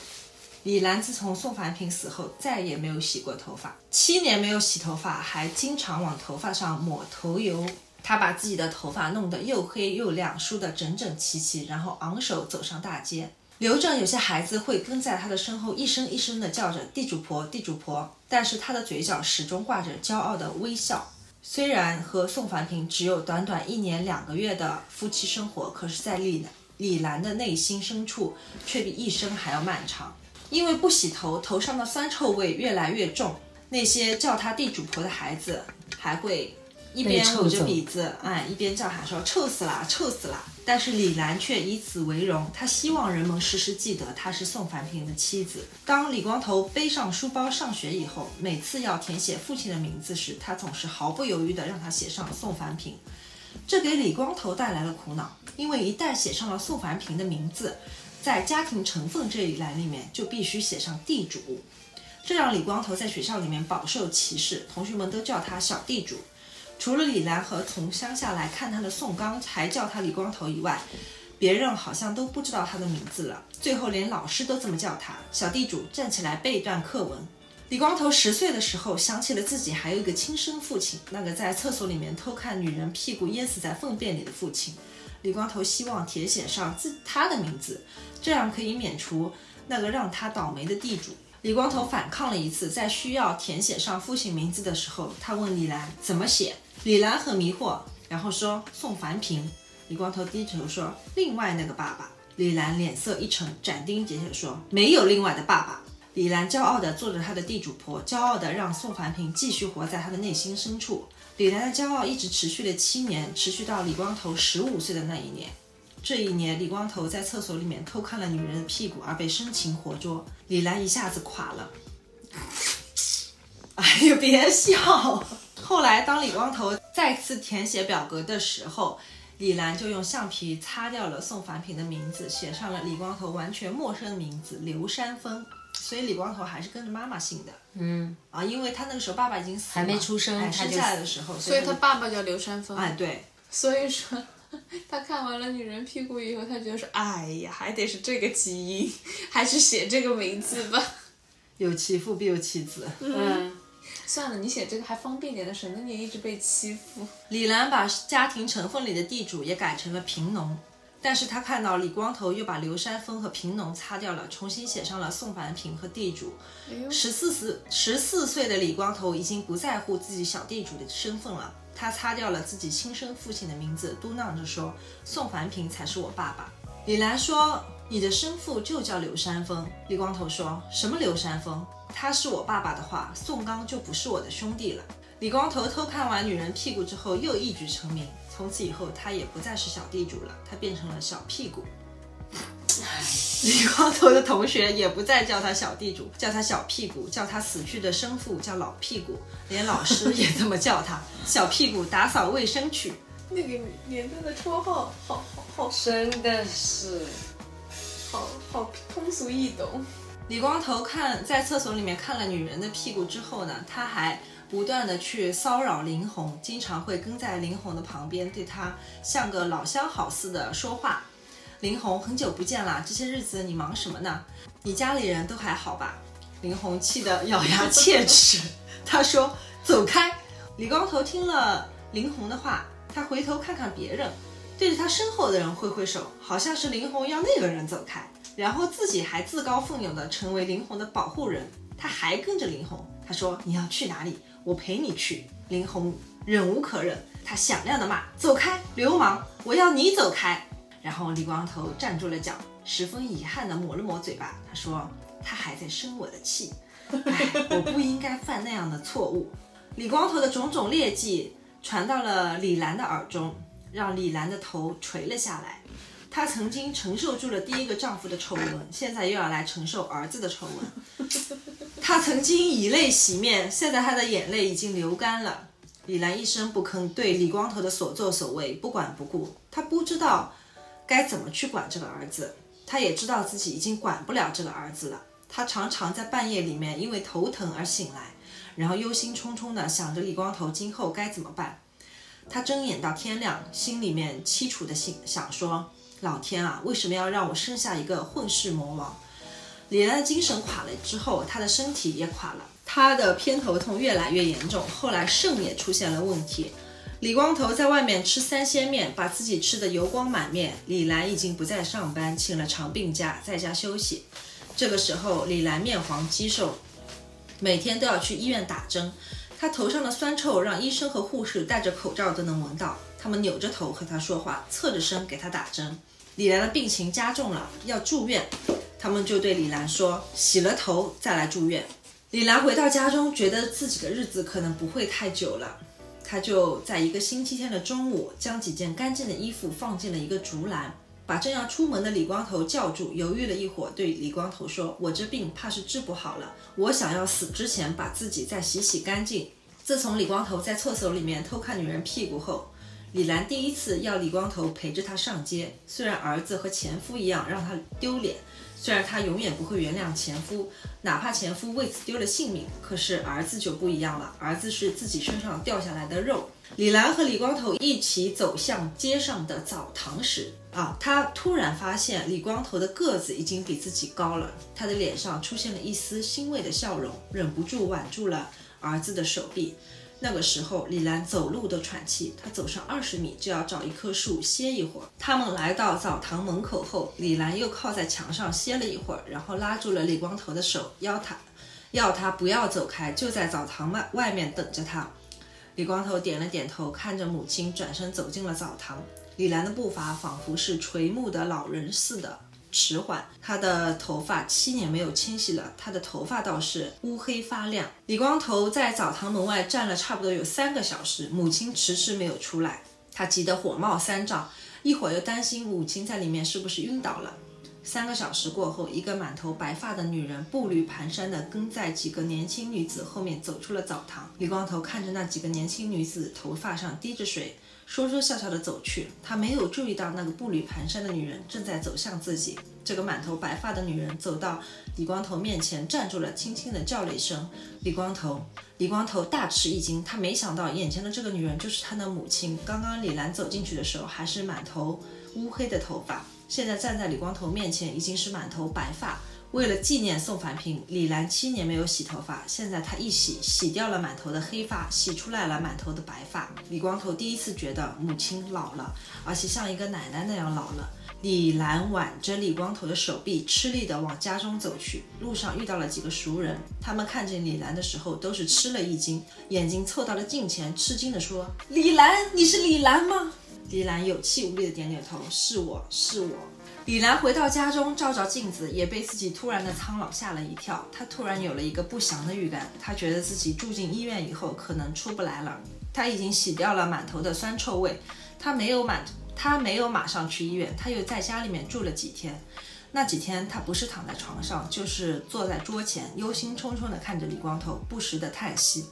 李兰自从宋凡平死后，再也没有洗过头发。七年没有洗头发，还经常往头发上抹头油。她把自己的头发弄得又黑又亮，梳得整整齐齐，然后昂首走上大街。刘正有些孩子会跟在她的身后，一声一声地叫着“地主婆，地主婆”，但是她的嘴角始终挂着骄傲的微笑。虽然和宋凡平只有短短一年两个月的夫妻生活，可是，在李李兰的内心深处，却比一生还要漫长。因为不洗头，头上的酸臭味越来越重。那些叫她地主婆的孩子还会一边捂着鼻子，哎，一边叫喊说：“臭死了，臭死了！”但是李兰却以此为荣，她希望人们时时记得她是宋凡平的妻子。当李光头背上书包上学以后，每次要填写父亲的名字时，他总是毫不犹豫地让他写上宋凡平。这给李光头带来了苦恼，因为一旦写上了宋凡平的名字，在家庭成分这一栏里面就必须写上地主，这让李光头在学校里面饱受歧视，同学们都叫他小地主。除了李兰和从乡下来看他的宋刚还叫他李光头以外，别人好像都不知道他的名字了。最后连老师都这么叫他。小地主站起来背一段课文。李光头十岁的时候想起了自己还有一个亲生父亲，那个在厕所里面偷看女人屁股淹死在粪便里的父亲。李光头希望填写上自他的名字。这样可以免除那个让他倒霉的地主。李光头反抗了一次，在需要填写上父亲名字的时候，他问李兰怎么写。李兰很迷惑，然后说宋凡平。李光头低头说另外那个爸爸。李兰脸色一沉，斩钉截铁说没有另外的爸爸。李兰骄傲地做着她的地主婆，骄傲地让宋凡平继续活在她的内心深处。李兰的骄傲一直持续了七年，持续到李光头十五岁的那一年。这一年，李光头在厕所里面偷看了女人的屁股，而被生擒活捉。李兰一下子垮了。哎呦，别笑！后来，当李光头再次填写表格的时候，李兰就用橡皮擦掉了宋凡平的名字，写上了李光头完全陌生的名字刘山峰。所以李光头还是跟着妈妈姓的。嗯，啊，因为他那个时候爸爸已经死了，还没出生哎生下来的时候，所以他爸爸叫刘山峰。哎对，所以说，他看完了女人屁股以后，他觉得说，哎呀，还得是这个基因，还是写这个名字吧。有其父必有其子。嗯，算了，你写这个还方便点的，省得你一直被欺负。李兰把家庭成分里的地主也改成了贫农，但是他看到李光头又把刘山峰和贫农擦掉了，重新写上了宋凡平和地主。十四岁十四岁的李光头已经不在乎自己小地主的身份了，他擦掉了自己亲生父亲的名字，嘟囔着说：“宋凡平才是我爸爸。”李兰说：“你的生父就叫刘山峰。”李光头说：“什么刘山峰？他是我爸爸的话，宋刚就不是我的兄弟了。”李光头偷看完女人屁股之后，又一举成名。从此以后，他也不再是小地主了，他变成了小屁股。李光头的同学也不再叫他小地主，叫他小屁股，叫他死去的生父叫老屁股，连老师也这么叫他，小屁股打扫卫生去。那个年代的绰号，好好好真的是。好好通俗易懂。李光头看在厕所里面看了女人的屁股之后呢，他还不断的去骚扰林红，经常会跟在林红的旁边，对她像个老相好似的说话。林红，很久不见啦，这些日子你忙什么呢？你家里人都还好吧？林红气得咬牙 切齿，他说：“走开！”李光头听了林红的话，他回头看看别人，对着他身后的人挥挥手，好像是林红要那个人走开，然后自己还自告奋勇地成为林红的保护人。他还跟着林红，他说：“你要去哪里？我陪你去。”林红忍无可忍，他响亮地骂：“走开，流氓！我要你走开！”然后李光头站住了脚，十分遗憾地抹了抹嘴巴，他说：“他还在生我的气，唉，我不应该犯那样的错误。”李光头的种种劣迹传到了李兰的耳中，让李兰的头垂了下来。她曾经承受住了第一个丈夫的丑闻，现在又要来承受儿子的丑闻。她曾经以泪洗面，现在她的眼泪已经流干了。李兰一声不吭，对李光头的所作所为不管不顾。她不知道该怎么去管这个儿子，她也知道自己已经管不了这个儿子了。她常常在半夜里面因为头疼而醒来，然后忧心忡忡地想着李光头今后该怎么办。她睁眼到天亮，心里面凄楚地想想说：“老天啊，为什么要让我生下一个混世魔王？”李兰的精神垮了之后，她的身体也垮了，她的偏头痛越来越严重，后来肾也出现了问题。李光头在外面吃三鲜面，把自己吃得油光满面。李兰已经不再上班，请了长病假，在家休息。这个时候，李兰面黄肌瘦，每天都要去医院打针。她头上的酸臭让医生和护士戴着口罩都能闻到。他们扭着头和她说话，侧着身给她打针。李兰的病情加重了，要住院。他们就对李兰说：“洗了头再来住院。”李兰回到家中，觉得自己的日子可能不会太久了。她就在一个星期天的中午，将几件干净的衣服放进了一个竹篮，把正要出门的李光头叫住，犹豫了一会儿，对李光头说：“我这病怕是治不好了，我想要死之前把自己再洗洗干净。”自从李光头在厕所里面偷看女人屁股后，李兰第一次要李光头陪着她上街。虽然儿子和前夫一样让她丢脸，虽然她永远不会原谅前夫，哪怕前夫为此丢了性命，可是儿子就不一样了，儿子是自己身上掉下来的肉。李兰和李光头一起走向街上的澡堂时，啊，她突然发现李光头的个子已经比自己高了，他的脸上出现了一丝欣慰的笑容，忍不住挽住了儿子的手臂。那个时候，李兰走路都喘气，她走上二十米就要找一棵树歇一会儿。他们来到澡堂门口后，李兰又靠在墙上歇了一会儿，然后拉住了李光头的手，邀他，要他不要走开，就在澡堂外外面等着他。李光头点了点头，看着母亲转身走进了澡堂。李兰的步伐仿佛是垂暮的老人似的迟缓，他的头发七年没有清洗了，他的头发倒是乌黑发亮。李光头在澡堂门外站了差不多有三个小时，母亲迟迟没有出来，他急得火冒三丈，一会儿又担心母亲在里面是不是晕倒了。三个小时过后，一个满头白发的女人步履蹒跚地跟在几个年轻女子后面走出了澡堂。李光头看着那几个年轻女子头发上滴着水，说说笑笑地走去。他没有注意到那个步履蹒跚的女人正在走向自己。这个满头白发的女人走到李光头面前，站住了，轻轻地叫了一声：“李光头。”李光头大吃一惊，他没想到眼前的这个女人就是他的母亲。刚刚李兰走进去的时候，还是满头乌黑的头发。现在站在李光头面前，已经是满头白发。为了纪念宋凡平，李兰七年没有洗头发，现在她一洗，洗掉了满头的黑发，洗出来了满头的白发。李光头第一次觉得母亲老了，而且像一个奶奶那样老了。李兰挽着李光头的手臂，吃力地往家中走去。路上遇到了几个熟人，他们看见李兰的时候，都是吃了一惊，眼睛凑到了镜前，吃惊地说：“李兰，你是李兰吗？”李兰有气无力的点点头：“是我是我。”李兰回到家中，照照镜子，也被自己突然的苍老吓了一跳。她突然有了一个不祥的预感，她觉得自己住进医院以后可能出不来了。她已经洗掉了满头的酸臭味，她没有满，她没有马上去医院，她又在家里面住了几天。那几天，她不是躺在床上，就是坐在桌前，忧心忡忡地看着李光头，不时地叹息。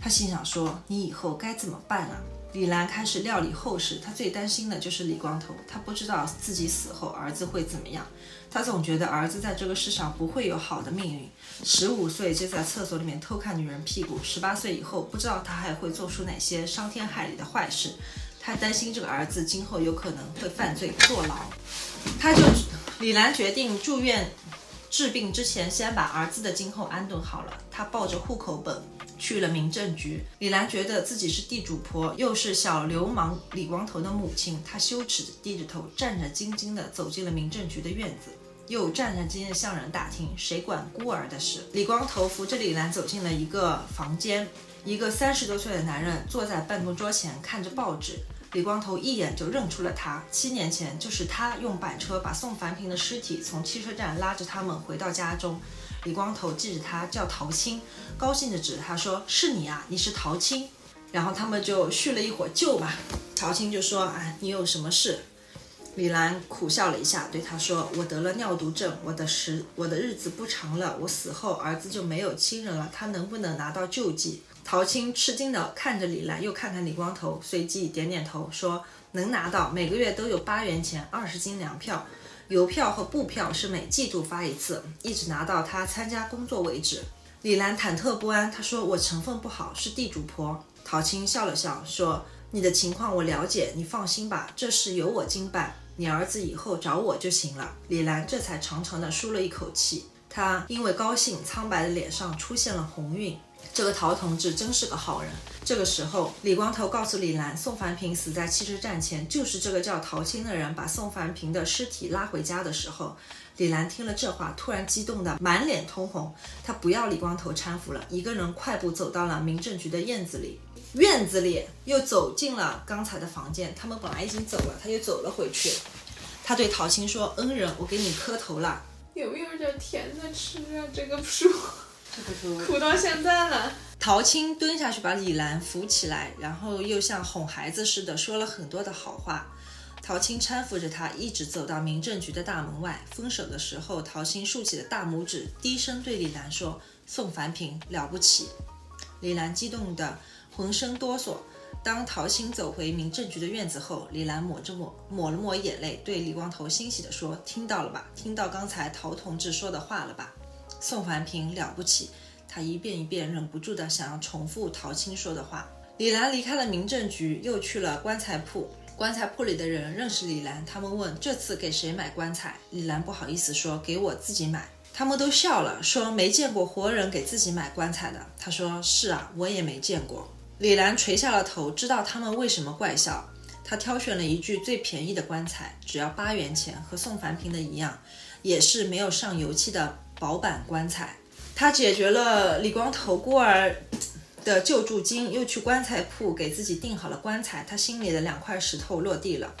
她心想说：“你以后该怎么办啊？”李兰开始料理后事，她最担心的就是李光头。她不知道自己死后儿子会怎么样，她总觉得儿子在这个世上不会有好的命运。十五岁就在厕所里面偷看女人屁股，十八岁以后不知道他还会做出哪些伤天害理的坏事。她担心这个儿子今后有可能会犯罪坐牢。她就李兰决定住院治病之前，先把儿子的今后安顿好了。她抱着户口本。去了民政局，李兰觉得自己是地主婆，又是小流氓李光头的母亲，她羞耻地低着头，战战兢兢地走进了民政局的院子，又战战兢兢地向人打听谁管孤儿的事。李光头扶着李兰走进了一个房间，一个三十多岁的男人坐在办公桌前看着报纸。李光头一眼就认出了他，七年前就是他用板车把宋凡平的尸体从汽车站拉着他们回到家中。李光头记着他叫陶青，高兴地指着他说：“是你啊，你是陶青。”然后他们就叙了一会儿旧吧。陶青就说：“哎，你有什么事？”李兰苦笑了一下，对他说：“我得了尿毒症，我的时我的日子不长了，我死后儿子就没有亲人了，他能不能拿到救济？”陶青吃惊地看着李兰，又看看李光头，随即点点头说：“能拿到，每个月都有八元钱，二十斤粮票。”邮票和布票是每季度发一次，一直拿到他参加工作为止。李兰忐忑不安，她说：“我成分不好，是地主婆。”陶青笑了笑，说：“你的情况我了解，你放心吧，这事由我经办，你儿子以后找我就行了。”李兰这才长长的舒了一口气，她因为高兴，苍白的脸上出现了红晕。这个陶同志真是个好人。这个时候，李光头告诉李兰，宋凡平死在汽车站前，就是这个叫陶青的人把宋凡平的尸体拉回家的时候。李兰听了这话，突然激动的满脸通红。她不要李光头搀扶了，一个人快步走到了民政局的院子里，院子里又走进了刚才的房间。他们本来已经走了，他又走了回去。他对陶青说：“恩人，我给你磕头了。”有没有点甜的吃啊？这个书。这个苦到现在了。陶青蹲下去把李兰扶起来，然后又像哄孩子似的说了很多的好话。陶青搀扶着他，一直走到民政局的大门外。分手的时候，陶青竖起了大拇指，低声对李兰说：“宋凡平了不起。”李兰激动得浑身哆嗦。当陶青走回民政局的院子后，李兰抹着抹抹了抹眼泪，对李光头欣喜地说：“听到了吧？听到刚才陶同志说的话了吧？”宋凡平了不起，他一遍一遍忍不住的想要重复陶青说的话。李兰离开了民政局，又去了棺材铺。棺材铺里的人认识李兰，他们问这次给谁买棺材。李兰不好意思说给我自己买。他们都笑了，说没见过活人给自己买棺材的。他说是啊，我也没见过。李兰垂下了头，知道他们为什么怪笑。他挑选了一具最便宜的棺材，只要八元钱，和宋凡平的一样，也是没有上油漆的。薄板棺材，他解决了李光头孤儿的救助金，又去棺材铺给自己订好了棺材，他心里的两块石头落地了。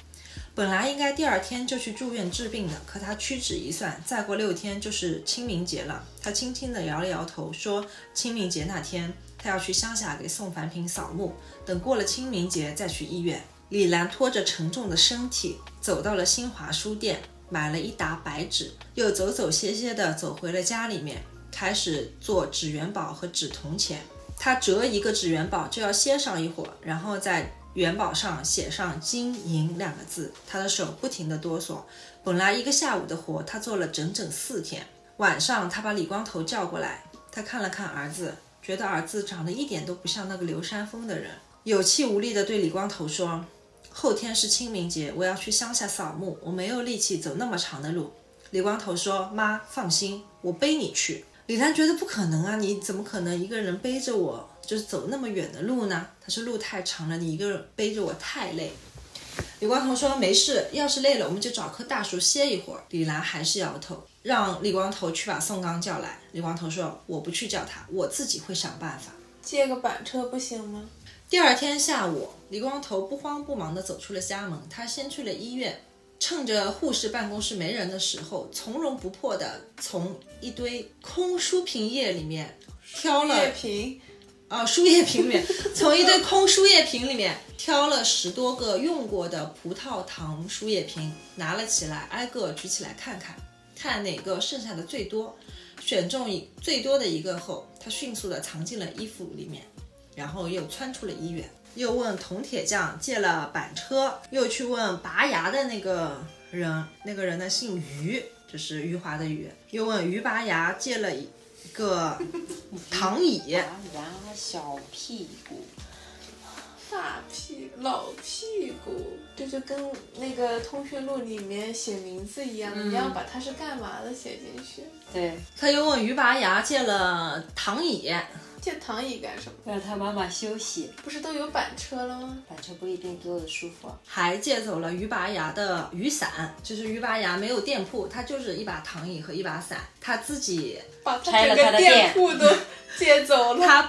本来应该第二天就去住院治病的，可他屈指一算，再过六天就是清明节了。他轻轻地摇了摇头，说：“清明节那天，他要去乡下给宋凡平扫墓，等过了清明节再去医院。”李兰拖着沉重的身体走到了新华书店。买了一沓白纸，又走走歇歇地走回了家里面，开始做纸元宝和纸铜钱。他折一个纸元宝就要歇上一会儿，然后在元宝上写上“金银”两个字。他的手不停地哆嗦。本来一个下午的活，他做了整整四天。晚上，他把李光头叫过来，他看了看儿子，觉得儿子长得一点都不像那个刘山峰的人，有气无力地对李光头说：“后天是清明节，我要去乡下扫墓，我没有力气走那么长的路。”李光头说：“妈，放心，我背你去。”李兰觉得不可能啊，你怎么可能一个人背着我，就是走那么远的路呢？他说路太长了，你一个人背着我太累。李光头说没事，要是累了我们就找棵大树歇一会儿。李兰还是摇头，让李光头去把宋刚叫来。李光头说我不去叫他，我自己会想办法。借个板车不行吗？第二天下午，李光头不慌不忙地走出了家门，他先去了医院。趁着护士办公室没人的时候，从容不迫地从一堆空书瓶液里面挑了叶瓶，啊，输液瓶里面，从一堆空输液瓶里面挑了十多个用过的葡萄糖输液瓶，拿了起来，挨个举起来看看，看哪个剩下的最多，选中一最多的一个后，他迅速地藏进了衣服里面，然后又窜出了医院。又问铜铁匠借了板车，又去问拔牙的那个人，那个人呢姓余，就是余华的余。又问余拔牙借了一个躺椅，拔牙小屁股，大屁老屁股，这就跟那个通讯录里面写名字一样的，你要把他是干嘛的写进去。对，他又问余拔牙借了躺椅，借躺椅干什么？让他妈妈休息。不是都有板车了吗？板车不一定坐的舒服。还借走了于拔牙的雨伞。就是于拔牙没有店铺，他就是一把躺椅和一把伞，他自己把他拆了整个店他的店铺都借走了。他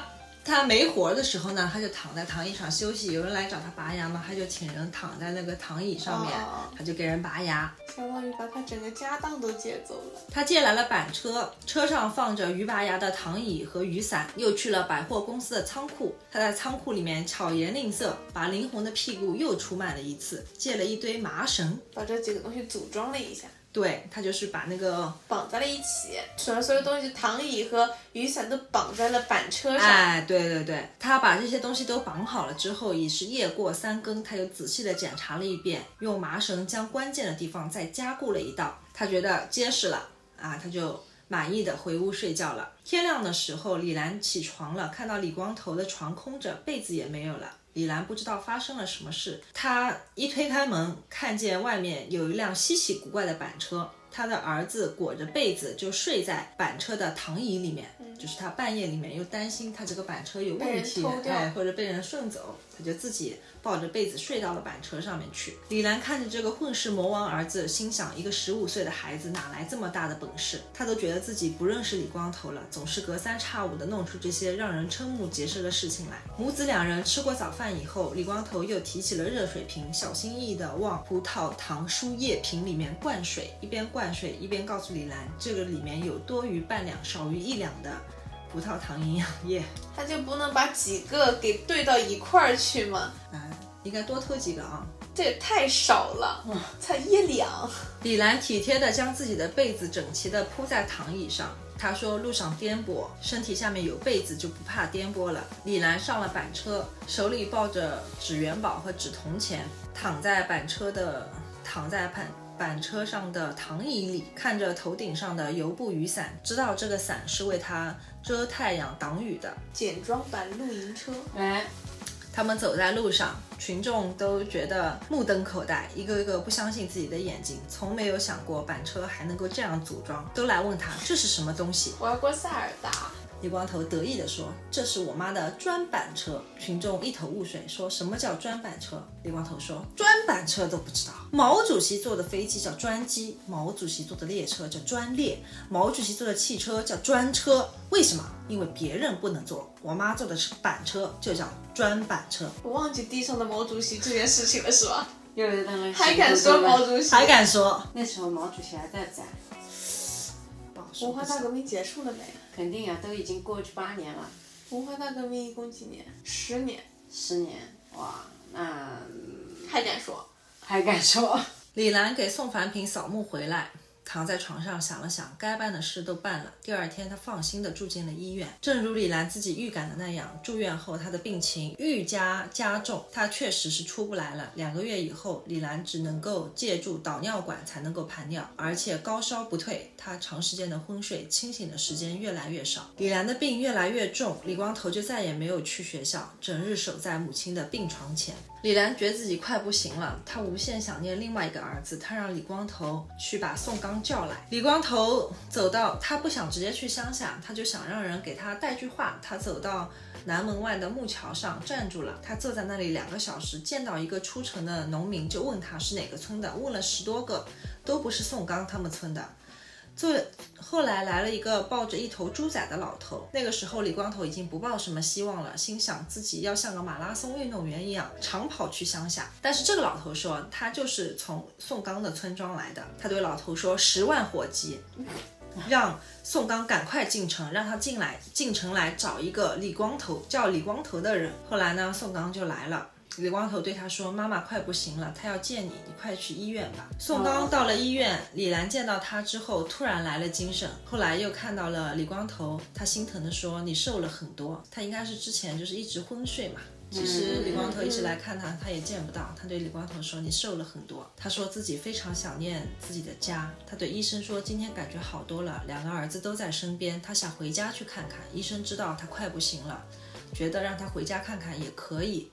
他没活的时候呢，他就躺在躺椅上休息。有人来找他拔牙嘛，他就请人躺在那个躺椅上面，哦他就给人拔牙。相当于把他整个家当都借走了。他借来了板车，车上放着鱼拔牙的躺椅和雨伞，又去了百货公司的仓库。他在仓库里面巧言令色，把林红的屁股又出卖了一次，借了一堆麻绳。把这几个东西组装了一下，对他就是把那个绑在了一起，所有所有东西，躺椅和雨伞都绑在了板车上。哎，对对对，他把这些东西都绑好了之后，已是夜过三更，他又仔细的检查了一遍，用麻绳将关键的地方再加固了一道，他觉得结实了啊，他就满意的回屋睡觉了。天亮的时候，李兰起床了，看到李光头的床空着，被子也没有了。李兰不知道发生了什么事，她一推开门，看见外面有一辆稀奇古怪的板车，她的儿子裹着被子就睡在板车的躺椅里面，就是他半夜里面又担心他这个板车有问题，被人偷掉哎，或者被人顺走，他就自己抱着被子睡到了板车上面去。李兰看着这个混世魔王儿子，心想：一个十五岁的孩子哪来这么大的本事？他都觉得自己不认识李光头了，总是隔三差五的弄出这些让人瞠目结舌的事情来。母子两人吃过早饭以后，李光头又提起了热水瓶，小心翼翼地往葡萄糖输液瓶里面灌水，一边灌水一边告诉李兰，这个里面有多于半两、少于一两的葡萄糖营养液。他就不能把几个给兑到一块儿去吗？啊，应该多偷几个啊。这也太少了，才一两。李兰体贴地将自己的被子整齐地铺在躺椅上。她说：“路上颠簸，身体下面有被子就不怕颠簸了。”李兰上了板车，手里抱着纸元宝和纸铜钱，躺在板车的躺在板板车上的躺椅里，看着头顶上的油布雨伞，知道这个伞是为他遮太阳挡雨的。简装版露营车，哎，他们走在路上，群众都觉得目瞪口呆，一个一个不相信自己的眼睛，从没有想过板车还能够这样组装，都来问他这是什么东西。我要过塞尔达。李光头得意地说：“这是我妈的专板车。”群众一头雾水，说什么叫专板车？李光头说：“专板车都不知道。毛主席坐的飞机叫专机，毛主席坐的列车叫专列，毛主席坐的汽车叫专车。为什么？因为别人不能坐。我妈坐的是板车，就叫专板车。我忘记地上的毛主席这件事情了，是吧？又有那个还敢说毛主席？还敢说？那时候毛主席还在不在？文化大革命结束了没？肯定啊，都已经过去八年了，文化大革命一共几年？十年，十年，哇，那还敢说？还敢说？李兰给宋凡平扫墓回来，躺在床上想了想，该办的事都办了。第二天，她放心的住进了医院。正如李兰自己预感的那样，住院后她的病情愈加加重，她确实是出不来了。两个月以后，李兰只能够借助导尿管才能够排尿，而且高烧不退，她长时间的昏睡，清醒的时间越来越少。李兰的病越来越重，李光头就再也没有去学校，整日守在母亲的病床前。李兰觉得自己快不行了，她无限想念另外一个儿子，她让李光头去把宋刚叫来。李光头走到，他不想直接去乡下，他就想让人给他带句话。他走到南门外的木桥上站住了，他坐在那里两个小时，见到一个出城的农民，就问他是哪个村的，问了十多个，都不是宋刚他们村的。做后来来了一个抱着一头猪仔的老头，那个时候李光头已经不抱什么希望了，心想自己要像个马拉松运动员一样长跑去乡下。但是这个老头说他就是从宋刚的村庄来的，他对老头说十万火急，让宋刚赶快进城，让他进来进城来找一个李光头叫李光头的人。后来呢，宋刚就来了。李光头对他说：“妈妈快不行了，他要见你，你快去医院吧。”宋刚到了医院，李兰见到他之后，突然来了精神。后来又看到了李光头，他心疼的说：“你瘦了很多。”他应该是之前就是一直昏睡嘛。其实李光头一直来看他，他也见不到。他对李光头说：“你瘦了很多。”他说自己非常想念自己的家。他对医生说：“今天感觉好多了，两个儿子都在身边，他想回家去看看。”医生知道他快不行了，觉得让他回家看看也可以。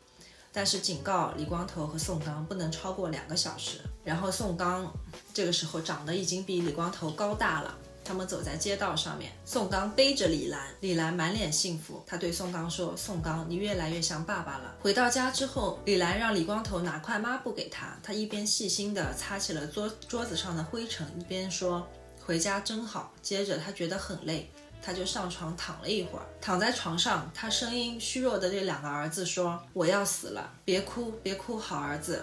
但是警告李光头和宋刚不能超过两个小时。然后宋刚这个时候长得已经比李光头高大了。他们走在街道上面，宋刚背着李兰，李兰满脸幸福。他对宋刚说：“宋刚，你越来越像爸爸了。”回到家之后，李兰让李光头拿块抹布给他，他一边细心地擦起了桌桌子上的灰尘，一边说：“回家真好。”接着他觉得很累。他就上床躺了一会儿，躺在床上，他声音虚弱的对两个儿子说：“我要死了，别哭，别哭，好儿子，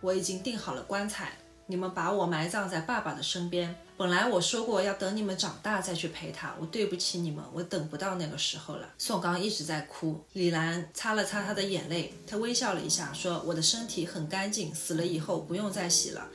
我已经订好了棺材，你们把我埋葬在爸爸的身边。本来我说过要等你们长大再去陪他，我对不起你们，我等不到那个时候了。”宋刚一直在哭，李兰擦了擦他的眼泪，他微笑了一下，说：“我的身体很干净，死了以后不用再洗了。”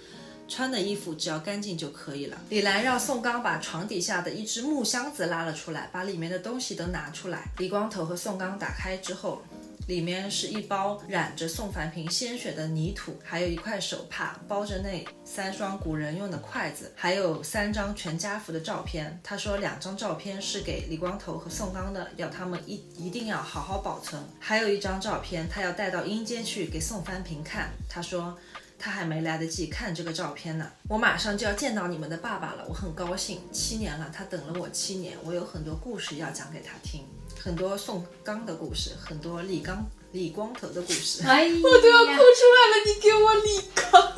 穿的衣服只要干净就可以了。李兰让宋刚把床底下的一只木箱子拉了出来，把里面的东西都拿出来。李光头和宋刚打开之后，里面是一包染着宋凡平鲜血的泥土，还有一块手帕包着那三双古人用的筷子，还有三张全家福的照片。他说两张照片是给李光头和宋刚的，要他们一一定要好好保存。还有一张照片，他要带到阴间去给宋凡平看。他说。他还没来得及看这个照片呢，我马上就要见到你们的爸爸了，我很高兴。七年了，他等了我七年，我有很多故事要讲给他听，很多宋刚的故事，很多李刚、李光头的故事。哎，我都要哭出来了，你给我李刚，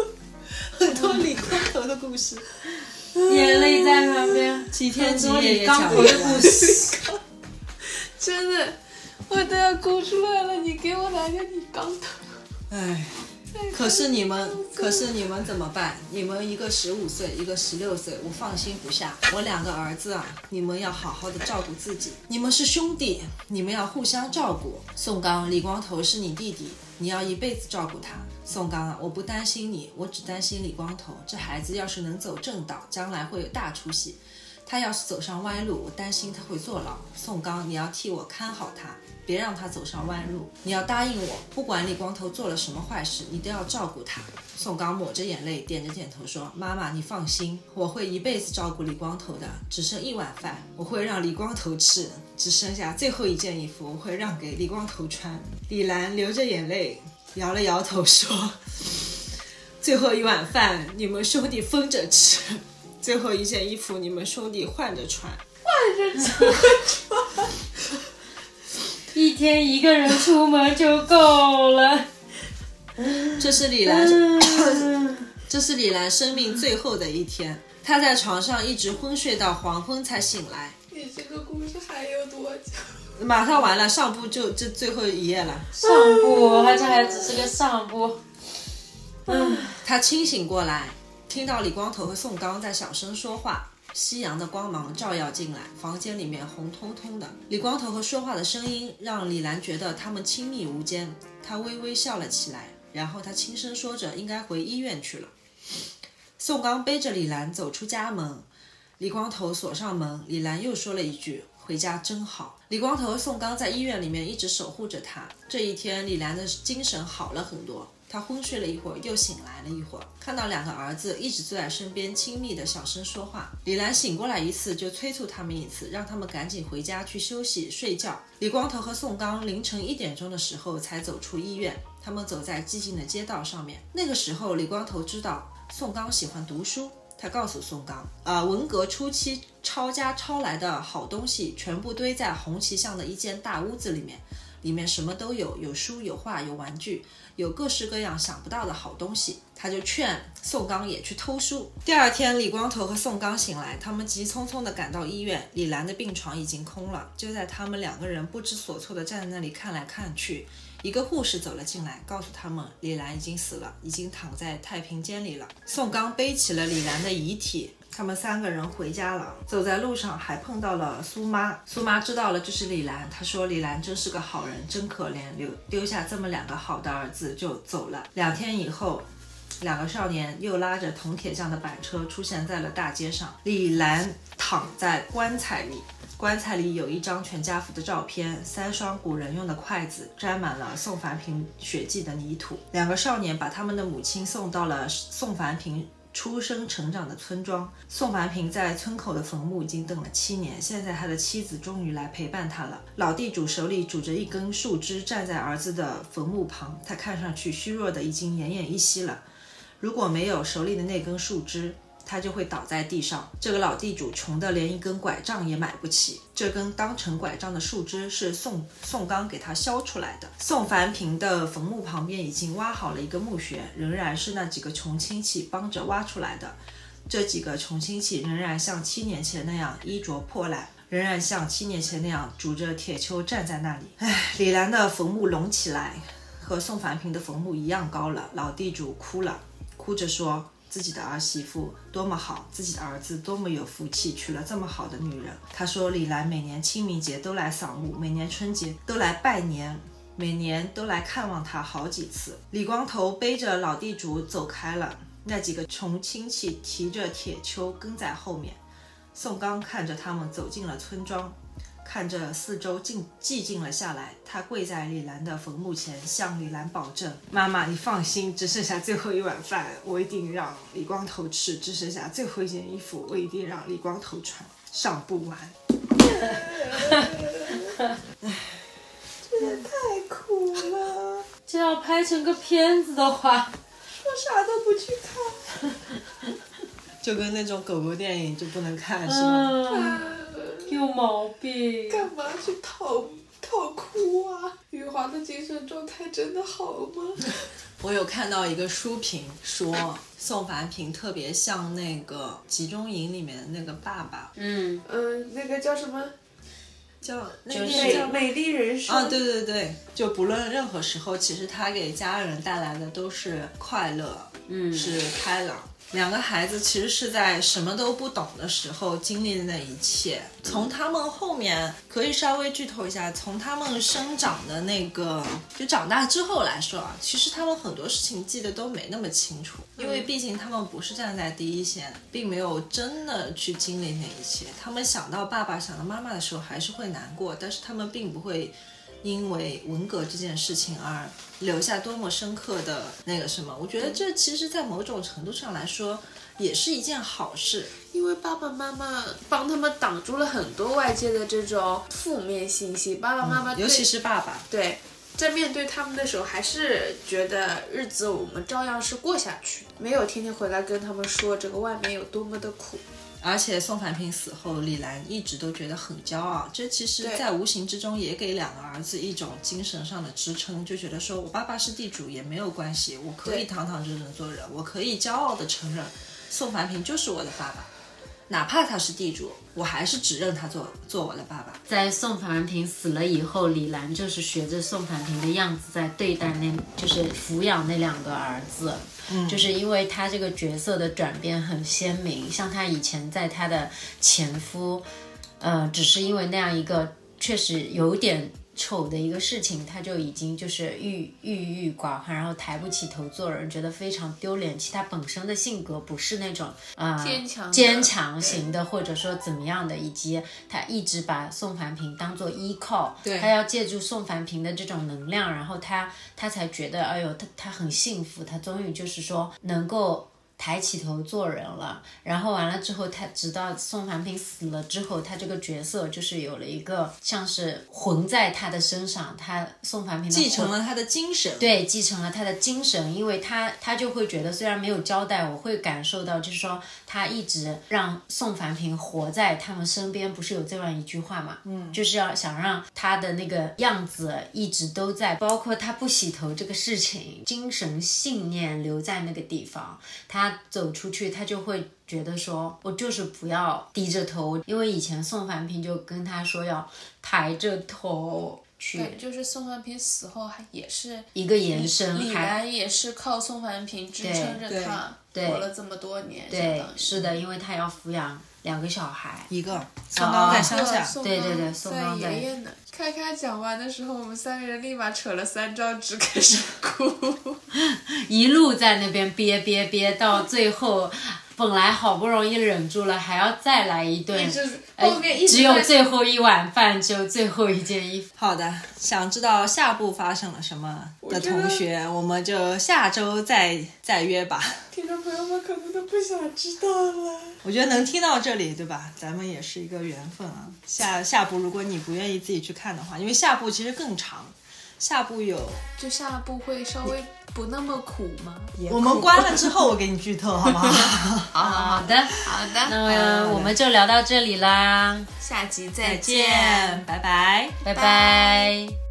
很多李光头的故事，眼泪在旁边。几天几夜讲不完头的故。事。真的，我都要哭出来了，你给我来个李刚头。唉，可是你们，可是你们怎么办？你们一个十五岁，一个十六岁，我放心不下。我两个儿子啊，你们要好好的照顾自己。你们是兄弟，你们要互相照顾。宋刚，李光头是你弟弟，你要一辈子照顾他。宋刚啊，我不担心你，我只担心李光头。这孩子要是能走正道，将来会有大出息。他要是走上歪路，我担心他会坐牢。宋刚，你要替我看好他，别让他走上弯路。你要答应我，不管李光头做了什么坏事，你都要照顾他。宋刚抹着眼泪，点着点头说：“妈妈，你放心，我会一辈子照顾李光头的。只剩一碗饭，我会让李光头吃；只剩下最后一件衣服，我会让给李光头穿。”李兰流着眼泪，摇了摇头说：“ 最后一碗饭，你们兄弟分着吃。”最后一件衣服，你们兄弟换着穿换着穿。一天一个人出门就够了。这是李兰，这是李兰生命最后的一天。她在床上一直昏睡到黄昏才醒来。你这个故事还有多久？马上完了，上部就这最后一页了。上部，好像还只是个上部。嗯，他清醒过来，听到李光头和宋刚在小声说话。夕阳的光芒照耀进来，房间里面红彤彤的。李光头和说话的声音让李兰觉得他们亲密无间，她微微笑了起来，然后她轻声说着：“应该回医院去了。”宋刚背着李兰走出家门，李光头锁上门，李兰又说了一句：“回家真好。”李光头宋刚在医院里面一直守护着他。这一天，李兰的精神好了很多。他昏睡了一会儿，又醒来了一会儿，看到两个儿子一直坐在身边，亲密的小声说话。李兰醒过来一次，就催促他们一次，让他们赶紧回家去休息睡觉。李光头和宋刚凌晨一点钟的时候才走出医院，他们走在寂静的街道上面。那个时候，李光头知道宋刚喜欢读书，他告诉宋刚，呃，文革初期抄家抄来的好东西全部堆在红旗巷的一间大屋子里面，里面什么都有，有书，有画，有玩具。有各式各样想不到的好东西，他就劝宋刚也去偷书。第二天，李光头和宋刚醒来，他们急匆匆地赶到医院，李兰的病床已经空了。就在他们两个人不知所措地站在那里看来看去，一个护士走了进来，告诉他们李兰已经死了，已经躺在太平间里了。宋刚背起了李兰的遗体。他们三个人回家了，走在路上还碰到了苏妈。苏妈知道了这是李兰，她说李兰真是个好人，真可怜，留丢下这么两个好的儿子就走了。两天以后，两个少年又拉着铜铁匠的板车出现在了大街上。李兰躺在棺材里，棺材里有一张全家福的照片，三双古人用的筷子，沾满了宋凡平血迹的泥土。两个少年把他们的母亲送到了宋凡平。出生成长的村庄，宋凡平在村口的坟墓已经等了七年，现在他的妻子终于来陪伴他了。老地主手里拄着一根树枝，站在儿子的坟墓旁，他看上去虚弱的已经奄奄一息了。如果没有手里的那根树枝，他就会倒在地上。这个老地主穷得连一根拐杖也买不起。这根当成拐杖的树枝是宋宋刚给他削出来的。宋凡平的坟墓旁边已经挖好了一个墓穴，仍然是那几个穷亲戚帮着挖出来的。这几个穷亲戚仍然像七年前那样衣着破烂，仍然像七年前那样拄着铁锹站在那里。唉，李兰的坟墓隆起来，和宋凡平的坟墓一样高了。老地主哭了，哭着说。自己的儿媳妇多么好，自己的儿子多么有福气，娶了这么好的女人。他说李兰每年清明节都来扫墓，每年春节都来拜年，每年都来看望他好几次。李光头背着老地主走开了，那几个穷亲戚提着铁锹跟在后面。宋刚看着他们走进了村庄。看着四周静寂静了下来，他跪在李兰的坟墓前，向李兰保证：“妈妈，你放心，只剩下最后一碗饭，我一定让李光头吃；只剩下最后一件衣服，我一定让李光头穿。上不完。”唉，这也太苦了。这要拍成个片子的话，我啥都不去看。就跟那种狗狗电影就不能看，是吗？有毛病，干嘛去讨讨哭啊？余华的精神状态真的好吗？我有看到一个书评说宋凡平特别像那个集中营里面的那个爸爸。嗯嗯，那个叫什么？叫那就是叫美丽人生啊，对对对，就不论任何时候，其实他给家人带来的都是快乐，嗯，是开朗。两个孩子其实是在什么都不懂的时候经历的那一切。从他们后面可以稍微剧透一下，从他们生长的那个就长大之后来说啊，其实他们很多事情记得都没那么清楚，因为毕竟他们不是站在第一线，并没有真的去经历那一切。他们想到爸爸、想到妈妈的时候还是会难过，但是他们并不会。因为文革这件事情而留下多么深刻的那个什么？我觉得这其实，在某种程度上来说，也是一件好事。因为爸爸妈妈帮他们挡住了很多外界的这种负面信息。爸爸妈妈，尤其是爸爸，对，在面对他们的时候，还是觉得日子我们照样是过下去，没有天天回来跟他们说这个外面有多么的苦。而且宋凡平死后，李兰一直都觉得很骄傲，这其实，在无形之中也给两个儿子一种精神上的支撑，就觉得说我爸爸是地主也没有关系，我可以堂堂正正做人，我可以骄傲的承认，宋凡平就是我的爸爸。哪怕他是地主，我还是只认他做做我的爸爸。在宋凡平死了以后，李兰就是学着宋凡平的样子在对待那，就是抚养那两个儿子。就是因为他这个角色的转变很鲜明，像他以前在他的前夫，呃，只是因为那样一个确实有点丑的一个事情，他就已经就是郁郁郁寡欢，然后抬不起头做人，觉得非常丢脸。其实他本身的性格不是那种啊、呃坚强坚强型的，或者说怎么样的，以及他一直把宋凡平当做依靠，对他要借助宋凡平的这种能量，然后他他才觉得，哎呦，他他很幸福，他终于就是说能够。抬起头做人了，然后完了之后，他直到宋凡平死了之后，他这个角色就是有了一个像是魂在他的身上，他宋凡平继承了他的精神。对，继承了他的精神，因为他他就会觉得，虽然没有交代，我会感受到，就是说他一直让宋凡平活在他们身边，不是有这样一句话嘛？嗯，就是要想让他的那个样子一直都在，包括他不洗头这个事情，精神信念留在那个地方，他走出去，他就会。觉得说，我就是不要低着头，因为以前宋凡平就跟他说要抬着头去对，就是宋凡平死后还也是一个延伸，李还也是靠宋凡平支撑着他活了这么多年，相对是的，因为他要抚养两个小孩。一个宋刚在乡下，对对对宋刚在爷爷呢。开开讲完的时候，我们三个人立马扯了三张纸开始哭。一路在那边憋憋憋，到最后，本来好不容易忍住了，还要再来一顿后面一直只有最后一碗饭，只有最后一件衣服。好的，想知道下部发生了什么的同学，我们就下周再再约吧。听众朋友们可能都不想知道了。我觉得能听到这里，对吧？咱们也是一个缘分啊。下下部如果你不愿意自己去看的话，因为下部其实更长，下部有就下部会稍微不那么苦吗？我们关了之后，我给你剧透好不？好 好的，好的，那我们就聊到这里啦，下集再再见。见，拜拜。拜拜